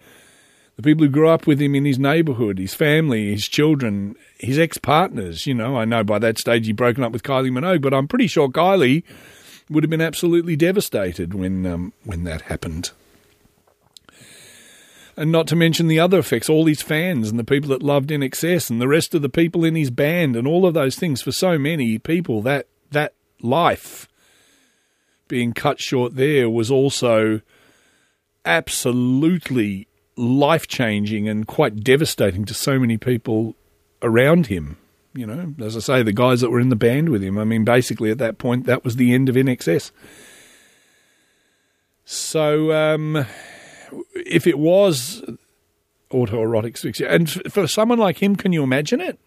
the people who grew up with him in his neighbourhood, his family, his children, his ex partners. You know, I know by that stage he'd broken up with Kylie Minogue, but I'm pretty sure Kylie would have been absolutely devastated when um, when that happened. And not to mention the other effects, all his fans and the people that loved INXS and the rest of the people in his band and all of those things. For so many people, that that life being cut short there was also absolutely life changing and quite devastating to so many people around him. You know, as I say, the guys that were in the band with him. I mean, basically at that point, that was the end of INXS. So, um, if it was autoerotic asphyxia, and for someone like him, can you imagine it?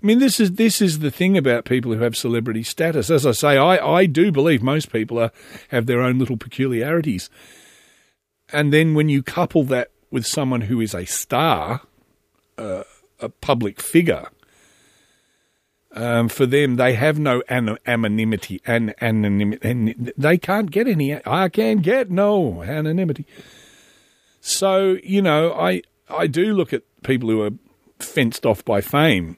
I mean, this is this is the thing about people who have celebrity status. As I say, I, I do believe most people are, have their own little peculiarities. And then when you couple that with someone who is a star, uh, a public figure, um, for them, they have no an- anonymity. An- anonymity. An- they can't get any. I can't get no anonymity. So you know, I I do look at people who are fenced off by fame.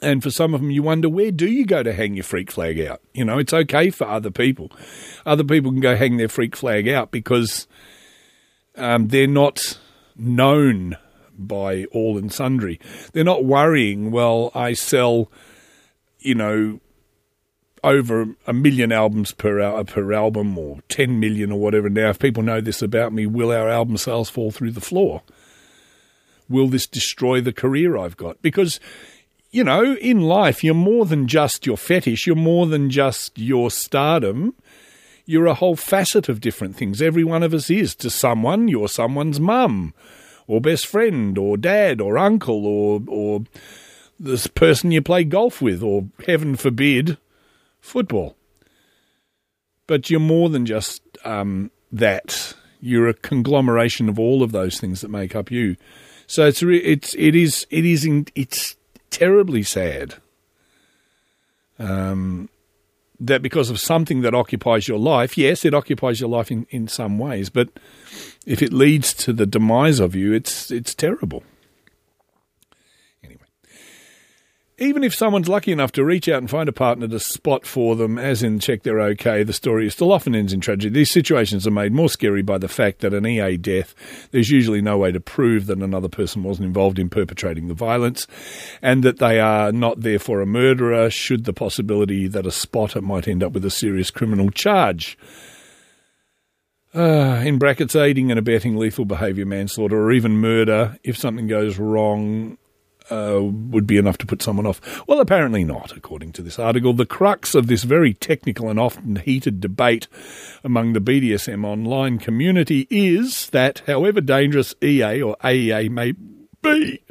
And for some of them, you wonder where do you go to hang your freak flag out? You know, it's okay for other people. Other people can go hang their freak flag out because um, they're not known by all and sundry. They're not worrying, well, I sell, you know, over a million albums per hour, per album or 10 million or whatever. Now, if people know this about me, will our album sales fall through the floor? Will this destroy the career I've got? Because, you know, in life, you're more than just your fetish, you're more than just your stardom you're a whole facet of different things. Every one of us is to someone. You're someone's mum, or best friend, or dad, or uncle, or or this person you play golf with, or heaven forbid, football. But you're more than just um, that. You're a conglomeration of all of those things that make up you. So it's re- it's it is it is in, it's terribly sad. Um, that because of something that occupies your life, yes, it occupies your life in, in some ways, but if it leads to the demise of you, it's it's terrible. Anyway, even if someone's lucky enough to reach out and find a partner to spot for them, as in check they're okay, the story still often ends in tragedy. These situations are made more scary by the fact that an EA death, there's usually no way to prove that another person wasn't involved in perpetrating the violence, and that they are not therefore a murderer, should the possibility that a spotter might end up with a serious criminal charge. Uh, in brackets, aiding and abetting lethal behaviour, manslaughter, or even murder, if something goes wrong, uh, would be enough to put someone off. Well, apparently not, according to this article. The crux of this very technical and often heated debate among the BDSM online community is that, however dangerous EA or AEA may be,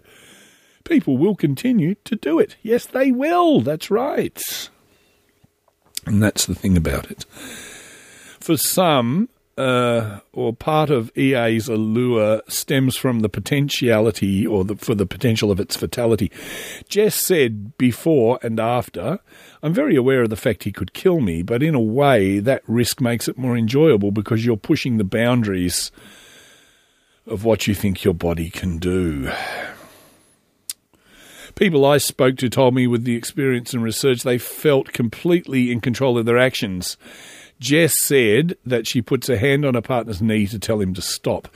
people will continue to do it. Yes, they will. That's right. And that's the thing about it. For some, uh, or part of EA's allure stems from the potentiality or the, for the potential of its fatality. Jess said before and after, I'm very aware of the fact he could kill me, but in a way, that risk makes it more enjoyable because you're pushing the boundaries of what you think your body can do. People I spoke to told me with the experience and research they felt completely in control of their actions. Jess said that she puts a hand on her partner's knee to tell him to stop.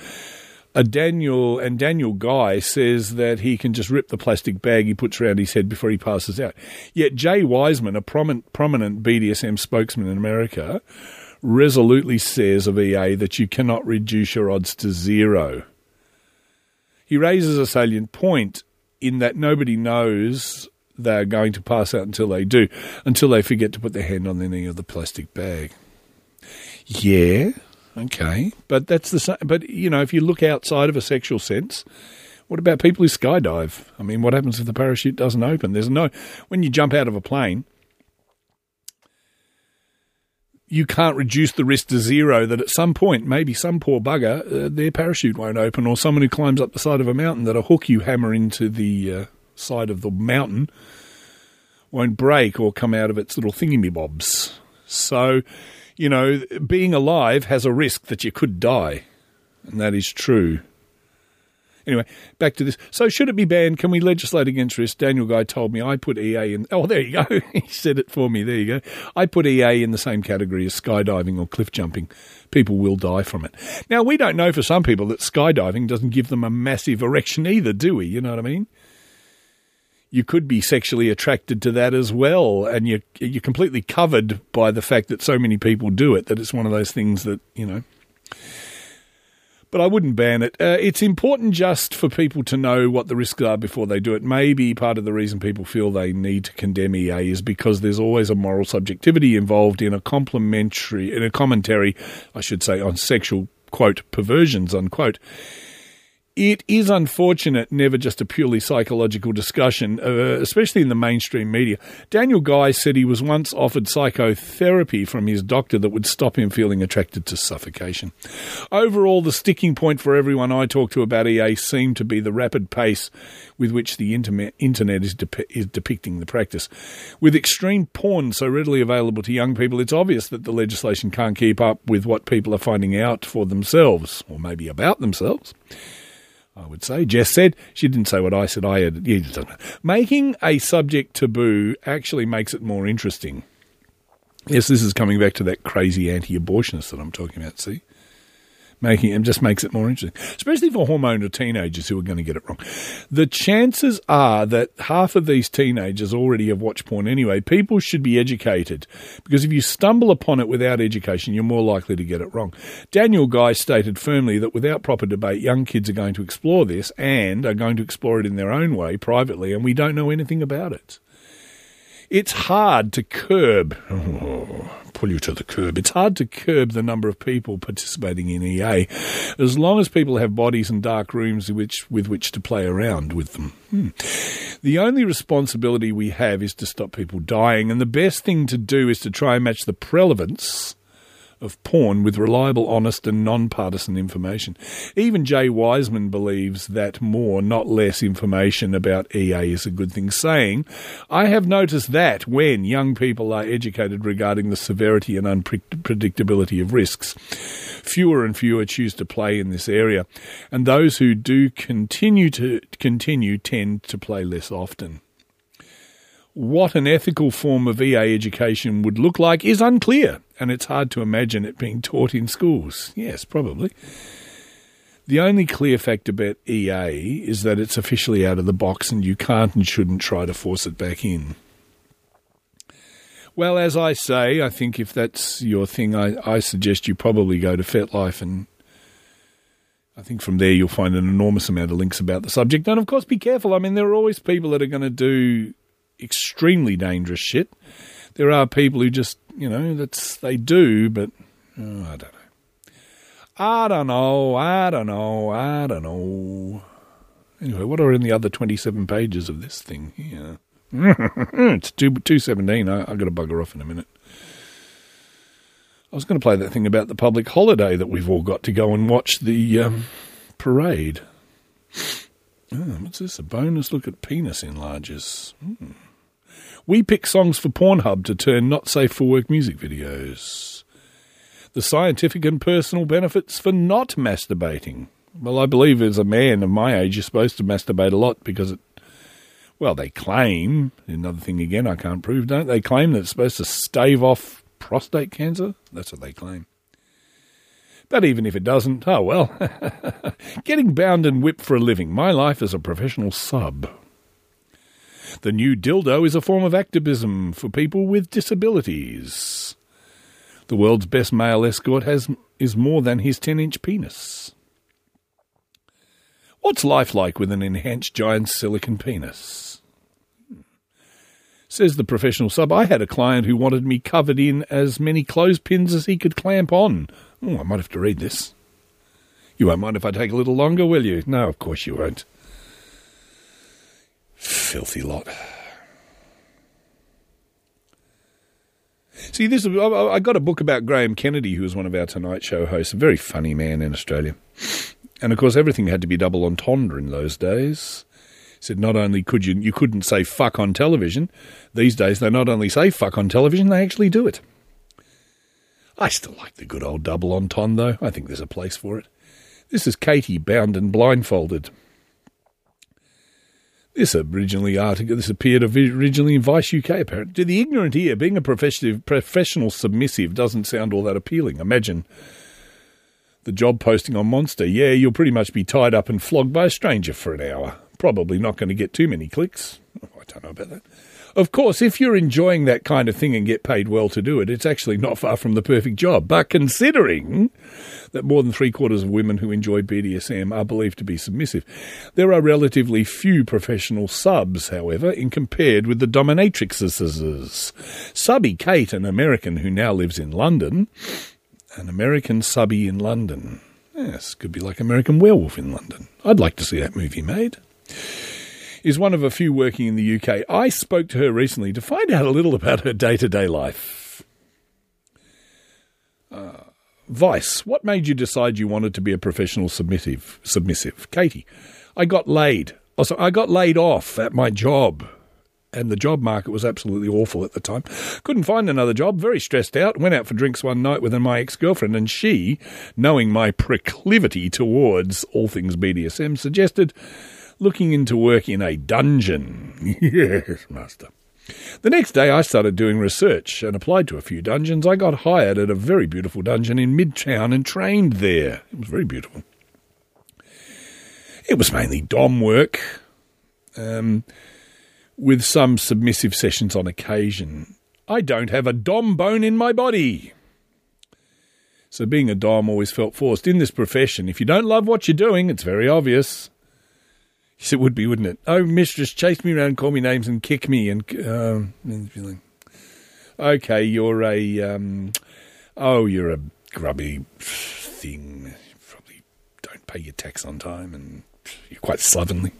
A Daniel and Daniel Guy says that he can just rip the plastic bag he puts around his head before he passes out. Yet Jay Wiseman, a prominent, prominent BDSM spokesman in America, resolutely says of EA that you cannot reduce your odds to zero. He raises a salient point in that nobody knows they're going to pass out until they do, until they forget to put their hand on the knee of the plastic bag. Yeah, okay, but that's the same. But you know, if you look outside of a sexual sense, what about people who skydive? I mean, what happens if the parachute doesn't open? There's no when you jump out of a plane. You can't reduce the risk to zero that at some point, maybe some poor bugger, uh, their parachute won't open, or someone who climbs up the side of a mountain that a hook you hammer into the uh, side of the mountain won't break or come out of its little thingy-bobs. So, you know, being alive has a risk that you could die, and that is true. Anyway, back to this. So, should it be banned? Can we legislate against risk? Daniel Guy told me I put EA in. Oh, there you go. he said it for me. There you go. I put EA in the same category as skydiving or cliff jumping. People will die from it. Now, we don't know for some people that skydiving doesn't give them a massive erection either, do we? You know what I mean? You could be sexually attracted to that as well, and you're you're completely covered by the fact that so many people do it that it's one of those things that you know. But I wouldn't ban it. Uh, it's important just for people to know what the risks are before they do it. Maybe part of the reason people feel they need to condemn EA is because there's always a moral subjectivity involved in a complimentary, in a commentary, I should say, on sexual quote perversions unquote it is unfortunate, never just a purely psychological discussion, uh, especially in the mainstream media. Daniel Guy said he was once offered psychotherapy from his doctor that would stop him feeling attracted to suffocation. Overall, the sticking point for everyone I talk to about EA seemed to be the rapid pace with which the internet is, is depicting the practice. With extreme porn so readily available to young people, it's obvious that the legislation can't keep up with what people are finding out for themselves, or maybe about themselves. I would say. Jess said, she didn't say what I said. I had, yeah, Making a subject taboo actually makes it more interesting. Yes, this is coming back to that crazy anti abortionist that I'm talking about, see? Making it just makes it more interesting, especially for hormonal teenagers who are going to get it wrong. The chances are that half of these teenagers already have watched porn anyway. People should be educated because if you stumble upon it without education, you're more likely to get it wrong. Daniel Guy stated firmly that without proper debate, young kids are going to explore this and are going to explore it in their own way privately, and we don't know anything about it. It's hard to curb. Oh, pull you to the curb. It's hard to curb the number of people participating in EA, as long as people have bodies and dark rooms which, with which to play around with them. Hmm. The only responsibility we have is to stop people dying, and the best thing to do is to try and match the prevalence of porn with reliable, honest, and non-partisan information. Even Jay Wiseman believes that more, not less, information about EA is a good thing, saying, I have noticed that when young people are educated regarding the severity and unpredictability of risks, fewer and fewer choose to play in this area, and those who do continue to continue tend to play less often. What an ethical form of EA education would look like is unclear, and it's hard to imagine it being taught in schools. Yes, probably. The only clear fact about EA is that it's officially out of the box and you can't and shouldn't try to force it back in. Well, as I say, I think if that's your thing, I, I suggest you probably go to FetLife and I think from there you'll find an enormous amount of links about the subject. And of course, be careful. I mean, there are always people that are going to do extremely dangerous shit. There are people who just, you know, that's they do, but oh, I don't know. I don't know. I don't know. I don't know. Anyway, what are in the other twenty-seven pages of this thing here? it's two two seventeen. I, I got to bugger off in a minute. I was going to play that thing about the public holiday that we've all got to go and watch the um, parade. Oh, what's this? A bonus look at penis enlarges. Hmm. We pick songs for Pornhub to turn not safe for work music videos. The scientific and personal benefits for not masturbating. Well, I believe as a man of my age, you're supposed to masturbate a lot because it, well, they claim, another thing again I can't prove, don't they? Claim that it's supposed to stave off prostate cancer. That's what they claim. But even if it doesn't, oh well. Getting bound and whipped for a living. My life as a professional sub. The new dildo is a form of activism for people with disabilities. The world's best male escort has is more than his 10 inch penis. What's life like with an enhanced giant silicon penis? Says the professional sub, I had a client who wanted me covered in as many clothespins as he could clamp on. Oh, I might have to read this. You won't mind if I take a little longer, will you? No, of course you won't. Filthy lot. See, this I got a book about Graham Kennedy, who was one of our Tonight Show hosts, a very funny man in Australia. And of course, everything had to be double entendre in those days. He said not only could you you couldn't say fuck on television, these days they not only say fuck on television, they actually do it. I still like the good old double entendre, though. I think there's a place for it. This is Katie, bound and blindfolded. This originally article this appeared originally in Vice UK. Apparently, to the ignorant ear, being a professional submissive doesn't sound all that appealing. Imagine the job posting on Monster. Yeah, you'll pretty much be tied up and flogged by a stranger for an hour. Probably not going to get too many clicks. Oh, I don't know about that. Of course, if you're enjoying that kind of thing and get paid well to do it, it's actually not far from the perfect job. But considering that more than three quarters of women who enjoy BDSM are believed to be submissive, there are relatively few professional subs, however, in compared with the dominatrixes. Subby Kate, an American who now lives in London, an American subby in London. Yes, could be like American Werewolf in London. I'd like to see that movie made is one of a few working in the UK. I spoke to her recently to find out a little about her day to day life. Uh, Vice, what made you decide you wanted to be a professional submissive? Submissive, Katie. I got laid. Also, I got laid off at my job, and the job market was absolutely awful at the time. Couldn't find another job. Very stressed out. Went out for drinks one night with my ex girlfriend, and she, knowing my proclivity towards all things BDSM, suggested looking into work in a dungeon. yes, master. The next day, I started doing research and applied to a few dungeons. I got hired at a very beautiful dungeon in Midtown and trained there. It was very beautiful. It was mainly Dom work, um, with some submissive sessions on occasion. I don't have a Dom bone in my body. So, being a Dom always felt forced. In this profession, if you don't love what you're doing, it's very obvious. Yes, it would be, wouldn't it? Oh, mistress, chase me around, call me names, and kick me, and um, okay, you're a um, oh, you're a grubby thing. You probably don't pay your tax on time, and you're quite slovenly.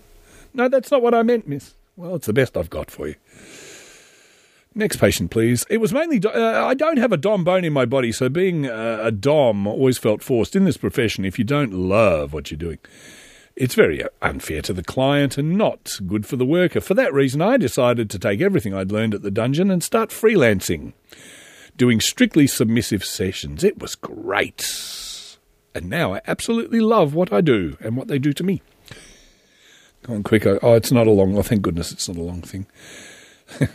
No, that's not what I meant, miss. Well, it's the best I've got for you. Next patient, please. It was mainly. Uh, I don't have a dom bone in my body, so being uh, a dom always felt forced in this profession. If you don't love what you're doing, it's very unfair to the client and not good for the worker. For that reason, I decided to take everything I'd learned at the dungeon and start freelancing, doing strictly submissive sessions. It was great. And now I absolutely love what I do and what they do to me. Go on quicker. Oh, it's not a long. Oh, thank goodness it's not a long thing.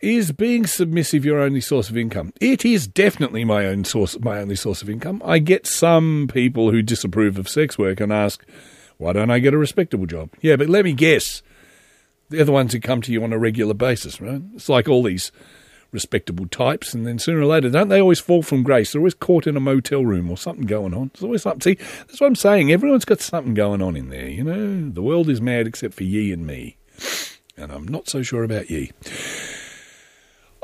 is being submissive your only source of income? It is definitely my own source, my only source of income. I get some people who disapprove of sex work and ask, why don't I get a respectable job? Yeah, but let me guess. They're the ones who come to you on a regular basis, right? It's like all these respectable types, and then sooner or later, don't they always fall from grace? They're always caught in a motel room or something going on. There's always something. See, that's what I'm saying. Everyone's got something going on in there, you know? The world is mad except for ye and me. And I'm not so sure about ye.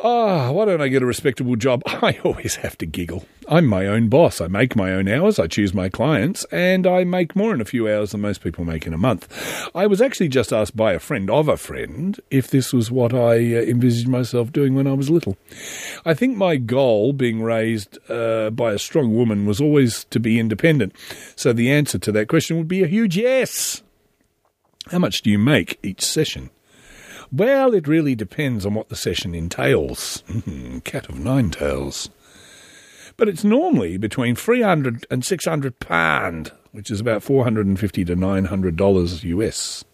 Ah, why don't I get a respectable job? I always have to giggle. I'm my own boss. I make my own hours, I choose my clients, and I make more in a few hours than most people make in a month. I was actually just asked by a friend of a friend if this was what I uh, envisaged myself doing when I was little. I think my goal, being raised uh, by a strong woman, was always to be independent. So the answer to that question would be a huge yes. How much do you make each session? Well, it really depends on what the session entails. Cat of nine tails. But it's normally between 300 and 600 pound, which is about 450 to 900 dollars US.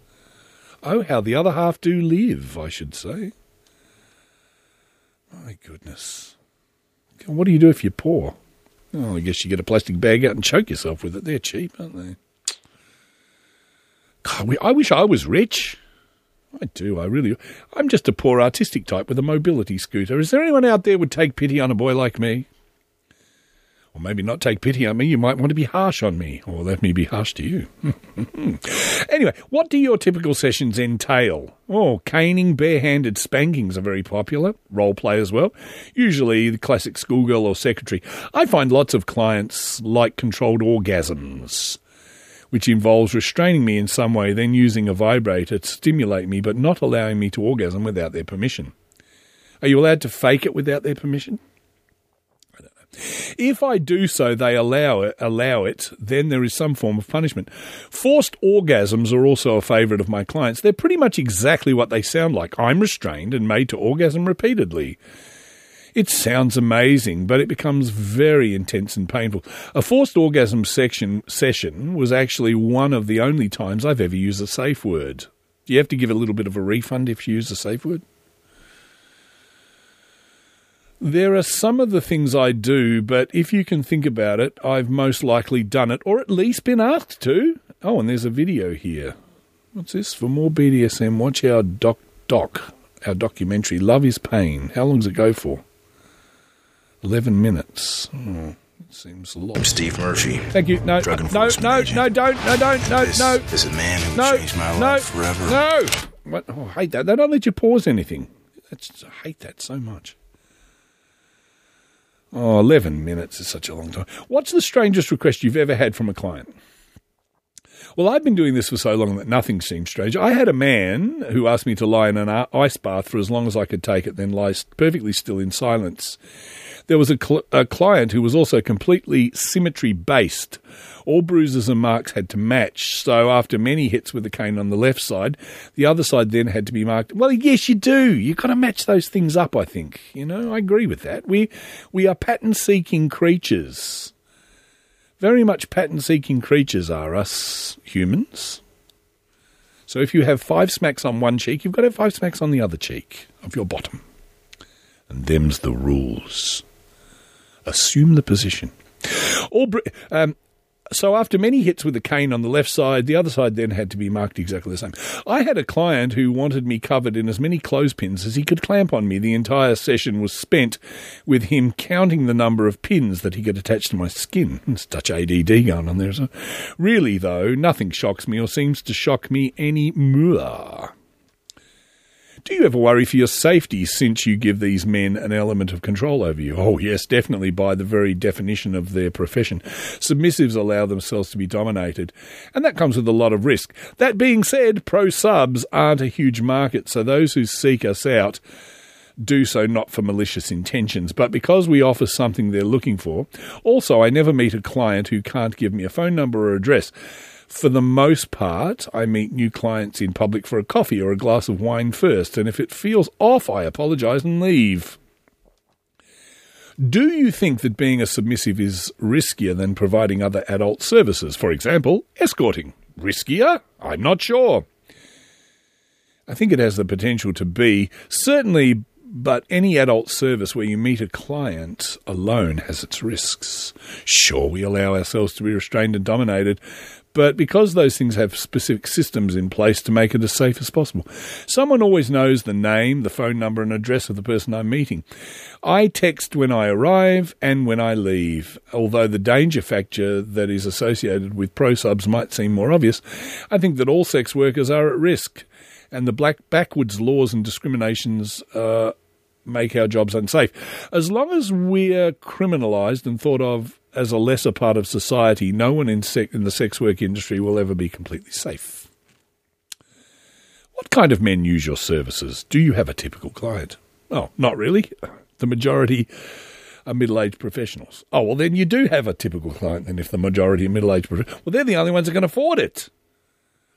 Oh, how the other half do live, I should say. My goodness. What do you do if you're poor? Oh, I guess you get a plastic bag out and choke yourself with it. They're cheap, aren't they? God, I wish I was rich. I do, I really. I'm just a poor artistic type with a mobility scooter. Is there anyone out there would take pity on a boy like me? Or maybe not take pity on me. You might want to be harsh on me, or let me be harsh to you. anyway, what do your typical sessions entail? Oh, caning, barehanded spankings are very popular. Role play as well. Usually the classic schoolgirl or secretary. I find lots of clients like controlled orgasms which involves restraining me in some way, then using a vibrator to stimulate me, but not allowing me to orgasm without their permission. Are you allowed to fake it without their permission? I don't know. If I do so, they allow it, allow it, then there is some form of punishment. Forced orgasms are also a favourite of my clients. They're pretty much exactly what they sound like. I'm restrained and made to orgasm repeatedly. It sounds amazing, but it becomes very intense and painful. A forced orgasm section session was actually one of the only times I've ever used a safe word. Do you have to give a little bit of a refund if you use a safe word? There are some of the things I do, but if you can think about it, I've most likely done it, or at least been asked to. Oh, and there's a video here. What's this? For more BDSM, watch our doc doc, our documentary, Love is Pain. How long does it go for? 11 minutes. Oh, seems a lot. I'm Steve Murphy. Thank you. No, Drug no, no, agent. no, don't, no, don't, no, this, no. This is a man who No, changed my no, life forever. No. What? Oh, I hate that. They don't let you pause anything. That's, I hate that so much. Oh, 11 minutes is such a long time. What's the strangest request you've ever had from a client? Well, I've been doing this for so long that nothing seems strange. I had a man who asked me to lie in an ice bath for as long as I could take it, then lie perfectly still in silence. There was a, cl- a client who was also completely symmetry based. All bruises and marks had to match. So after many hits with the cane on the left side, the other side then had to be marked. Well, yes, you do. You've got to match those things up. I think. You know, I agree with that. We we are pattern seeking creatures. Very much pattern seeking creatures are us humans. So if you have five smacks on one cheek, you've got to have five smacks on the other cheek of your bottom. And them's the rules. Assume the position. All br- um, so after many hits with the cane on the left side, the other side then had to be marked exactly the same. I had a client who wanted me covered in as many clothespins as he could clamp on me. The entire session was spent with him counting the number of pins that he could attach to my skin. It's Dutch ADD going on there. So really, though, nothing shocks me or seems to shock me any more. Do you ever worry for your safety since you give these men an element of control over you? Oh, yes, definitely by the very definition of their profession. Submissives allow themselves to be dominated, and that comes with a lot of risk. That being said, pro subs aren't a huge market, so those who seek us out do so not for malicious intentions, but because we offer something they're looking for. Also, I never meet a client who can't give me a phone number or address. For the most part, I meet new clients in public for a coffee or a glass of wine first, and if it feels off, I apologize and leave. Do you think that being a submissive is riskier than providing other adult services? For example, escorting. Riskier? I'm not sure. I think it has the potential to be. Certainly, but any adult service where you meet a client alone has its risks. Sure, we allow ourselves to be restrained and dominated, but because those things have specific systems in place to make it as safe as possible. Someone always knows the name, the phone number, and address of the person I'm meeting. I text when I arrive and when I leave. Although the danger factor that is associated with pro subs might seem more obvious, I think that all sex workers are at risk, and the black backwards laws and discriminations uh, make our jobs unsafe. As long as we're criminalised and thought of as a lesser part of society, no one in, sec- in the sex work industry will ever be completely safe. What kind of men use your services? Do you have a typical client? Oh, not really. The majority are middle aged professionals. Oh, well, then you do have a typical client, then, if the majority are middle aged professionals. Well, they're the only ones that can afford it.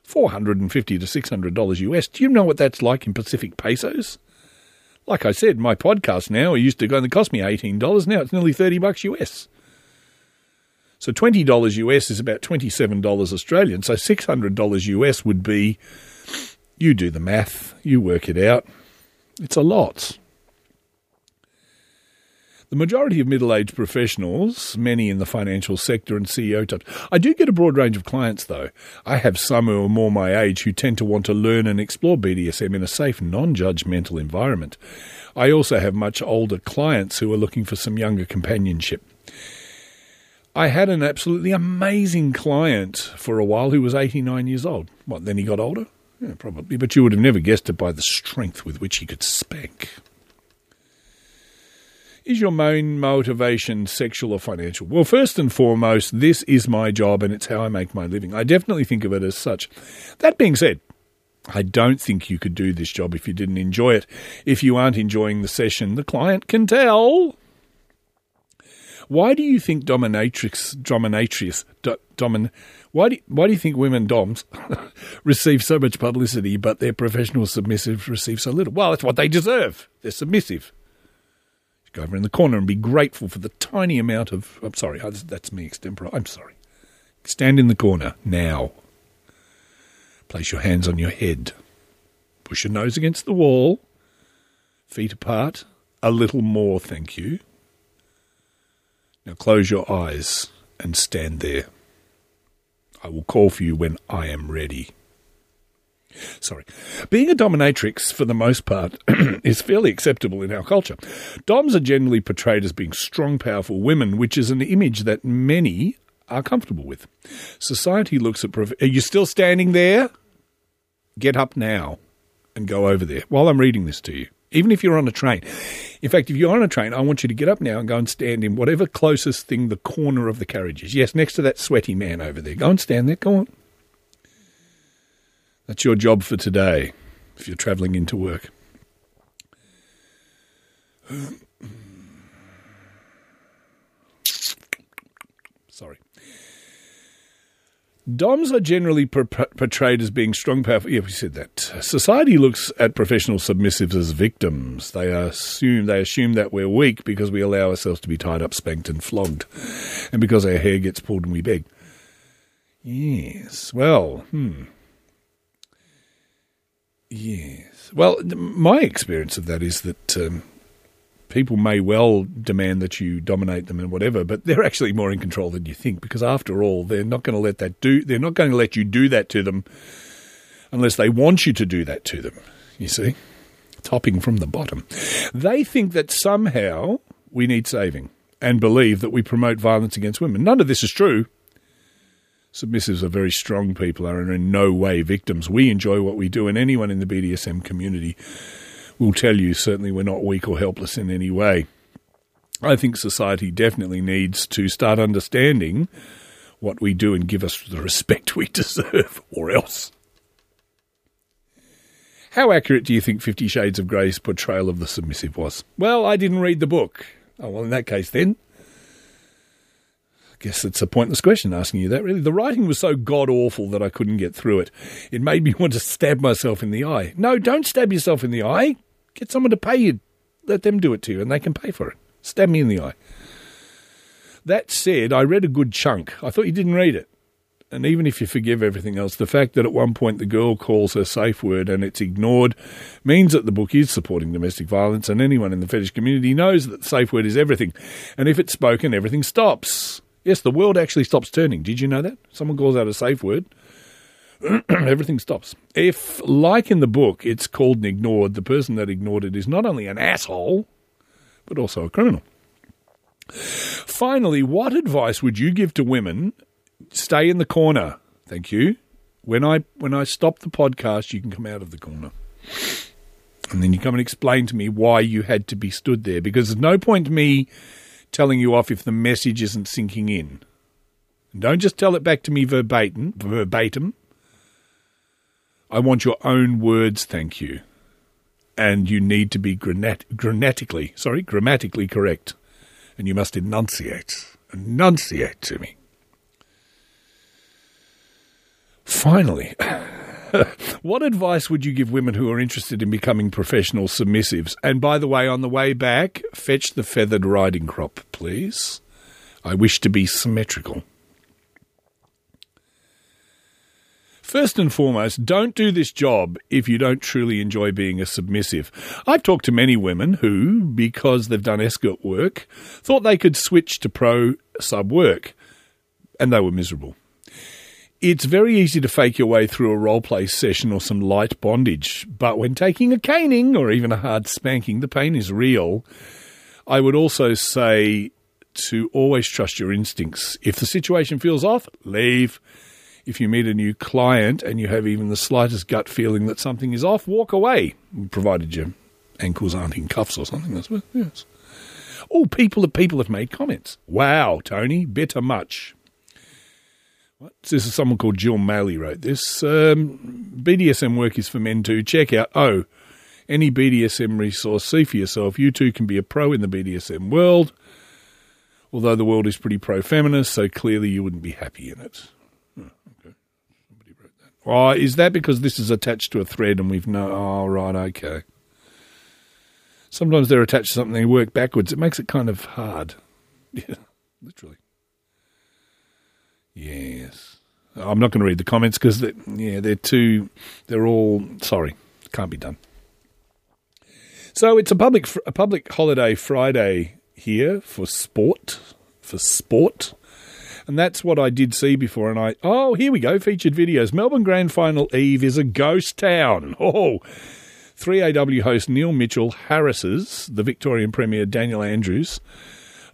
450 to $600 US. Do you know what that's like in Pacific pesos? Like I said, my podcast now used to go and cost me $18. Now it's nearly 30 bucks US. So $20 US is about $27 Australian. So $600 US would be, you do the math, you work it out. It's a lot. The majority of middle aged professionals, many in the financial sector and CEO types. I do get a broad range of clients, though. I have some who are more my age who tend to want to learn and explore BDSM in a safe, non judgmental environment. I also have much older clients who are looking for some younger companionship. I had an absolutely amazing client for a while who was 89 years old. What, then he got older? Yeah, probably, but you would have never guessed it by the strength with which he could spank. Is your main motivation sexual or financial? Well, first and foremost, this is my job and it's how I make my living. I definitely think of it as such. That being said, I don't think you could do this job if you didn't enjoy it. If you aren't enjoying the session, the client can tell. Why do you think dominatrix, dominatrix, do, domin, why do, why do you think women doms receive so much publicity, but their professional submissives receive so little? Well, that's what they deserve. They're submissive. Just Go over in the corner and be grateful for the tiny amount of. I'm sorry, that's me extempore. I'm sorry. Stand in the corner now. Place your hands on your head. Push your nose against the wall. Feet apart. A little more, thank you. Now close your eyes and stand there. I will call for you when I am ready. Sorry. Being a dominatrix, for the most part, is fairly acceptable in our culture. Doms are generally portrayed as being strong, powerful women, which is an image that many are comfortable with. Society looks at. Prof- are you still standing there? Get up now and go over there while I'm reading this to you. Even if you're on a train. In fact, if you're on a train, I want you to get up now and go and stand in whatever closest thing the corner of the carriage is. Yes, next to that sweaty man over there. Go and stand there. Go on. That's your job for today if you're travelling into work. Sorry. Doms are generally per- portrayed as being strong, powerful. Yeah, we said that. Society looks at professional submissives as victims. They assume they assume that we're weak because we allow ourselves to be tied up, spanked, and flogged, and because our hair gets pulled and we beg. Yes. Well, hmm. Yes. Well, my experience of that is that um, people may well demand that you dominate them and whatever, but they're actually more in control than you think because after all, they're not going to let that do. They're not going to let you do that to them unless they want you to do that to them. You see, topping from the bottom. They think that somehow we need saving and believe that we promote violence against women. None of this is true. Submissives are very strong people, and are in no way victims. We enjoy what we do, and anyone in the BDSM community will tell you certainly we're not weak or helpless in any way. I think society definitely needs to start understanding what we do and give us the respect we deserve, or else. How accurate do you think Fifty Shades of Grey's portrayal of the submissive was? Well, I didn't read the book. Oh, well, in that case, then I guess it's a pointless question asking you that, really. The writing was so god awful that I couldn't get through it. It made me want to stab myself in the eye. No, don't stab yourself in the eye. Get someone to pay you. Let them do it to you, and they can pay for it. Stab me in the eye. That said, I read a good chunk. I thought you didn't read it. And even if you forgive everything else, the fact that at one point the girl calls her safe word and it's ignored means that the book is supporting domestic violence, and anyone in the fetish community knows that the safe word is everything. And if it's spoken, everything stops. Yes, the world actually stops turning. Did you know that? Someone calls out a safe word, everything stops. If, like in the book, it's called and ignored, the person that ignored it is not only an asshole, but also a criminal. Finally, what advice would you give to women? Stay in the corner. Thank you. When I when I stop the podcast, you can come out of the corner. And then you come and explain to me why you had to be stood there. Because there's no point me telling you off if the message isn't sinking in. And don't just tell it back to me verbatim. Verbatim. I want your own words, thank you. And you need to be grammat- grammatically, sorry, grammatically correct. And you must enunciate, enunciate to me. Finally, what advice would you give women who are interested in becoming professional submissives? And by the way, on the way back, fetch the feathered riding crop, please. I wish to be symmetrical. First and foremost, don't do this job if you don't truly enjoy being a submissive. I've talked to many women who, because they've done escort work, thought they could switch to pro sub work, and they were miserable. It's very easy to fake your way through a role play session or some light bondage, but when taking a caning or even a hard spanking, the pain is real. I would also say to always trust your instincts. If the situation feels off, leave. If you meet a new client and you have even the slightest gut feeling that something is off, walk away, provided your ankles aren't in cuffs or something. That's what, yes. Oh, people have people have made comments. Wow, Tony, better much. What? This is someone called Jill Maley wrote this. Um, BDSM work is for men too. Check out oh, any BDSM resource. See for yourself. You too can be a pro in the BDSM world. Although the world is pretty pro feminist, so clearly you wouldn't be happy in it. Oh, is that because this is attached to a thread and we've no? Oh, right, okay. Sometimes they're attached to something they work backwards. It makes it kind of hard. Yeah, literally. Yes. I'm not going to read the comments because yeah, they're too. They're all sorry. Can't be done. So it's a public a public holiday Friday here for sport for sport. And that's what I did see before. And I, oh, here we go, featured videos. Melbourne Grand Final Eve is a ghost town. Oh, 3AW host Neil Mitchell harasses the Victorian Premier Daniel Andrews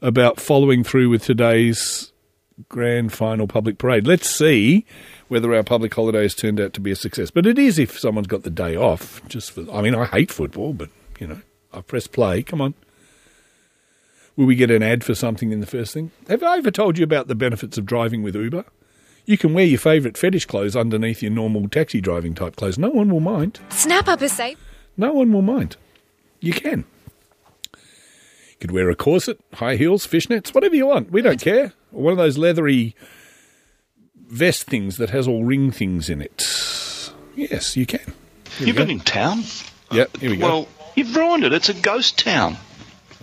about following through with today's Grand Final public parade. Let's see whether our public holiday has turned out to be a success. But it is if someone's got the day off. Just for, I mean, I hate football, but, you know, I press play. Come on. Will we get an ad for something in the first thing? Have I ever told you about the benefits of driving with Uber? You can wear your favourite fetish clothes underneath your normal taxi driving type clothes. No one will mind. Snap up a safe. No one will mind. You can. You could wear a corset, high heels, fishnets, whatever you want. We don't care. Or one of those leathery vest things that has all ring things in it. Yes, you can. Here You've been in town. Yep, here we go. Well, you've ruined it. It's a ghost town.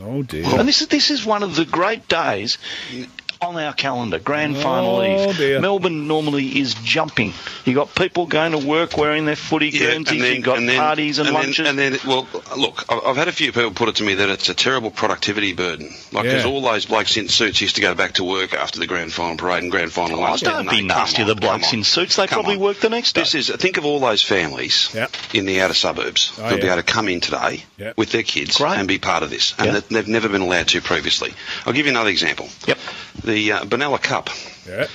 Oh dear. And this is this is one of the great days on our calendar, Grand oh, Final Oh, Eve. dear. Melbourne normally is jumping. You got people going to work wearing their footy Yeah, guernseys. You've got parties and, and then- and then, well, look, I've I've had a few people put it to me that it's a terrible productivity burden. Like, Yeah. because all those blokes in suits used to go back to work after the grand final parade and grand final Oh, lunch. don't be nasty to the blokes in suits. They probably work the next day. This is think of all those families in the outer suburbs Oh, who'll be able to come in today Yep. with their kids and be part of this, and Yeah. that they've never been allowed to previously. I'll give you another example. Yep. The uh, Benalla Cup. Yeah.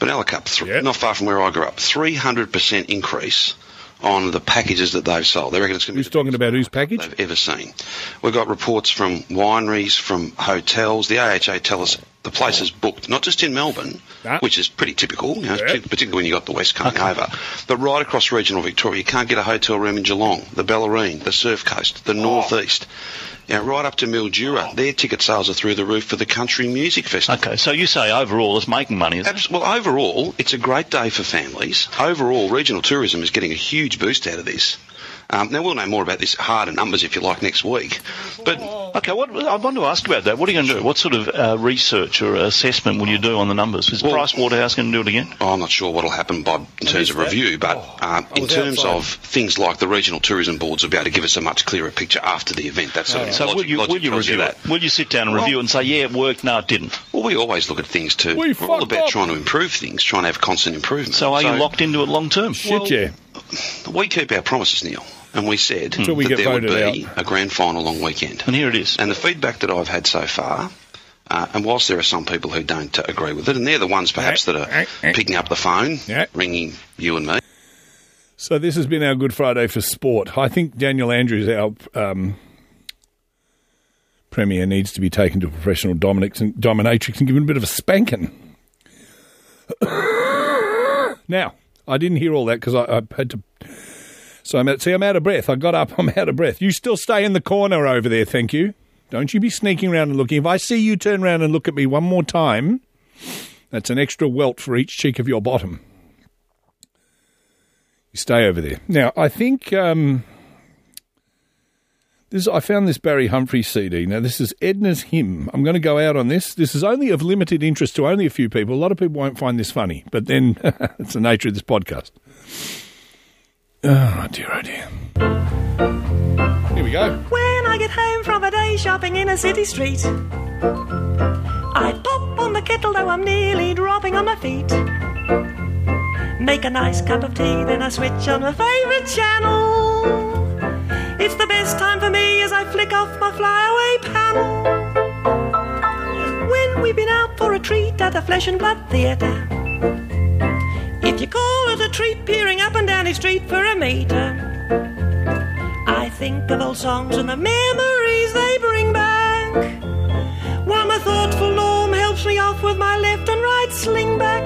Benalla Cup, th- not far from where I grew up, three hundred percent increase on the packages that they've sold. They reckon it's going to be Who's talking about whose package? they've ever seen. We've got reports from wineries, from hotels. The AHA tell us the place is booked, not just in Melbourne, which is pretty typical, you know, particularly when you've got the West coming over, but right across regional Victoria. You can't get a hotel room in Geelong, the Bellarine, the Surf Coast, the Northeast. You know, right up to Mildura, their ticket sales are through the roof for the Country Music Festival. Okay, so you say overall it's making money, is Abs- Well, overall, it's a great day for families. Overall, regional tourism is getting a huge boost out of this. Um, now, we'll know more about this harder numbers, if you like, next week. But Okay, what I want to ask about that. What are you going to do? What sort of uh, research or assessment will you do on the numbers? Is Price Waterhouse going to do it again? Oh, I'm not sure what will happen, Bob, in terms of that? review, but um, in terms outside. of things like the regional tourism boards will be able to give us a much clearer picture after the event. That's sort of So will you, will you review that. Will you sit down and review it and say, yeah, it worked, no, it didn't? Well, we always look at things too. We we're all about up. trying to improve things, trying to have constant improvement. So are you locked into it long term? Well, We keep our promises, Neil. And we said Until we that there would voted be a grand final long weekend. And here it is. And the feedback that I've had so far, uh, and whilst there are some people who don't uh, agree with it, and they're the ones perhaps that are picking up the phone, ringing you and me. So this has been our Good Friday for sport. I think Daniel Andrews, our um, premier, needs to be taken to a professional dominatrix and, dominatrix and given a bit of a spanking. now, I didn't hear all that because I, I had to. So I'm out, see, I'm out of breath. I got up, I'm out of breath. You still stay in the corner over there, thank you. Don't you be sneaking around and looking. If I see you turn around and look at me one more time, that's an extra welt for each cheek of your bottom. You stay over there. Now, I think um, this. I found this Barry Humphrey CD. Now, this is Edna's Hymn. I'm going to go out on this. This is only of limited interest to only a few people. A lot of people won't find this funny, but then it's the nature of this podcast. Oh, dear, oh, dear. Here we go. When I get home from a day shopping in a city street, I pop on the kettle though I'm nearly dropping on my feet. Make a nice cup of tea, then I switch on my favourite channel. It's the best time for me as I flick off my flyaway panel. When we've been out for a treat at the Flesh and Blood Theatre. If you call it a treat, peering up and down the street for a meter. I think of old songs and the memories they bring back. While my thoughtful norm helps me off with my left and right sling back.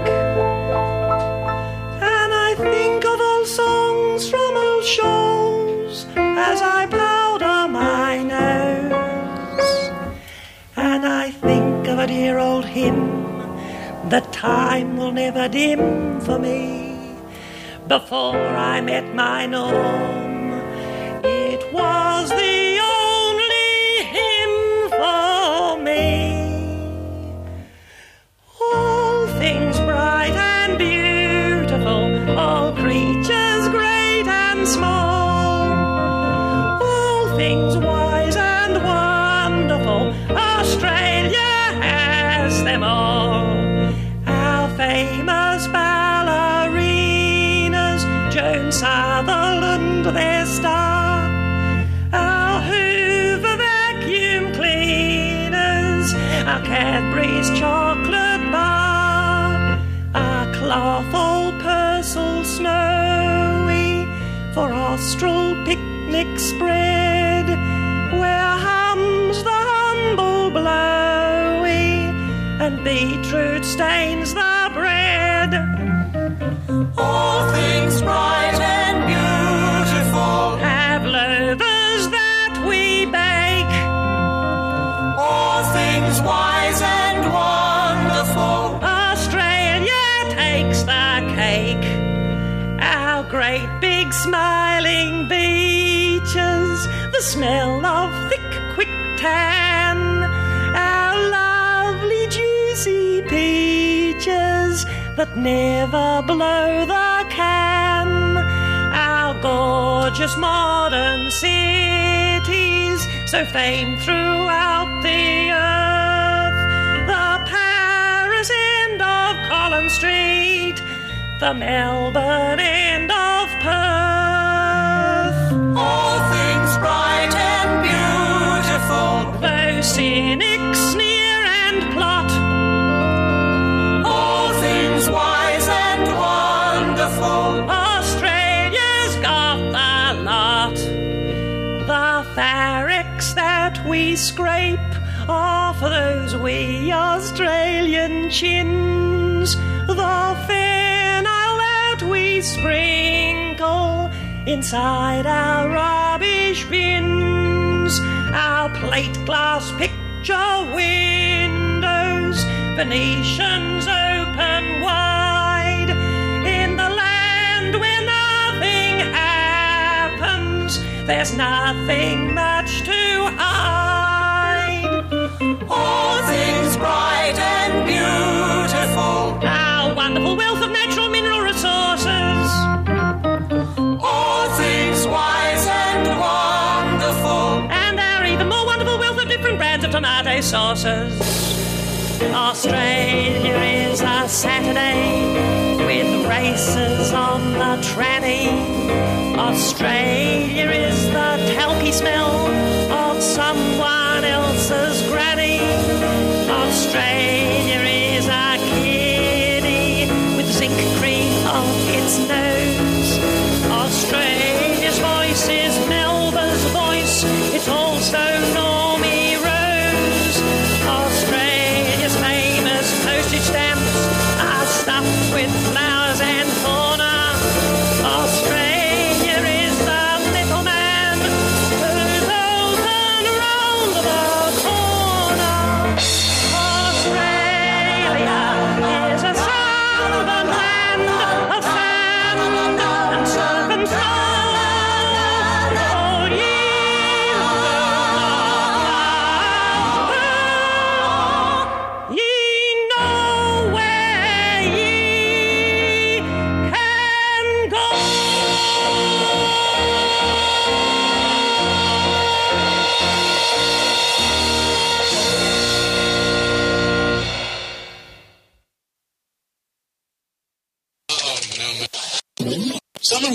And I think of old songs from old shows as I powder my nose. And I think of a dear old hymn that time will never dim for me. Before I met my norm, it was the Their star. Our Hoover vacuum cleaners, our Cadbury's chocolate bar, our Clothall Purcell Snowy for Austral picnic spread, where hums the humble blowy and beetroot stains the bread. All things bright great big smiling beaches, the smell of thick, quick tan, our lovely juicy peaches that never blow the can, our gorgeous modern cities, so famed throughout the earth, the Paris end of Collins Street, the Melbourne end of Perth. All things bright and beautiful, though cynics sneer and plot. All things wise and wonderful, Australia's got the lot. The farricks that we scrape off those wee Australian chins, the sprinkle inside our rubbish bins, our plate glass picture windows, Venetians open wide, in the land where nothing happens, there's nothing much to hide. All things bright and beautiful, Australia is a Saturday with races on the tranny. Australia is the talky smell of someone else's granny. Australia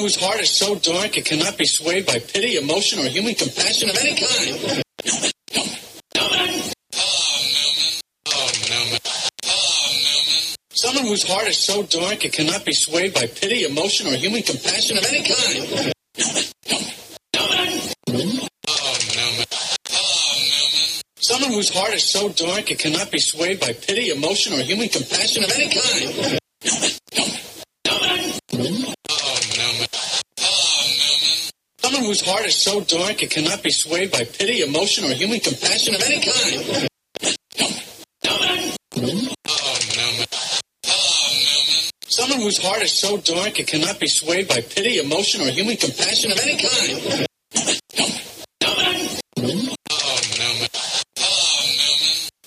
whose heart is so dark it cannot be swayed by pity, emotion, or human compassion of any kind. Someone whose heart is so dark it cannot be swayed by pity, emotion, or human compassion of any kind. Someone whose heart is so dark it cannot be swayed by pity, emotion, or human compassion of any kind. Someone whose heart is so dark it cannot be swayed by pity, emotion, or human compassion of any kind. Someone whose heart is so dark it cannot be swayed by pity, emotion, or human compassion of any kind.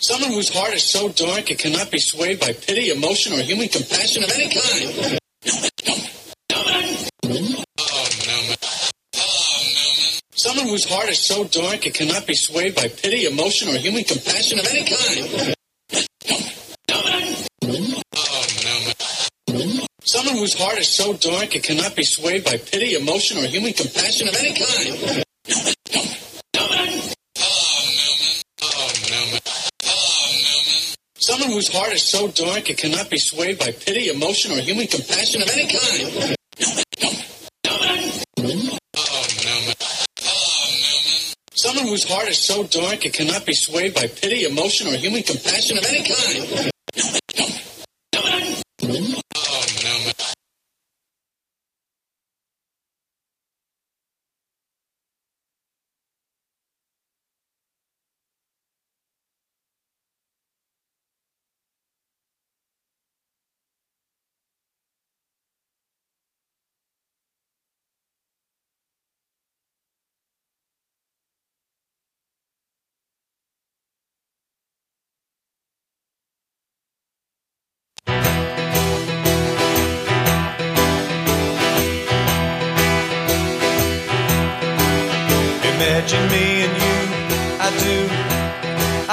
Someone whose heart is so dark it cannot be swayed by pity, emotion, or human compassion of any kind. Someone whose heart is so dark it cannot be swayed by pity, emotion, or human compassion of any kind. Someone whose heart is so dark it cannot be swayed by pity, emotion, or human compassion of any kind. Someone whose heart is so dark it cannot be swayed by pity, emotion, or human compassion of any kind. Someone whose heart is so dark it cannot be swayed by pity, emotion, or human compassion of any kind.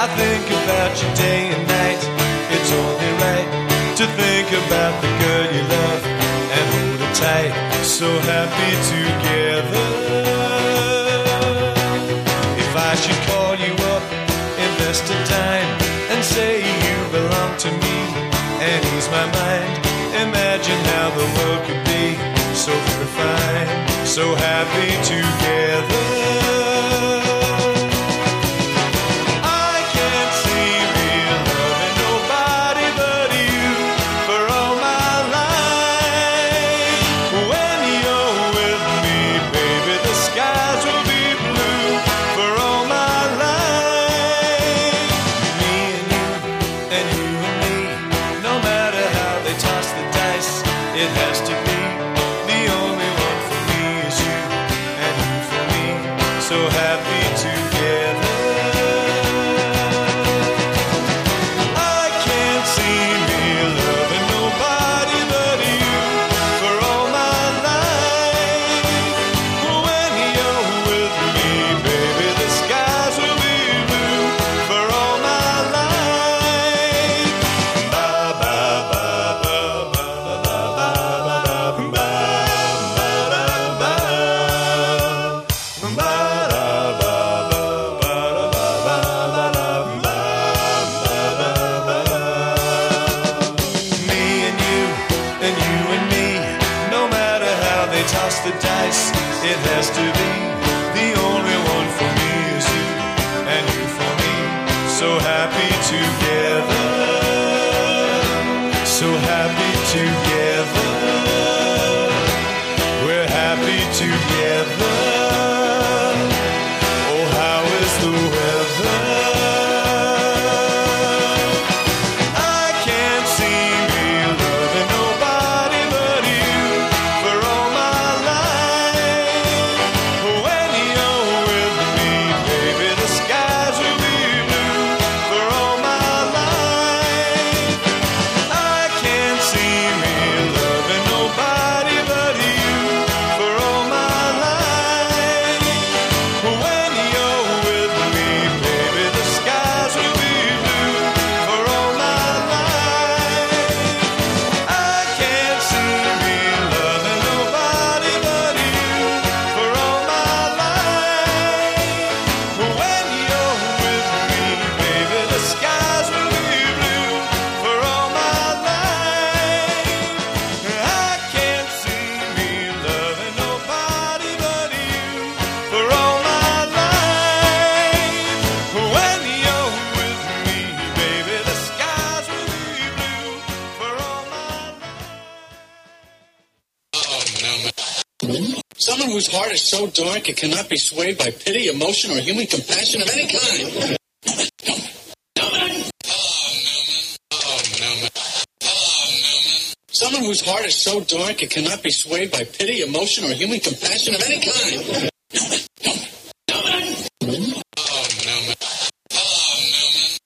I think about you day and night. It's only right to think about the girl you love and hold her tight. So happy together. If I should call you up, invest a time, and say you belong to me and ease my mind. Imagine how the world could be so very fine, so happy together. Is so dark it cannot be swayed by pity, emotion, or human compassion of any kind. Someone whose heart is so dark it cannot be swayed by pity, emotion, or human compassion of any kind.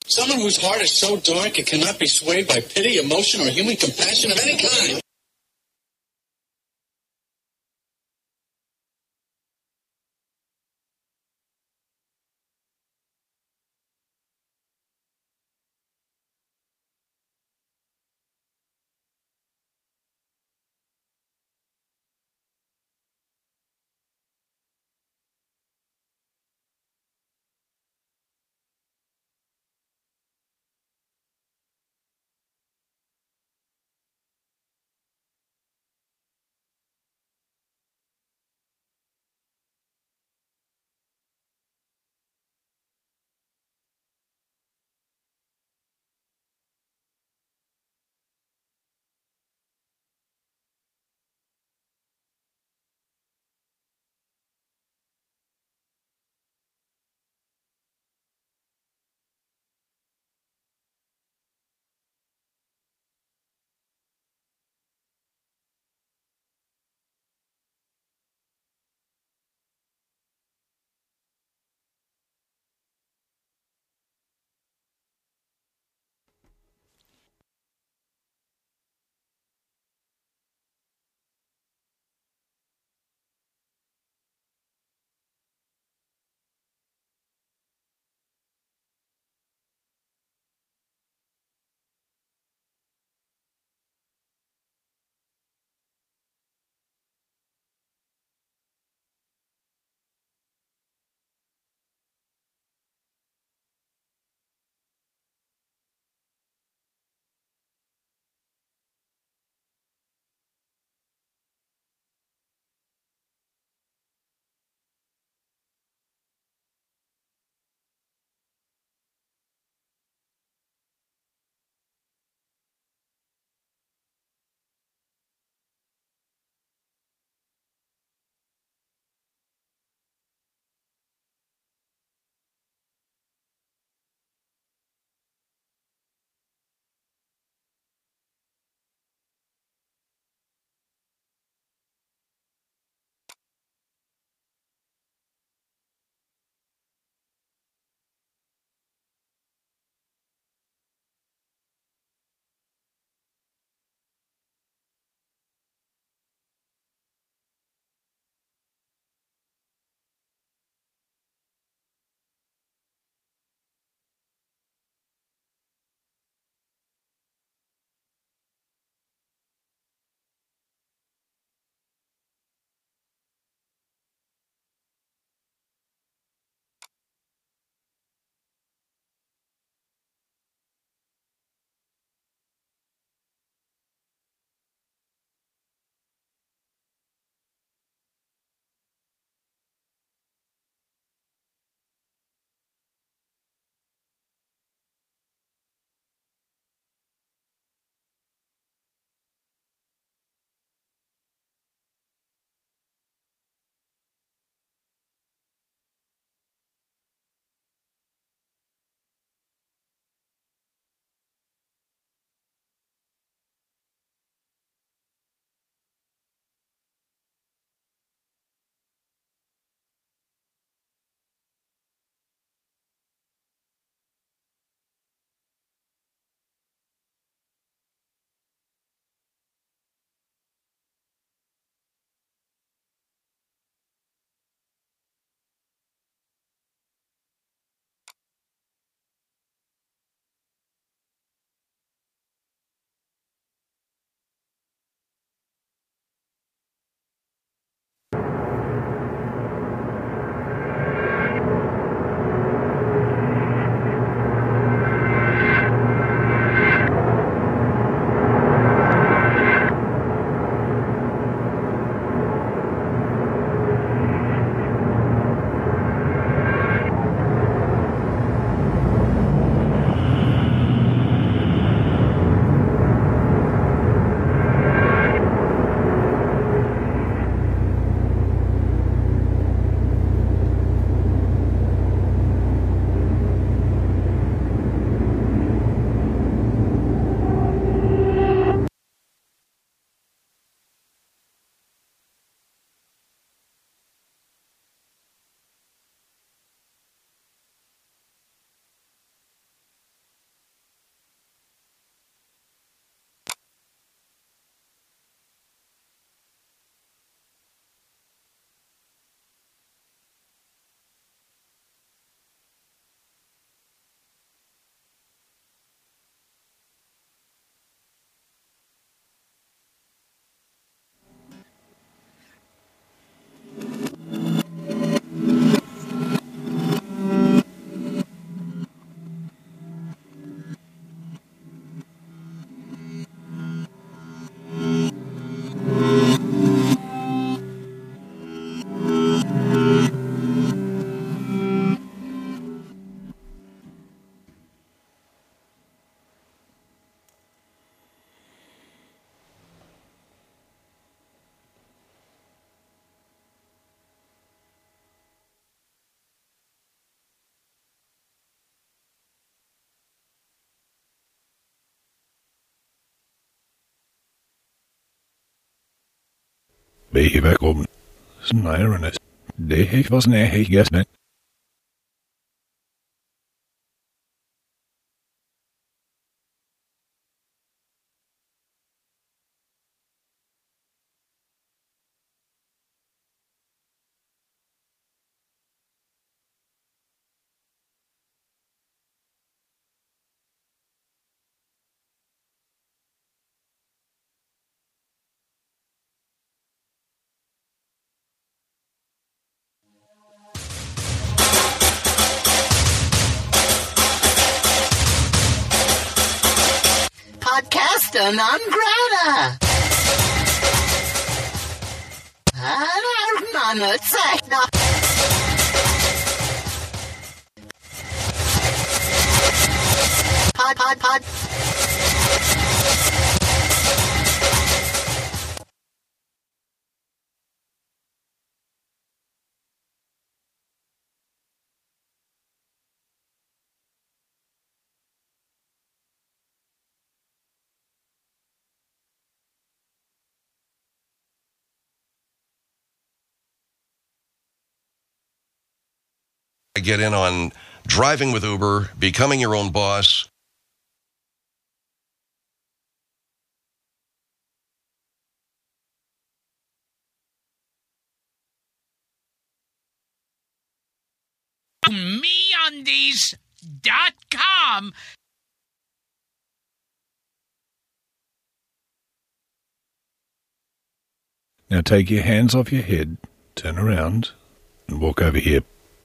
Someone whose heart is so dark it cannot be swayed by pity, emotion, or human compassion of any kind. Bijeenkomst. Nairnes. De was nee, yes, Get in on driving with Uber, becoming your own boss. MeUndies.com. Now take your hands off your head, turn around, and walk over here.